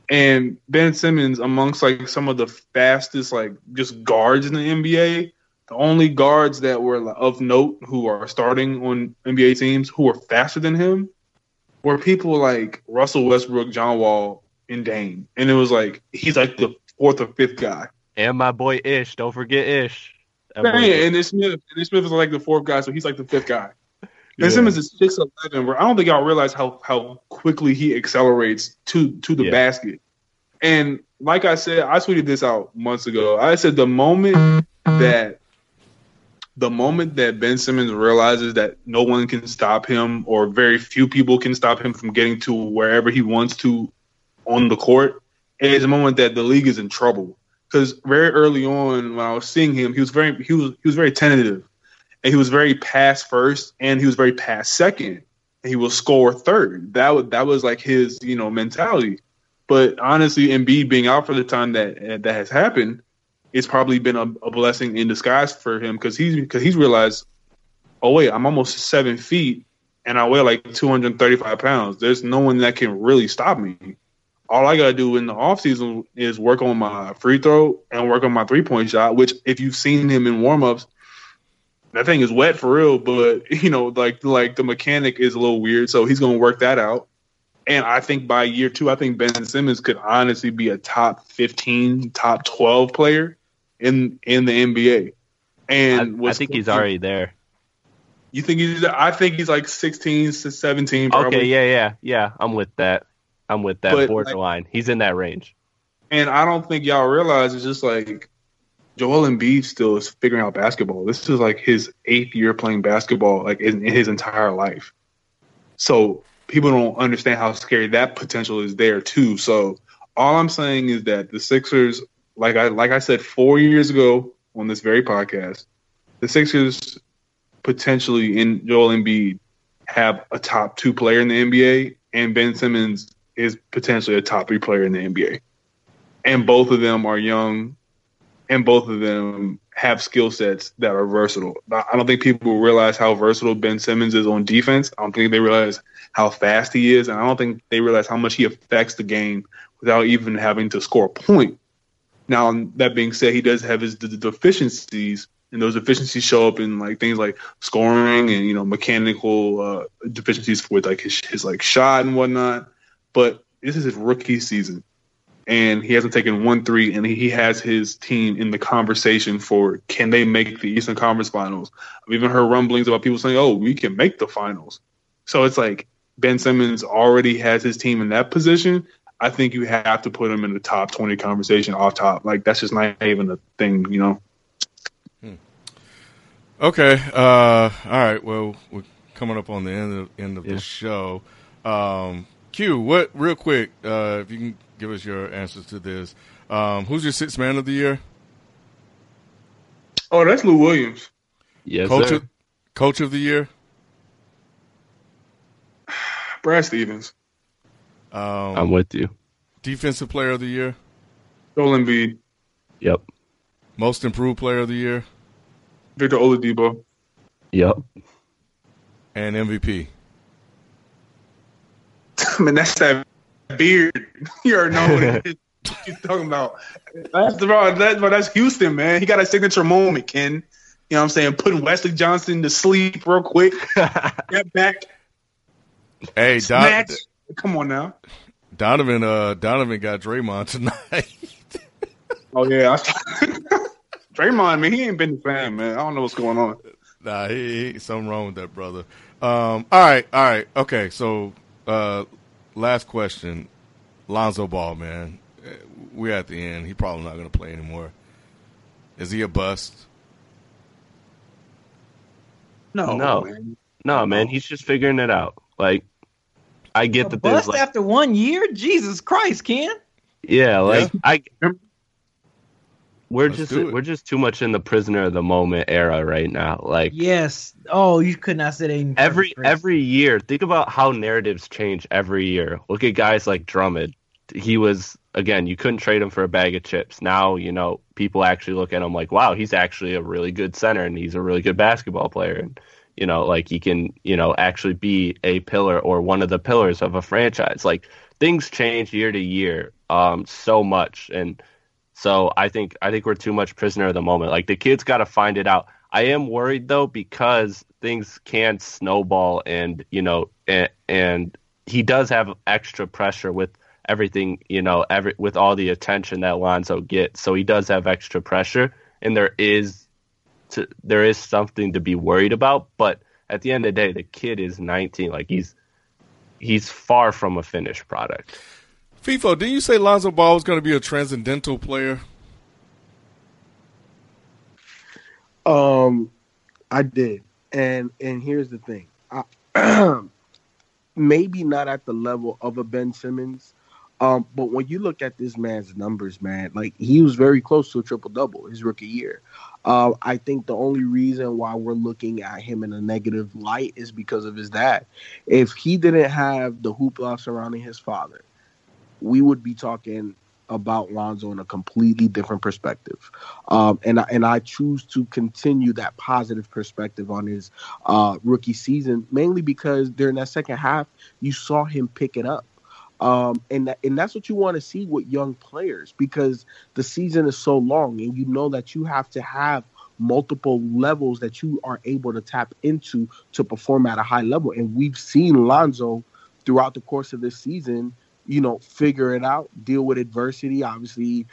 And Ben Simmons amongst like some of the fastest like just guards in the NBA. The only guards that were of note who are starting on NBA teams who are faster than him were people like Russell Westbrook, John Wall, and Dame. And it was like he's like the fourth or fifth guy. And my boy Ish, don't forget Ish. That yeah, and Smith, and Smith is like the fourth guy, so he's like the fifth guy. Ben yeah. Simmons is six eleven, bro. I don't think y'all realize how how quickly he accelerates to to the yeah. basket. And like I said, I tweeted this out months ago. I said the moment that the moment that Ben Simmons realizes that no one can stop him or very few people can stop him from getting to wherever he wants to on the court, is a moment that the league is in trouble. Because very early on, when I was seeing him, he was very he was he was very tentative and he was very pass first and he was very pass second and he will score third. That was that was like his you know mentality. But honestly, Embiid being out for the time that that has happened, it's probably been a, a blessing in disguise for him because he's because he's realized, oh wait, I'm almost seven feet and I weigh like 235 pounds. There's no one that can really stop me. All I gotta do in the off season is work on my free throw and work on my three point shot. Which, if you've seen him in warm ups, that thing is wet for real, but you know, like like the mechanic is a little weird, so he's gonna work that out. And I think by year two, I think Ben Simmons could honestly be a top fifteen, top twelve player in in the NBA. And I, I think he's already there. You think he's? I think he's like sixteen to seventeen. Probably. Okay, yeah, yeah, yeah. I'm with that. I'm with that but borderline. Like, he's in that range. And I don't think y'all realize it's just like Joel Embiid still is figuring out basketball. This is like his eighth year playing basketball, like in, in his entire life. So people don't understand how scary that potential is there too. So all I'm saying is that the Sixers, like I like I said four years ago on this very podcast, the Sixers potentially in Joel Embiid have a top two player in the NBA, and Ben Simmons is potentially a top three player in the NBA. And both of them are young and both of them have skill sets that are versatile. I don't think people realize how versatile Ben Simmons is on defense. I don't think they realize how fast he is, and I don't think they realize how much he affects the game without even having to score a point. Now, that being said, he does have his deficiencies, and those deficiencies show up in like things like scoring and you know mechanical uh, deficiencies with like his, his like shot and whatnot. But this is his rookie season and he hasn't taken one three, and he has his team in the conversation for can they make the Eastern Conference Finals. I've even heard rumblings about people saying, "Oh, we can make the finals." So it's like Ben Simmons already has his team in that position. I think you have to put him in the top twenty conversation off top. Like that's just not even a thing, you know. Hmm. Okay. Uh, all right. Well, we're coming up on the end of end of yeah. the show. Um, Q, what real quick, uh, if you can give us your answers to this. Um, who's your sixth man of the year? Oh, that's Lou Williams. Yes, coach sir. Of, coach of the year? Brad Stevens. Um, I'm with you. Defensive player of the year? Joel Embiid. Yep. Most improved player of the year? Victor Oladipo. Yep. And MVP. I mean, that's that beard. You already know what he's talking about. That's the that's, that's Houston, man. He got a signature moment, Ken. You know what I'm saying? Putting Wesley Johnson to sleep real quick. Get back. Hey, Don- Come on now. Donovan uh Donovan got Draymond tonight. oh yeah. Draymond, man, he ain't been the fan, man. I don't know what's going on. Nah, he, he something wrong with that brother. Um, all right, all right, okay. So uh, last question, Lonzo Ball, man. We're at the end. He's probably not going to play anymore. Is he a bust? No, no, man. no, man. He's just figuring it out. Like, I get a that. Bust like, after one year, Jesus Christ, Ken. Yeah, like yeah. I we're Let's just we're just too much in the prisoner of the moment era right now. Like yes, oh, you could not say that. Every every year, think about how narratives change every year. Look at guys like Drummond. He was again, you couldn't trade him for a bag of chips. Now you know people actually look at him like, wow, he's actually a really good center and he's a really good basketball player. And you know, like he can, you know, actually be a pillar or one of the pillars of a franchise. Like things change year to year um, so much, and so I think I think we're too much prisoner of the moment. Like the kid's got to find it out. I am worried though because things can snowball, and you know, and, and he does have extra pressure with everything, you know, every with all the attention that Lonzo gets. So he does have extra pressure, and there is to, there is something to be worried about. But at the end of the day, the kid is 19. Like he's he's far from a finished product. FIFO, did you say Lonzo Ball was going to be a transcendental player? Um, I did, and and here's the thing. I, maybe not at the level of a Ben Simmons, um, but when you look at this man's numbers, man, like he was very close to a triple double his rookie year. Uh, I think the only reason why we're looking at him in a negative light is because of his dad. If he didn't have the hoopla surrounding his father, we would be talking about Lonzo in a completely different perspective. Um, and and I choose to continue that positive perspective on his uh, rookie season, mainly because during that second half, you saw him pick it up. Um, and that, and that's what you want to see with young players because the season is so long, and you know that you have to have multiple levels that you are able to tap into to perform at a high level. And we've seen Lonzo throughout the course of this season, you know, figure it out, deal with adversity. Obviously,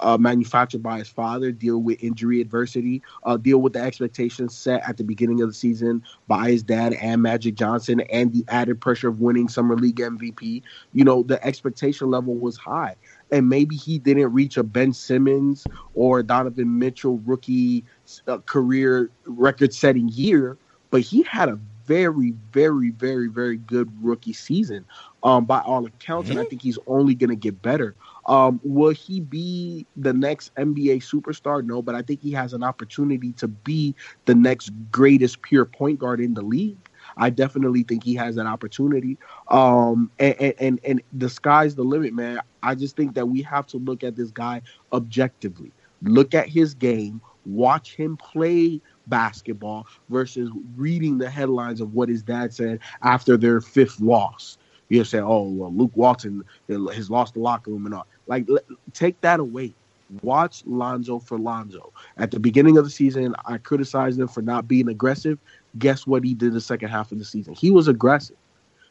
uh, manufactured by his father, deal with injury adversity, uh, deal with the expectations set at the beginning of the season by his dad and Magic Johnson, and the added pressure of winning Summer League MVP. You know, the expectation level was high. And maybe he didn't reach a Ben Simmons or Donovan Mitchell rookie uh, career record setting year, but he had a very, very, very, very good rookie season um, by all accounts. Mm-hmm. And I think he's only going to get better. Um, will he be the next NBA superstar? No, but I think he has an opportunity to be the next greatest pure point guard in the league. I definitely think he has that opportunity. Um, and, and, and the sky's the limit, man. I just think that we have to look at this guy objectively. Look at his game, watch him play basketball versus reading the headlines of what his dad said after their fifth loss. You say, "Oh, well, Luke Walton has lost the locker room and all." Like, take that away. Watch Lonzo for Lonzo. At the beginning of the season, I criticized him for not being aggressive. Guess what he did the second half of the season? He was aggressive.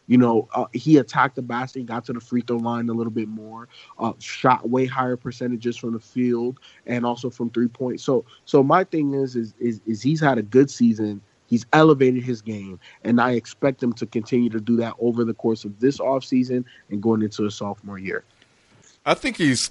You know, uh, he attacked the basket, got to the free throw line a little bit more, uh, shot way higher percentages from the field and also from three points. So, so my thing is, is, is, is he's had a good season. He's elevated his game, and I expect him to continue to do that over the course of this offseason and going into his sophomore year. I think he's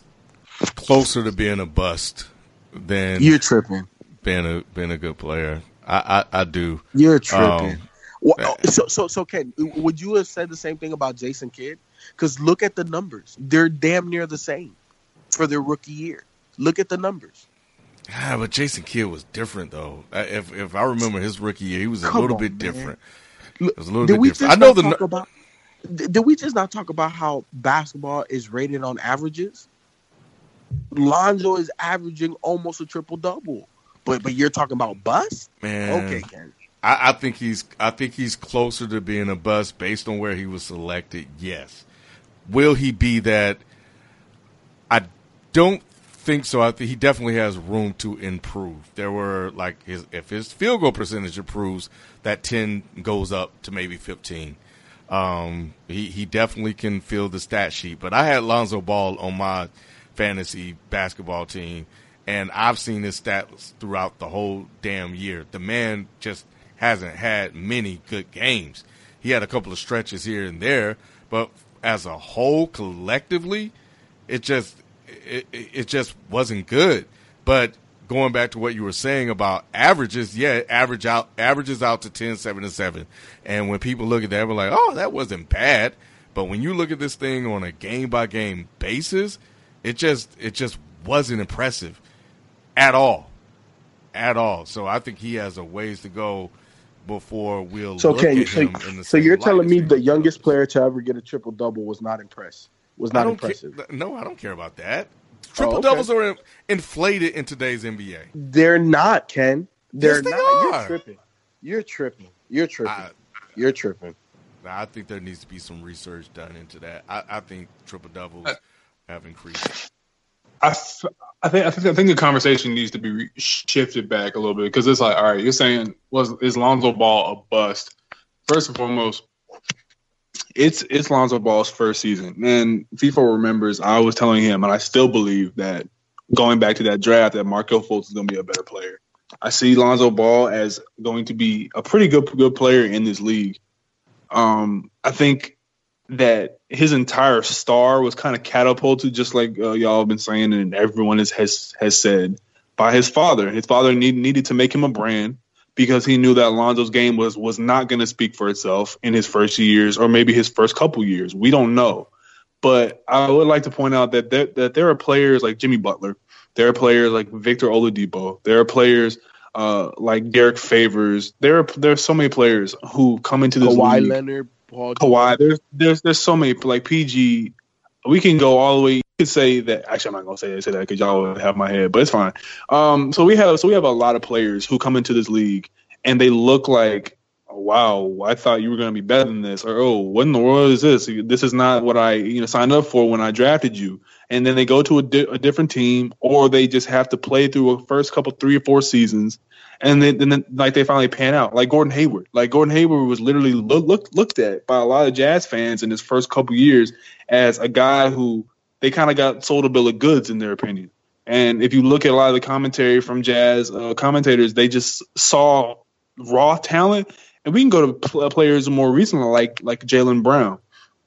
closer to being a bust than you're tripping. Being a being a good player, I I, I do. You're tripping. Um, well, so so so Ken, would you have said the same thing about Jason Kidd? Because look at the numbers; they're damn near the same for their rookie year. Look at the numbers. Yeah, but Jason Kidd was different though. If if I remember his rookie year, he was a Come little on, bit man. different. It was a little did bit different. I know the. About, did we just not talk about how basketball is rated on averages? Lonzo is averaging almost a triple double, but but you're talking about bust. Man, okay, Ken. I, I think he's I think he's closer to being a bust based on where he was selected. Yes, will he be that? I don't think so. I think he definitely has room to improve. There were like his if his field goal percentage improves, that ten goes up to maybe fifteen. Um, he he definitely can fill the stat sheet. But I had Lonzo Ball on my fantasy basketball team, and I've seen his stats throughout the whole damn year. The man just hasn't had many good games. He had a couple of stretches here and there, but as a whole, collectively, it just it, it just wasn't good. But going back to what you were saying about averages, yeah, average out averages out to 10, 7, and 7. And when people look at that, we're like, oh, that wasn't bad. But when you look at this thing on a game by game basis, it just it just wasn't impressive at all. At all. So I think he has a ways to go before we'll so, look at so, him in the So you're telling me the youngest player to ever get a triple double was not impressed? Was not impressive. Ca- no, I don't care about that. Oh, triple oh, okay. doubles are inflated in today's NBA. They're not, Ken. They're yes, they not. Are. You're tripping. You're tripping. You're tripping. I, You're tripping. I think there needs to be some research done into that. I, I think triple doubles have increased. I, I think I think the conversation needs to be shifted back a little bit because it's like, all right, you're saying was is Lonzo Ball a bust? First and foremost, it's it's Lonzo Ball's first season, and FIFO remembers. I was telling him, and I still believe that going back to that draft, that Markelle Fultz is going to be a better player. I see Lonzo Ball as going to be a pretty good good player in this league. Um, I think that his entire star was kind of catapulted, just like uh, y'all have been saying, and everyone has has, has said by his father. His father need, needed to make him a brand because he knew that Lonzo's game was was not going to speak for itself in his first years or maybe his first couple years. We don't know, but I would like to point out that there, that there are players like Jimmy Butler, there are players like Victor Oladipo, there are players uh, like Derrick Favors. There are there are so many players who come into this Kawhi league. Leonard, Paul Kawhi. There's there's there's so many like PG. We can go all the way. You could say that. Actually, I'm not gonna say, say that because y'all have my head, but it's fine. Um, so we have so we have a lot of players who come into this league and they look like, wow, I thought you were gonna be better than this, or oh, what in the world is this? This is not what I you know signed up for when I drafted you. And then they go to a, di- a different team, or they just have to play through a first couple three or four seasons and then, then like they finally pan out. Like Gordon Hayward, like Gordon Hayward was literally look, looked looked at by a lot of Jazz fans in his first couple years as a guy who they kind of got sold a bill of goods in their opinion. And if you look at a lot of the commentary from Jazz uh, commentators, they just saw raw talent. And we can go to pl- players more recently, like like Jaylen Brown,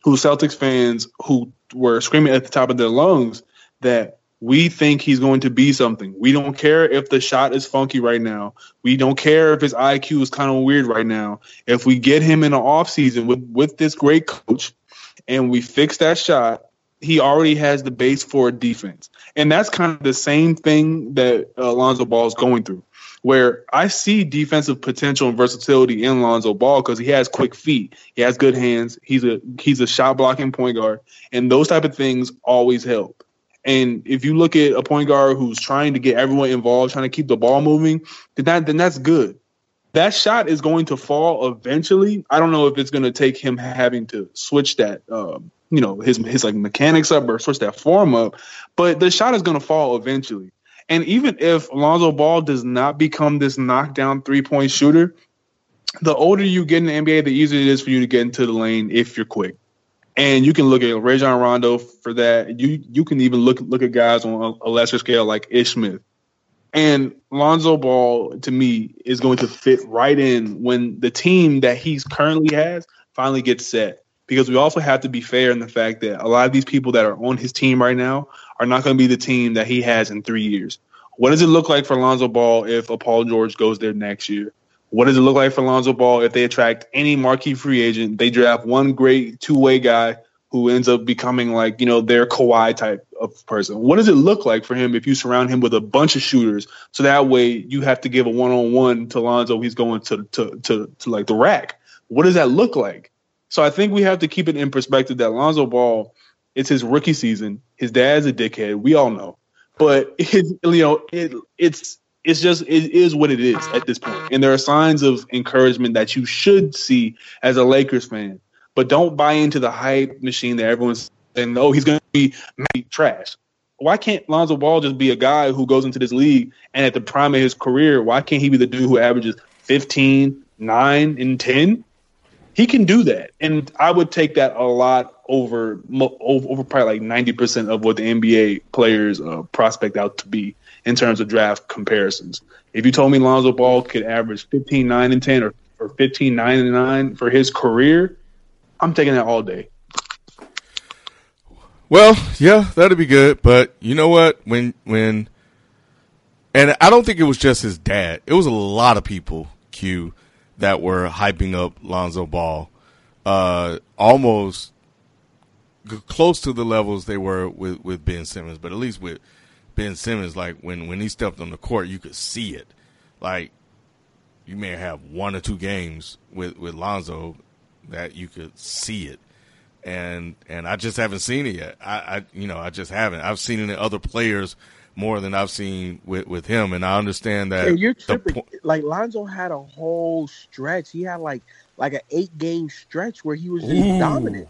who Celtics fans who were screaming at the top of their lungs that we think he's going to be something. We don't care if the shot is funky right now. We don't care if his IQ is kind of weird right now. If we get him in the offseason with, with this great coach and we fix that shot, he already has the base for a defense. And that's kind of the same thing that uh, Alonzo Ball is going through, where I see defensive potential and versatility in Lonzo Ball because he has quick feet, he has good hands, he's a he's a shot blocking point guard, and those type of things always help. And if you look at a point guard who's trying to get everyone involved, trying to keep the ball moving, then that then that's good. That shot is going to fall eventually. I don't know if it's going to take him having to switch that, um, you know, his his like mechanics up or switch that form up, but the shot is going to fall eventually. And even if Alonzo Ball does not become this knockdown three point shooter, the older you get in the NBA, the easier it is for you to get into the lane if you're quick. And you can look at Rajon Rondo for that. You you can even look look at guys on a lesser scale like Ish Smith. And Lonzo Ball to me is going to fit right in when the team that he's currently has finally gets set. Because we also have to be fair in the fact that a lot of these people that are on his team right now are not going to be the team that he has in three years. What does it look like for Lonzo Ball if a Paul George goes there next year? What does it look like for Lonzo Ball if they attract any marquee free agent? They draft one great two way guy who ends up becoming like, you know, their Kawhi type of person. What does it look like for him if you surround him with a bunch of shooters? So that way you have to give a one on one to Lonzo. He's going to, to, to, to like the rack. What does that look like? So I think we have to keep it in perspective that Lonzo Ball, it's his rookie season. His dad's a dickhead. We all know. But it, you know, it, it's it's just it is what it is at this point. And there are signs of encouragement that you should see as a Lakers fan. But don't buy into the hype machine that everyone's saying, oh, he's gonna be trash. Why can't Lonzo Ball just be a guy who goes into this league and at the prime of his career, why can't he be the dude who averages 15, 9, and 10? He can do that. And I would take that a lot over over, over probably like 90% of what the NBA players uh, prospect out to be in terms of draft comparisons. If you told me Lonzo Ball could average 15, 9, and 10 or, or 15, 9, and 9 for his career, I'm taking that all day. Well, yeah, that'd be good. But you know what? When, when, and I don't think it was just his dad. It was a lot of people, Q, that were hyping up Lonzo Ball, uh, almost close to the levels they were with, with Ben Simmons, but at least with Ben Simmons, like when when he stepped on the court, you could see it. Like you may have one or two games with with Lonzo that you could see it, and and I just haven't seen it yet. I, I you know I just haven't. I've seen it in other players more than I've seen with, with him, and I understand that. You're tripping. Po- like Lonzo had a whole stretch. He had like like an eight game stretch where he was just Ooh, dominant.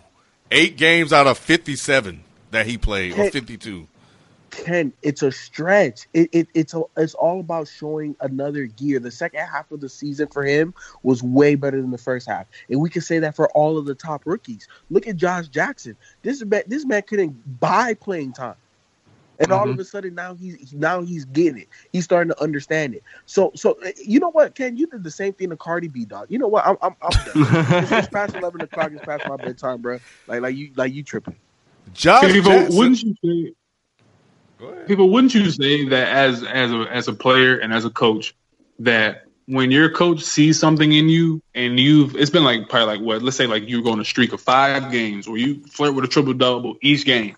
Eight games out of fifty seven that he played, Ken, or fifty two. Ken, it's a stretch. It, it it's a, it's all about showing another gear. The second half of the season for him was way better than the first half, and we can say that for all of the top rookies. Look at Josh Jackson. This man, this man couldn't buy playing time and mm-hmm. all of mm-hmm. a sudden now he's now he's getting it. He's starting to understand it. So so eh, you know what, Ken? You did the same thing to Cardi B, dog. You know what? I'm I'm, I'm done. it's, past eleven o'clock. It's past my bedtime, bro. Like like you like you tripping. Josh people, Jackson. wouldn't you say? People, wouldn't you say that as as a as a player and as a coach that when your coach sees something in you and you've it's been like probably like what let's say like you're going a streak of five games or you flirt with a triple double each game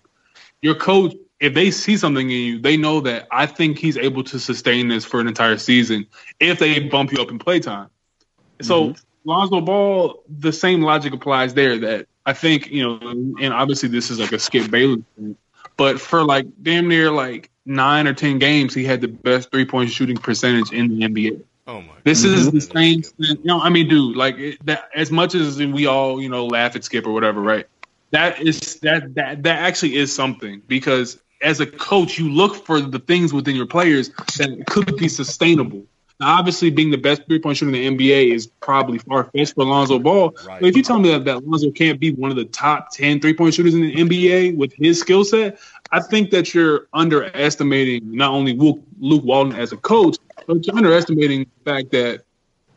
your coach if they see something in you, they know that I think he's able to sustain this for an entire season if they bump you up in playtime. Mm-hmm. So Lonzo Ball, the same logic applies there. That I think you know, and obviously this is like a Skip Bayless thing, but for like damn near like nine or ten games, he had the best three point shooting percentage in the NBA. Oh my! This God. is the same. You know, I mean, dude, like it, that. As much as we all you know laugh at Skip or whatever, right? That is that that that actually is something because as a coach, you look for the things within your players that could be sustainable. Now, obviously, being the best three point shooter in the NBA is probably far fetched for Lonzo Ball. Right. But if you tell me that, that Lonzo can't be one of the top 10 three point shooters in the NBA with his skill set, I think that you're underestimating not only Luke Walton as a coach, but you're underestimating the fact that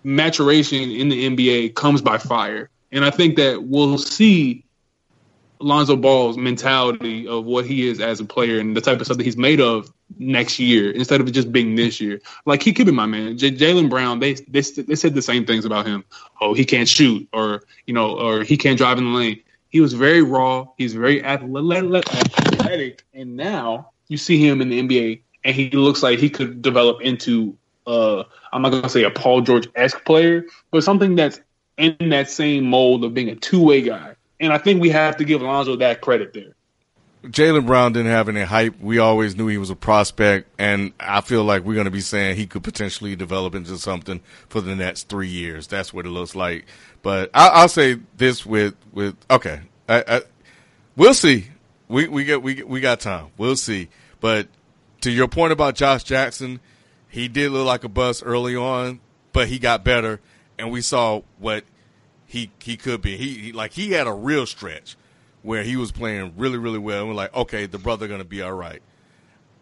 maturation in the NBA comes by fire. And I think that we'll see Lonzo Ball's mentality of what he is as a player and the type of stuff that he's made of next year instead of just being this year. Like he could be my man. J- Jaylen Brown, they, they they said the same things about him. Oh, he can't shoot, or you know, or he can't drive in the lane. He was very raw. He's very athletic, and now you see him in the NBA, and he looks like he could develop into. Uh, I'm not gonna say a Paul George esque player, but something that's in that same mold of being a two way guy and I think we have to give Alonzo that credit there. Jaylen Brown didn't have any hype. We always knew he was a prospect, and I feel like we're going to be saying he could potentially develop into something for the next three years. That's what it looks like. But I, will say this with with okay, I, I, we'll see. We we get we we got time. We'll see. But to your point about Josh Jackson, he did look like a bust early on, but he got better, and we saw what he he could be. He, he, like he had a real stretch where he was playing really really well. And we're like, okay, the brother gonna be all right.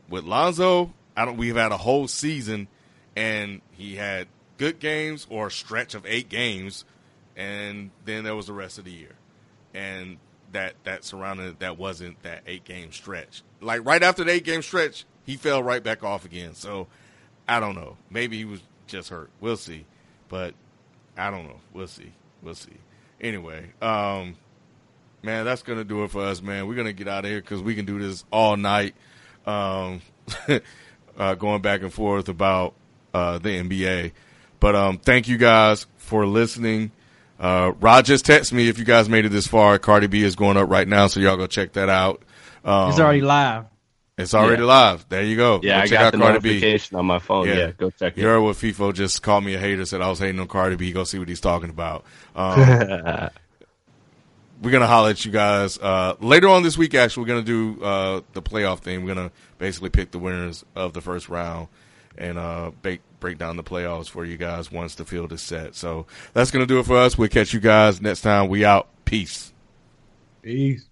With Lonzo, I don't. We've had a whole season, and he had good games or a stretch of eight games, and then there was the rest of the year, and that that surrounded that wasn't that eight game stretch. Like right after the eight game stretch, he fell right back off again. So I don't know. Maybe he was just hurt. We'll see. But I don't know. We'll see we'll see. Anyway, um, man, that's gonna do it for us, man. We're gonna get out of here because we can do this all night, um, uh, going back and forth about uh, the NBA. But um, thank you guys for listening. Uh, Rod just texted me if you guys made it this far. Cardi B is going up right now, so y'all go check that out. Um, it's already live. It's already yeah. live. There you go. Yeah, go I got the Cardi notification B. on my phone. Yeah. yeah, go check it. You heard what FIFO just called me a hater. Said I was hating on Cardi B. Go see what he's talking about. Um, we're gonna holler at you guys uh, later on this week. Actually, we're gonna do uh, the playoff thing. We're gonna basically pick the winners of the first round and uh, break break down the playoffs for you guys once the field is set. So that's gonna do it for us. We'll catch you guys next time. We out. Peace. Peace.